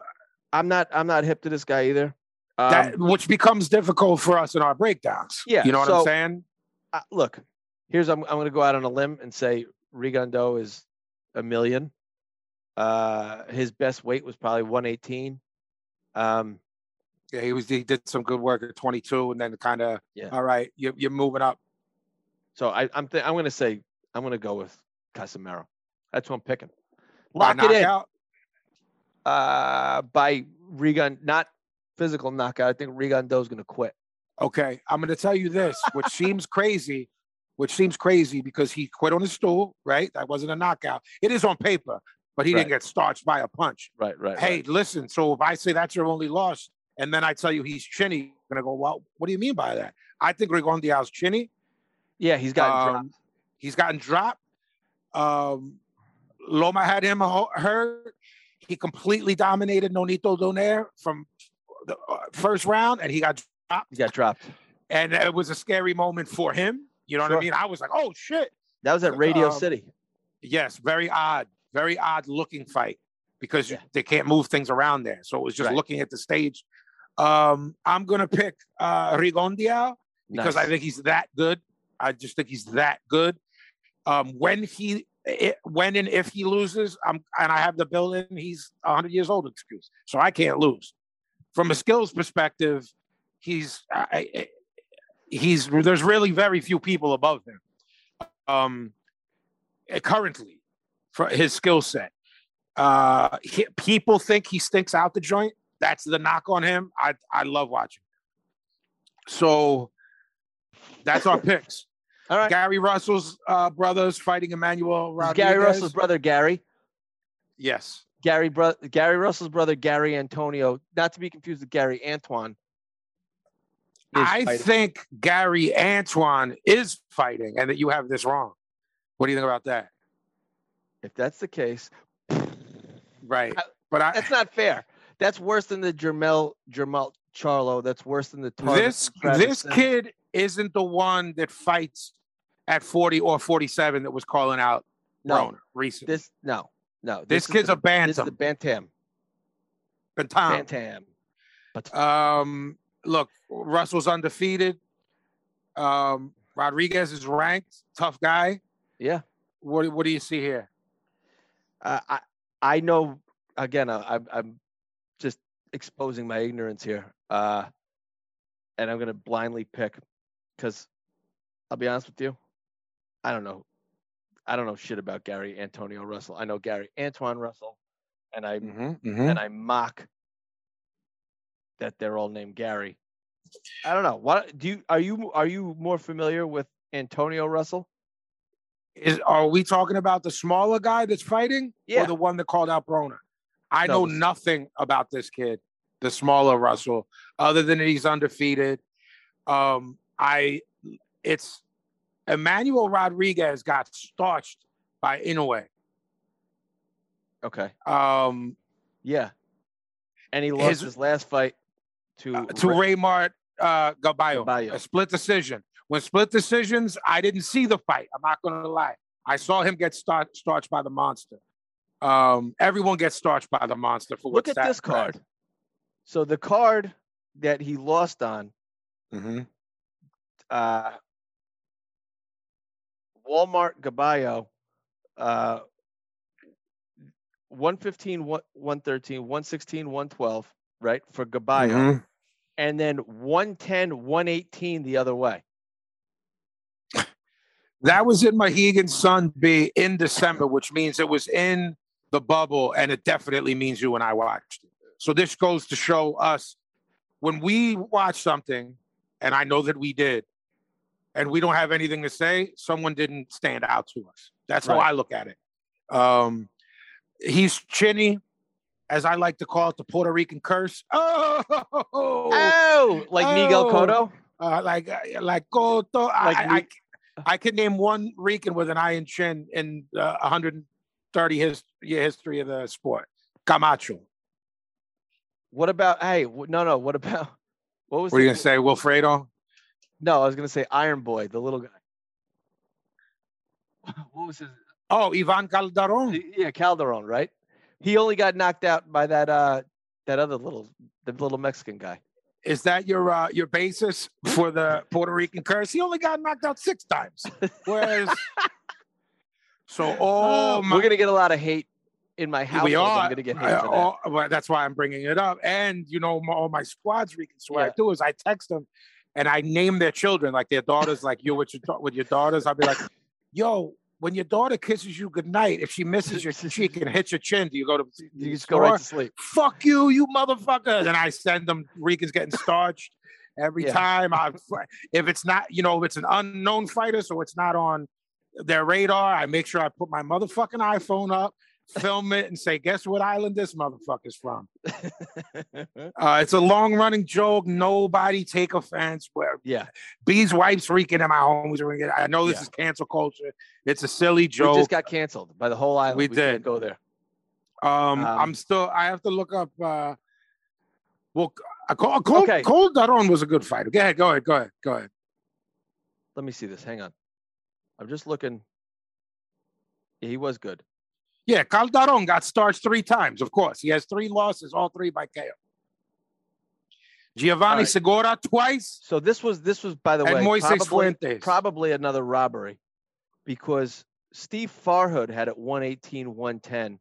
I'm not, I'm not hip to this guy either. Um, that which becomes difficult for us in our breakdowns. Yeah, you know what so- I'm saying? uh, look, here's I'm I'm going to go out on a limb and say Rigondeaux is a million. Uh, his best weight was probably 118. Um, Yeah, he was. He did some good work at 22, and then kind of. Yeah. All right, you're, you're moving up. so I, I'm th- I'm going to say I'm going to go with Casimero. That's what I'm picking. By Lock it in. Uh, by Rigon, not physical knockout. I think Rigondeaux's going to quit. Okay, I'm going to tell you this, which seems crazy, which seems crazy because he quit on his stool, right? That wasn't a knockout. It is on paper, but he Right. didn't get starched by a punch. Right, right. Hey, right. listen, so if I say that's your only loss, and then I tell you he's chinny, you're going to go, well, what do you mean by that? I think Rigondeaux's chinny. yeah, he's got Um, He's gotten dropped. Um, Loma had him hurt. He completely dominated Nonito Donaire from the uh, first round, and he got dropped. he got dropped. And it was a scary moment for him. You know what I mean? I was like, oh shit. That was at Radio Um, City. Yes, very odd, very odd looking fight because Yeah. they can't move things around there. So it was just Right. looking at the stage. Um, I'm gonna pick uh Rigondeaux because I think he's that good. I just think he's that good. Um, when he, i when and if he loses, I'm and I have the building. He's 100 years old excuse, so I can't lose. From a skills perspective, he's I, he's there's really very few people above him. Um, eh, currently, for his skill set, uh, he- people think he stinks out the joint. That's the knock on him. I I love watching. So that's our picks. All right. Gary Russell's uh, brothers fighting Emmanuel Rodriguez. Gary Russell's brother, Gary. Yes. Gary bro- Gary Russell's brother Gary Antonio, not to be confused with Gary Antuanne. I fighting. think Gary Antuanne is fighting and that you have this wrong. What do you think about that? if that's the case, Right. I- But I that's not fair. That's worse than the Jermell Jermell Charlo. That's worse than the Tarvis this this kid isn't the one that fights at 40 or 47 that was calling out No, Broner recently. this no no. This is kid's the, a bantam. This is the bantam. Bantam. Bantam. Bantam. But Um, look, Russell's undefeated. Um, Rodriguez is ranked, tough guy. yeah, What what do you see here? uh, I I know. Again, I, I'm I'm just exposing my ignorance here, uh, and I'm gonna blindly pick because I'll be honest with you, I don't know. I don't know shit about Gary Antonio Russell. I know Gary Antuanne Russell, and I Mm-hmm, and I mock that they're all named Gary. I don't know. What do you are you are you more familiar with Antonio Russell? Is are we talking about the smaller guy that's fighting, Yeah. or the one that called out Broner? I No, know nothing about this kid, the smaller Russell, other than he's undefeated. Um, I, it's Emmanuel Rodriguez got starched by Inoue. Okay. Um, Yeah. And he lost His- his, last fight to uh, to Ra- Raymart uh, Gaballo, Gaballo. a split decision. When split decisions, I didn't see the fight. I'm not going to lie. I saw him get start, starched by the monster. Um, everyone gets starched by the monster for Look at this card. So the card that he lost on, hmm uh, Walmart Gaballo, uh, 115, 113, 116, 112, right? For Gaballo. Mm-hmm. And then 110, 118 the other way. That was in Mohegan Sun B in December, which means it was in the bubble, and it definitely means you and I watched it. So this goes to show us when we watch something, and I know that we did, and we don't have anything to say, someone didn't stand out to us. That's how I look at it. Um, he's chinny, as I like to call it, the Puerto Rican curse. Oh, Oh, like Miguel Oh. Cotto? uh, like uh, like Cotto. Like I, I, I could name one Rican with an iron chin in uh, 130 his, year history of the sport. Camacho. What about, hey, no, no, what about, what was What are you gonna say, Wilfredo? No, I was gonna say Iron Boy, the little guy. What was his? Oh, Ivan Calderon. Yeah, Calderon, right? He only got knocked out by that uh that other little the little Mexican guy. Is that your uh, your basis for the Puerto Rican curse? He only got knocked out six times. Whereas, so oh my, We're gonna get a lot of hate in my house. we are. I'm gonna get hate uh, for that. all- well, that's why I'm bringing it up. And you know, my, all my squads Rican. So what I Yeah. do is I text them, and I name their children like their daughters, like you with your with your daughters. I'll be like, "Yo, when your daughter kisses you goodnight, if she misses your cheek and hits your chin, do you go to you the just go right to sleep. Fuck you, you motherfucker!" And I send them Ricans getting starched every Yeah. time. I if it's not, you know, if it's an unknown fighter, so it's not on their radar. I make sure I put my motherfucking iPhone up, film it, and say, "Guess what island this motherfucker's from?" Uh, it's a long running joke. Nobody take offense. Where yeah, B's wife's freaking and my homies. I know this Yeah. is cancel culture. It's a silly joke. we just got canceled by the whole island. We can't did. go there. um, um, I'm still. I have to look up. Uh, well, uh, Cole, Cole, Okay. Cole Daron was a good fighter. Go ahead. Go ahead. Go ahead. Go ahead. Let me see this. Hang on. I'm just looking. Yeah, he was good. Yeah, Calderon got starched three times. Of course, he has three losses, all three by KO. Giovanni right. Segura twice, So this was this was by the way probably, probably another robbery because Steve Farhood had it 118 110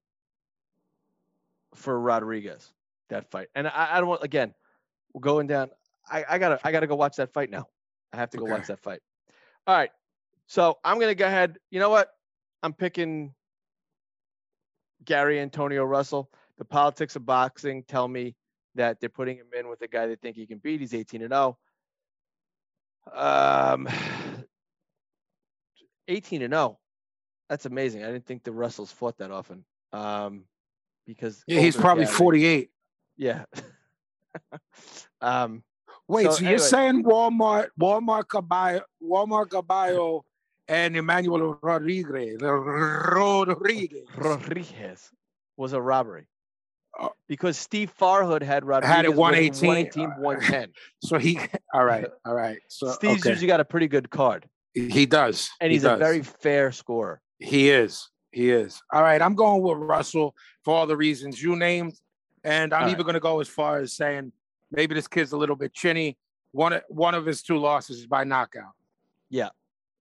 for Rodriguez that fight. And I, I don't want again, we're going down. I, I gotta I gotta go watch that fight now. I have to go Okay. watch that fight. All right. So I'm gonna go ahead. You know what? I'm picking Gary Antonio Russell. The politics of boxing tell me that they're putting him in with a guy they think he can beat. He's 18 and 0. Um, 18 and 0. That's amazing. I didn't think the Russells fought that often. Um, because Yeah, he's probably Gary- 48. Yeah. um, Wait, So so, you're saying Walmart, Walmart Caballo, Walmart Caballo, and Emmanuel Rodriguez, Rodriguez Rodriguez was a robbery Oh. because Steve Farhood had Rodriguez Had it 118. 118 110. So he, all right, all right. So Steve's okay. usually got a pretty good card, he does, and He he's a very fair scorer. He is. He is. All right. I'm going with Russell for all the reasons you named. And I'm All even going to go as far as saying maybe this kid's a little bit chinny. One, of- one of his two losses is by knockout.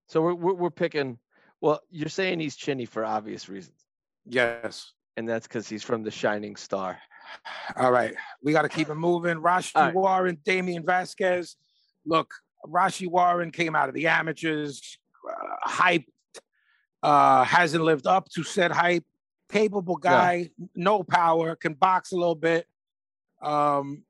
So we're, we're we're picking. Well, you're saying he's chinny for obvious reasons, Yes. and that's because he's from the Shining Star. All right. We got to keep it moving. Rau'shee right. Warren, Damian Vasquez. Look, Rau'shee Warren came out of the amateurs, uh, hyped, uh, hasn't lived up to said hype. Capable guy, no power, can box a little bit. Um,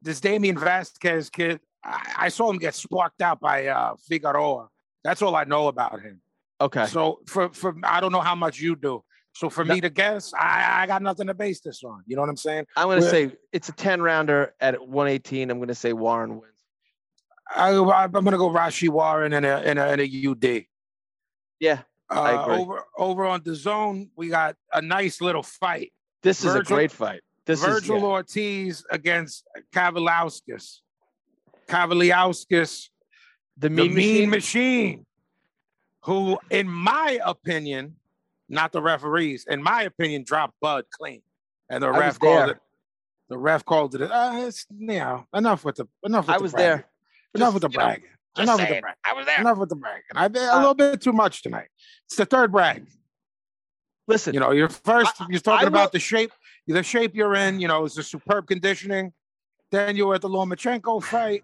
this Damien Vasquez kid, I, I saw him get sparked out by uh, Figueroa. That's all I know about him. Okay. So for for I don't know how much you do. So for No. me to guess, I, I got nothing to base this on. You know what I'm saying? I'm going to We're- say it's a 10 rounder at 118. I'm going to say Warren wins. I, I'm gonna go Rau'shee Warren in a in a, in a UD. Yeah. Uh, over over on the zone, we got a nice little fight. This is a great fight. This Virgil is yeah. Ortiz against Kavaliauskas. Kavaliauskas, the the mean, mean machine. machine, who, in my opinion, not the referees, in my opinion, dropped Bud clean, and the was ref called it. The ref called it. Uh, it's you know enough with the enough. With I the was bragging. there. Enough Just, with the know, bragging. just Enough with the bragging. I was there. Enough with the bragging. I've been a Uh, little bit too much tonight. It's the third brag. Listen, You know, you're first. I- you're talking I about will- the shape, the shape you're in. You know, it's a superb conditioning. Then you were at the Lomachenko fight.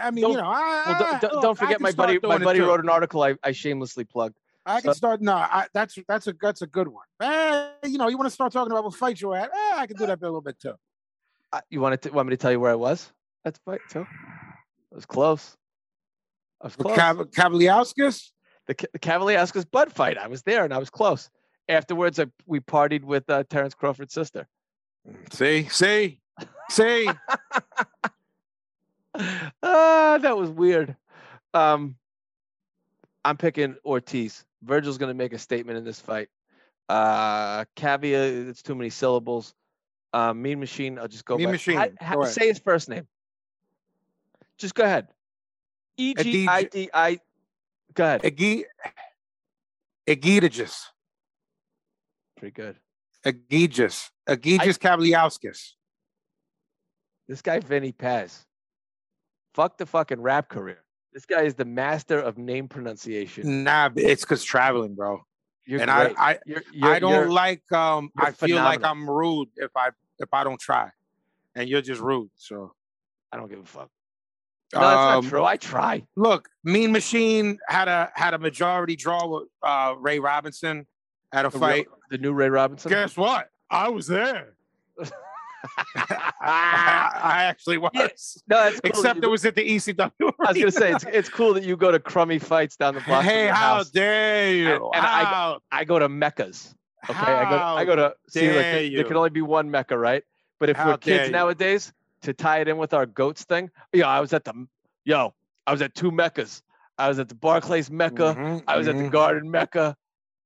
I mean, Don't- you know, I, well, don't, don't, look, don't forget can my buddy. My buddy wrote an article I, I shamelessly plugged. I can so- start. No, I, that's that's a that's a good one. Eh, you know, you want to start talking about what fight you're at? Eh, I can do that a little bit too. Uh, you wanted to want me to tell you where I was at the fight too? I was close. I was close. Kavaliauskas. the, the Bud fight. I was there and I was close. Afterwards, I, we partied with uh, Terrence Crawford's sister. See, see, see. ah, that was weird. Um, I'm picking Ortiz. Virgil's going to make a statement in this fight. Uh, Cavia, it's too many syllables. Uh, mean Machine, I'll just go. Mean by- Machine, ha- ha- go ahead. say his first name. Just go ahead. E G I D I. Go ahead. Egi- Egidijus. Pretty good. Egidijus. Egidijus Kavaliauskas. This guy Vinny Paz. Fuck the fucking rap career. This guy is the master of name pronunciation. Nah, it's because traveling, bro. You're and great. I, I, you're, you're, I don't like. Um, I feel like. I'm rude if I if I don't try, and you're just rude. So I don't give a fuck. No, that's not um, true. I try. Look, Mean Machine had a had a majority draw with uh, Ray Robinson at a The real- fight. the new Ray Robinson. Guess what? I was there. I, I actually was. Yeah, No, that's cool Except you it was at the ECW. I was gonna say it's it's cool that you go to crummy fights down the block. hey, your how house. dare you? and I- how I go to Meccas. Okay, I go I go to see like there, there can only be one Mecca, right? But if How we're kids you. nowadays, to tie it in with our goats thing, yo, I was at the yo, I was at two Meccas. I was at the Barclays Mecca. Mhm, I was at the mhm. Garden Mecca.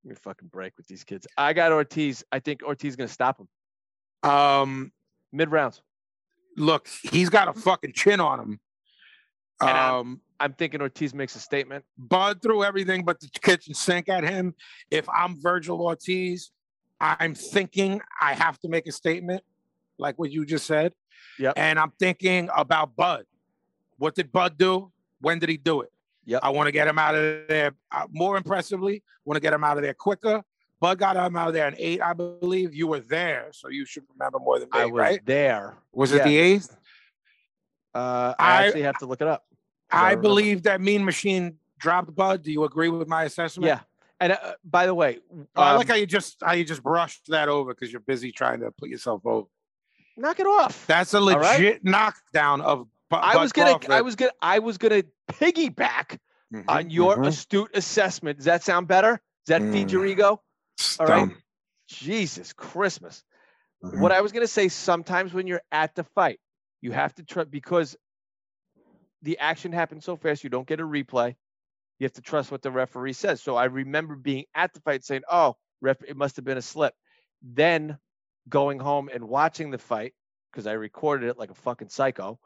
Give me fucking break with these kids. I got Ortiz. I think Ortiz is gonna stop him Um, mid rounds. look, he's got a fucking chin on him. And I'm- Um, I'm thinking Ortiz makes a statement. Bud threw everything but the kitchen sink at him. If I'm Virgil Ortiz, I'm thinking I have to make a statement, like what you just said. Yep. And I'm thinking about Bud. What did Bud do? When did he do it? Yep. I want to get him out of there uh, more impressively. Want to get him out of there quicker. Bud got him out of there in eight, I believe. You were there, so you should remember more than me, I was right? there. Was it the eighth? Uh, I, I- actually have to look it up. I remember. believe that Mean Machine dropped Bud. Do you agree with my assessment? Yeah. And uh, by the way, Oh, I like um, how you just how you just brushed that over because you're busy trying to put yourself over. knock it off. That's a right. legit knockdown of. Bu- I Bud was gonna, I was gonna, I was gonna piggyback Mhm, on your mhm. astute assessment. Does that sound better? Does that feed your Mm. ego? It's all right. Jesus Christmas. Mhm. What I was gonna say, sometimes when you're at the fight, you have to try because the action happens so fast, you don't get a replay. You have to trust what the referee says. So I remember being at the fight saying, "Oh, ref, it must have been a slip." Then going home and watching the fight because I recorded it like a fucking psycho.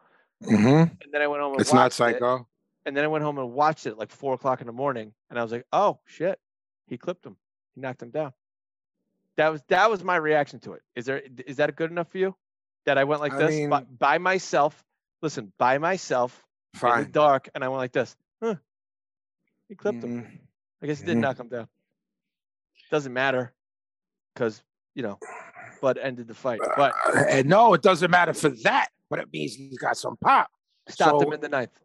Mhm. And then I went home and It's not watched it. psycho. And then I went home and watched it at like four o'clock in the morning, and I was like, "Oh shit, he clipped him. Knocked him down." That was that was my reaction to it. Is there is that good enough for you? That I went like I this by, mean- by myself. Listen, by myself in the dark, and I went like this. Huh. He clipped him. Mhm. I guess he did Mhm. knock him down. Doesn't matter, because you know, Bud ended the fight. But Uh, no, it doesn't matter for that, but it means he's got some pop. stopped him in the ninth.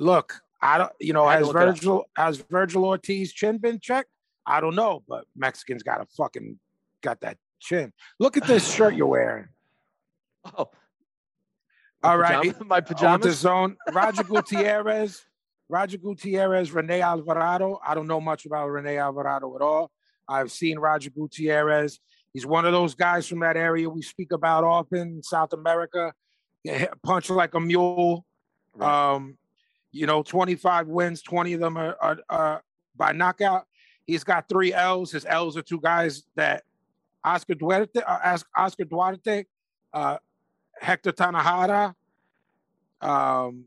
Look, I don't. You know, I has look it up. Virgil has Virgil Ortiz chin been checked? I don't know, but Mexicans got a fucking got that chin. Look at this shirt you're wearing. Oh, My All right. my On the pajamas. zone, Roger Gutierrez, Roger Gutierrez, Rene Alvarado. I don't know much about Rene Alvarado at all. I've seen Roger Gutierrez. He's one of those guys from that area we speak about often, in South America. Punch like a mule. Right. Um, you know, 25 wins, 20 of them are, are, are by knockout. He's got three L's. His L's are two guys that Oscar Duarte, uh, Oscar Duarte, uh, Hector Tanajara, um,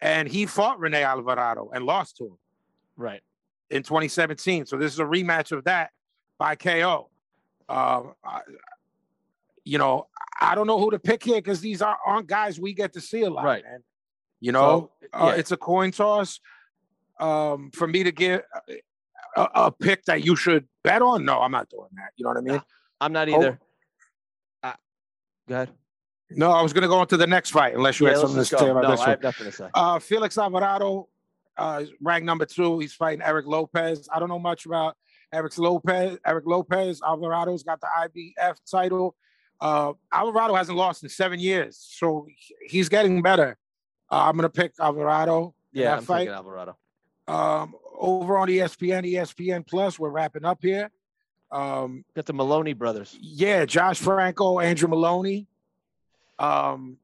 and he fought Rene Alvarado and lost to him Right. in 2017. So this is a rematch of that by KO. Uh, I- you know, I don't know who to pick here because these are, aren't guys we get to see a lot, Right. man. You know, So, uh, it's a coin toss. Um, for me to get a, a pick that you should bet on, no, I'm not doing that. You know what I mean? I'm not Oh. either. Uh, go ahead. No, I was going to go on to the next fight unless you Yeah, had something to say about No, this I one. have nothing to say. Uh, Felix Alvarado, uh, ranked number two. He's fighting Eric Lopez. I don't know much about Eric Lopez. Eric Lopez. Alvarado's got the IBF title. Uh, Alvarado hasn't lost in seven years, so he's getting better. Uh, I'm gonna pick Alvarado. Yeah, I'm fight. thinking Alvarado. Um, over on ESPN, ESPN Plus, we're wrapping up here. Um, Got the Moloney brothers. yeah, Josh Franco, Andrew Moloney. Um,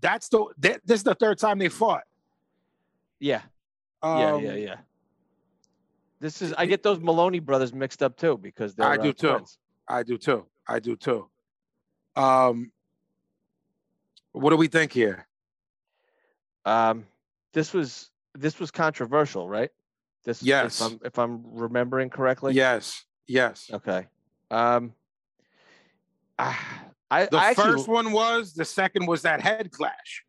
that's the th- this is the third time they fought. Yeah. Um, Yeah, yeah, yeah. This is I get those Moloney brothers mixed up too because they're I do uh, too. twins. I do too. I do too. Um, what do we think here? Um, this was this was controversial, right? This, Yes. If I'm, if I'm remembering correctly. yes, yes. Okay. Um, I I, The I actually first one was. The second was that head clash.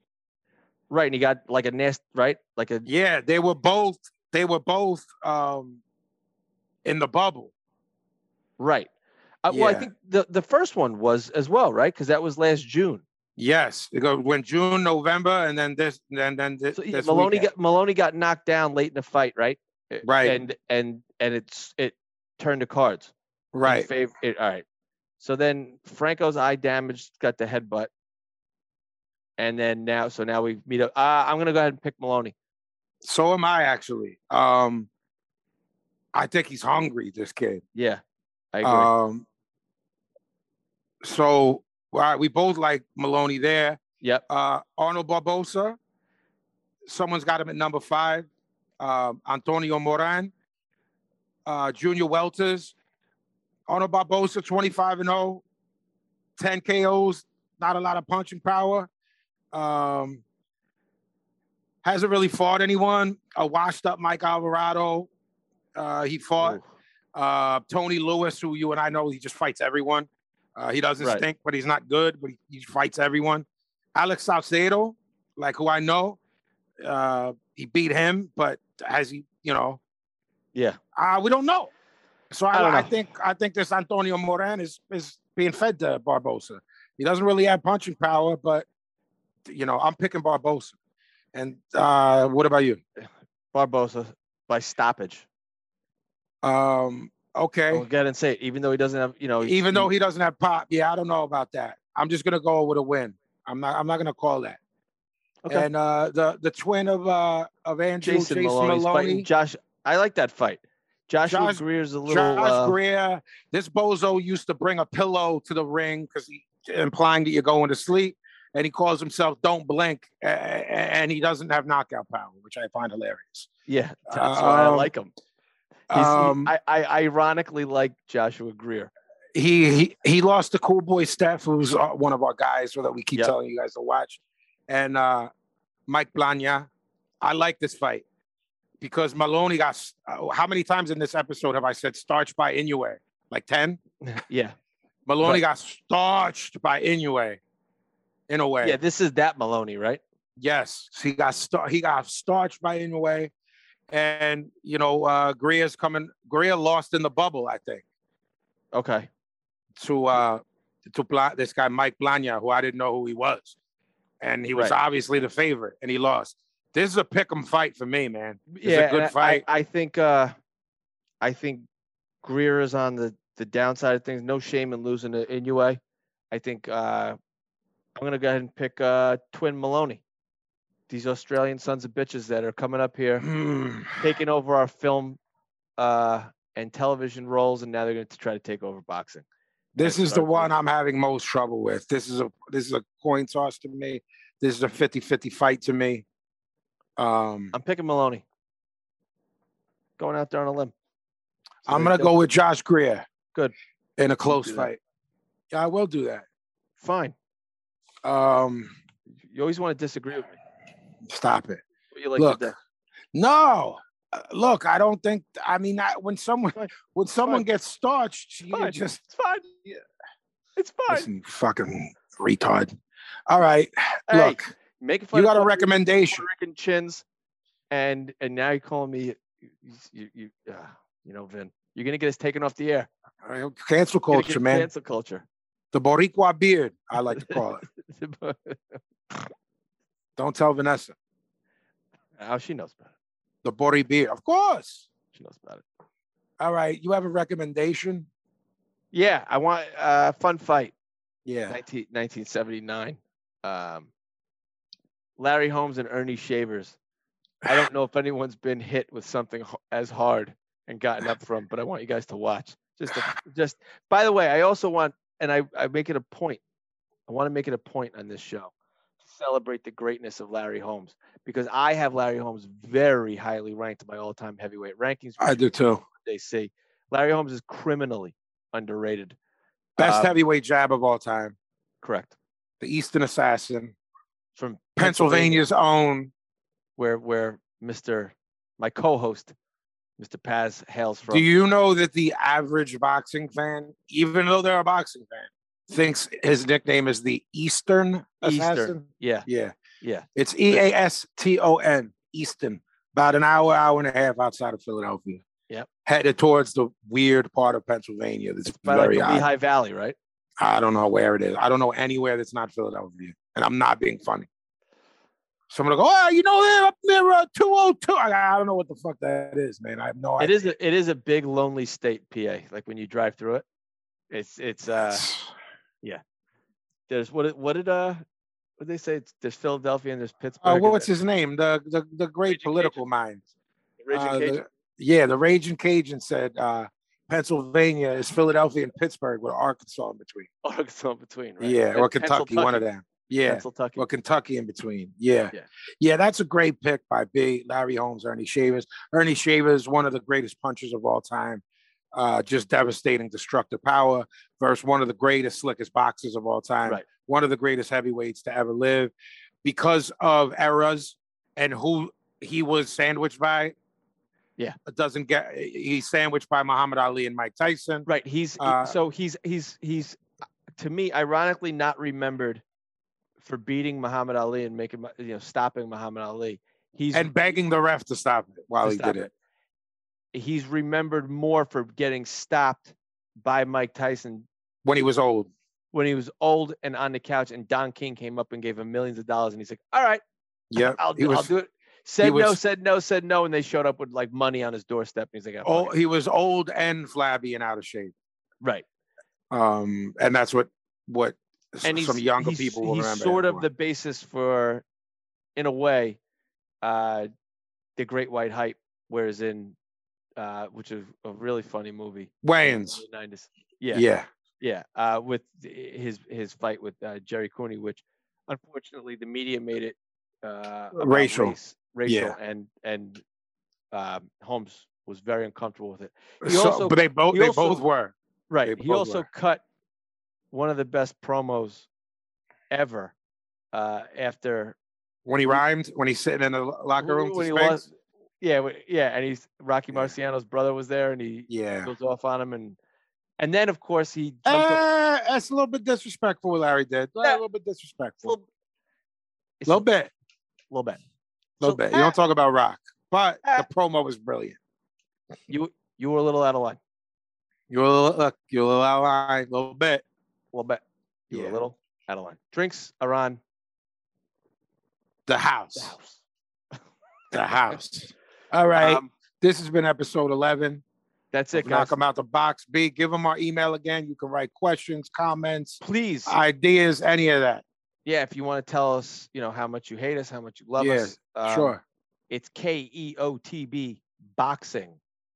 right, and he got like a nest, right? Like a Yeah, they were both. They were both um, in the bubble. right. Uh, Well, I think the the first one was as well, right? Because that was last June. Yes, it go when June, November, and then this, and then this. So this Moloney weekend. got Moloney got knocked down late in the fight, right? Uh, Right. And and and it's it turned to cards. right. Favor, it, all right. So then Franco's eye damage got the headbutt. And then now, so now we meet up. Uh, I'm gonna go ahead and pick Moloney. So am I actually. Um, I think he's hungry. This kid. Yeah, I agree. Um, so all right, we both like Moloney there. yep. Uh, Arnold Barboza. Someone's got him at number five. Um, Antonio Moran. Uh, Junior Welters. Arnold Barboza, 25 and 0, 10 KOs, not a lot of punching power. Um, hasn't really fought anyone. A washed up Mike Alvarado. Uh, he fought uh, Tony Luis, who you and I know he just fights everyone. Uh, he doesn't Right. stink, but he's not good, but he, he fights everyone. Alex Saucedo, like who I know, uh, he beat him, but has he, you know, Yeah. uh, we don't know. So I, I don't I think I think this Antonio Moran is is being fed to Barboza. He doesn't really have punching power, but you know, I'm picking Barboza. And uh, what about you? Barboza by stoppage. Um, okay. I'll ahead and say even though he doesn't have, you know, even though he doesn't have pop. Yeah, I don't know about that. I'm just gonna go with a win. I'm not. I'm not gonna call that. Okay. And uh, the the twin of uh of Andrew Jason, Jason, Moloney's Moloney, fighting Josh. I like that fight. Joshua Josh- Greer's a little. Josh uh, Greer. This bozo used to bring a pillow to the ring because he implying that you're going to sleep, and he calls himself "Don't Blink," and he doesn't have knockout power, which I find hilarious. yeah, that's why I Um, like him. Um, I, I ironically like Joshua Greer. he he he lost to Cool Boy Steph, who's uh, one of our guys, that we keep Yep. telling you guys to watch, and uh, Mike Plania. I like this fight because Moloney got. Uh, how many times in this episode have I said starched by Inoue? Like ten. Yeah, Moloney got starched by Inoue. In a way, yeah. This is that Moloney, right? yes, he got star- he got starched by Inoue, and you know uh, Greer's coming. Greer lost in the bubble, I think. Okay. to uh to Bla- this guy Mike Plania, who I didn't know who he was, and he was Right. obviously the favorite, and he lost. This is a pick'em fight for me, man. It's yeah, a good I- fight. I, I think. uh I think Greer is on the the downside of things. No shame in losing to Inoue. I think uh I'm gonna go ahead and pick uh, Twin Moloney. These Australian sons of bitches that are coming up here, taking over our film uh, and television roles, and now they're going to try to take over boxing. This is the one I'm having most trouble with. This is a this is a coin toss to me. This is a 50-50 fight to me. Um, I'm picking Moloney. Going out there on a limb. So I'm gonna go with Josh Greer. Good. In a close fight. Yeah, I will do that. Fine. Um, You always want to disagree with me. Stop it. You like Look. No. Uh, look, I don't think. I mean, I, when someone when someone gets starched, you Fine. just It's fine. Yeah. It's fine. listen, you fucking retard. All right, Hey, look, Make fun you got a recommendation. Puerto chins, and and now you're calling me, you you, you, uh, you know, Vin. You're gonna get us taken off the air. All right, Cancel culture, man. Cancel culture. The Boricua beard, I like to call it. Don't tell Vanessa. How she knows about it. The Bori beer, of course. She knows about it. All right, you have a recommendation? Yeah, I want a uh, fun fight. Yeah. 19, 1979. Um, Larry Holmes and Earnie Shavers. I don't know if anyone's been hit with something as hard and gotten up from, but I want you guys to watch. Just, to, just. By the way, I also want, and I, I make it a point. I want to make it a point on this show celebrate the greatness of Larry Holmes because I have Larry Holmes very highly ranked in my all-time heavyweight rankings. I do too. They see Larry Holmes is criminally underrated. Best Um, heavyweight jab of all time. Correct. The Eastern Assassin. From Pennsylvania's own. where where Mr. my co-host, Mr. Paz hails from. Do you know that the average boxing fan, even though they're a boxing fan, thinks his nickname is the Eastern Assassin? Eastern. Yeah, Yeah. yeah. It's E A S T O N, Easton, about an hour, hour and a half outside of Philadelphia. Yep. Headed towards the weird part of Pennsylvania that's It's by like very the odd. Lehigh Valley, right? I don't know where it is. I don't know anywhere that's not Philadelphia. And I'm not being funny. Someone will go, oh, you know, they're up there, uh, 202. I, I don't know what the fuck that is, man. I have no It idea. is a it is a big lonely state, PA. Like when you drive through it, it's it's uh there's what did- what did uh what did they say? There's Philadelphia and there's Pittsburgh. Uh, what's his name? The the, the great Raging political mind. Raging Uh, Cajun? the- yeah, the Raging Cajun said uh, Pennsylvania is Philadelphia and Pittsburgh with Arkansas in between. Arkansas in between, right? Yeah, And or Kentucky, one of them. Yeah, Pennsyltucky. or Kentucky in between. Yeah. Yeah. yeah, that's a great pick by B. Larry Holmes, Earnie Shavers. Earnie Shavers, one of the greatest punchers of all time. Uh, just devastating, destructive power versus one of the greatest, slickest boxers of all time. Right. One of the greatest heavyweights to ever live, because of eras and who he was sandwiched by. Yeah. it doesn't get. He's sandwiched by Muhammad Ali and Mike Tyson. Right. He's Uh, so he's he's he's to me ironically not remembered for beating Muhammad Ali and making you know stopping Muhammad Ali. He's and begging the ref to stop it while to he stop did it. He's remembered more for getting stopped by Mike Tyson when he was old. when he was old and on the couch and Don King came up and gave him millions of dollars and he's like, "All right, Yeah, I'll do, I'll do it." Said no, was- said no, said no, and they showed up with like money on his doorstep. And he's like, "Oh, oh, he was old and flabby and out of shape. right." Um, and that's what what And some younger people will he's remember. sort of the basis for, in a way, uh, the Great White Hype, whereas in, uh, which is a really funny movie. Wayans. Nineties. Yeah. Yeah. Yeah, uh, with his his fight with uh, Jerry Cooney, which unfortunately the media made it uh, Racial. race, racial, Yeah. and and um, Holmes was very uncomfortable with it. He So, also- but they both he they also- both were. Right. They he also were. cut one of the best promos ever uh, after When he rhymed, when he's sitting in the locker room when he lost. Yeah, yeah, and he's Rocky Yeah. Marciano's brother was there, and he Yeah. goes off on him, and and then of course he Uh, that's a little bit disrespectful what Larry did. A little bit disrespectful. little, A little bit. a little bit. A little So, bit. You don't talk about Rock. But uh, the promo was brilliant. You you were a little out of line. You're a little, look, you're a little out of line, a little bit. A little bit. You were a little out of line. Drinks are on The house. the house. The house. All right. Um, this has been episode 11. that's it, Knock them out the box. B, give them our email again. You can write questions, comments, Please, ideas, any of that. yeah, if you want to tell us, you know, how much you hate us, how much you love Yeah, us, um, sure. It's K E O T B boxing.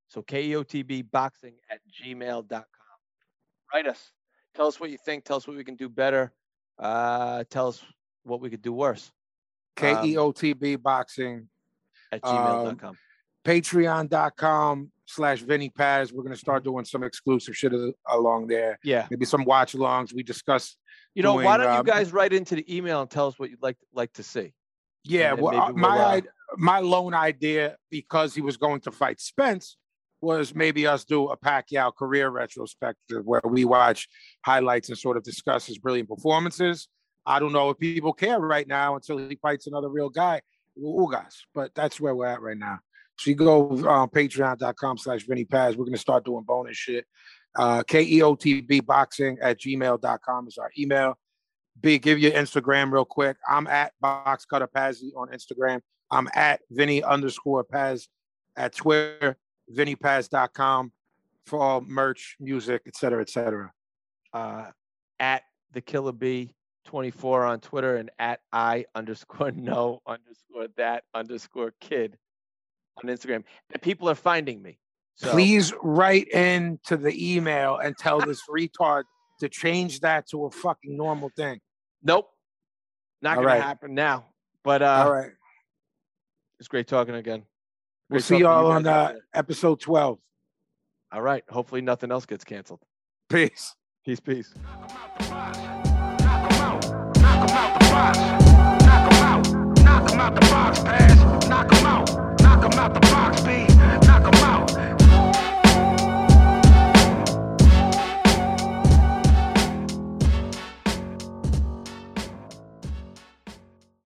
So K E O T B boxing at gmail.com. Write us. Tell us what you think. Tell us what we can do better. Uh, tell us what we could do worse K um, E O T B boxing. at Um, gmail.com. Patreon.com slash Vinnie Paz. We're gonna start doing some exclusive shit along there. yeah. Maybe some watch alongs. We discuss. You know, why don't you um, guys write into the email and tell us what you'd like like to see? Yeah, then well, uh, we'll, my uh, my lone idea because he was going to fight Spence was maybe us do a Pacquiao career retrospective where we watch highlights and sort of discuss his brilliant performances. I don't know if people care right now until he fights another real guy, Ugas, but that's where we're at right now. So you go uh, patreon.com slash Vinnie Paz. We're going to start doing bonus shit. Uh, K-E-O-T-B boxing at gmail.com is our email. B, give your Instagram real quick. I'm at Box Cutter Pazzi on Instagram. I'm at Vinnie underscore Paz at Twitter, VinniePaz.com for all merch, music, et cetera, et cetera. Uh, at the Killer B 24 on Twitter and at I underscore no underscore that underscore kid on Instagram. And people are finding me. So Please write in to the email and tell this retard to change that to a fucking normal thing. nope. Not All gonna right. happen now. But uh all right. it's great talking again. We'll see y'all on guys uh, episode 12. All right. Hopefully nothing else gets canceled. Peace. Peace, peace. Knock 'em out. Knock 'em out the box. Knock 'em out. Knock 'em out the box, pass. Knock 'em out. Out the box, B.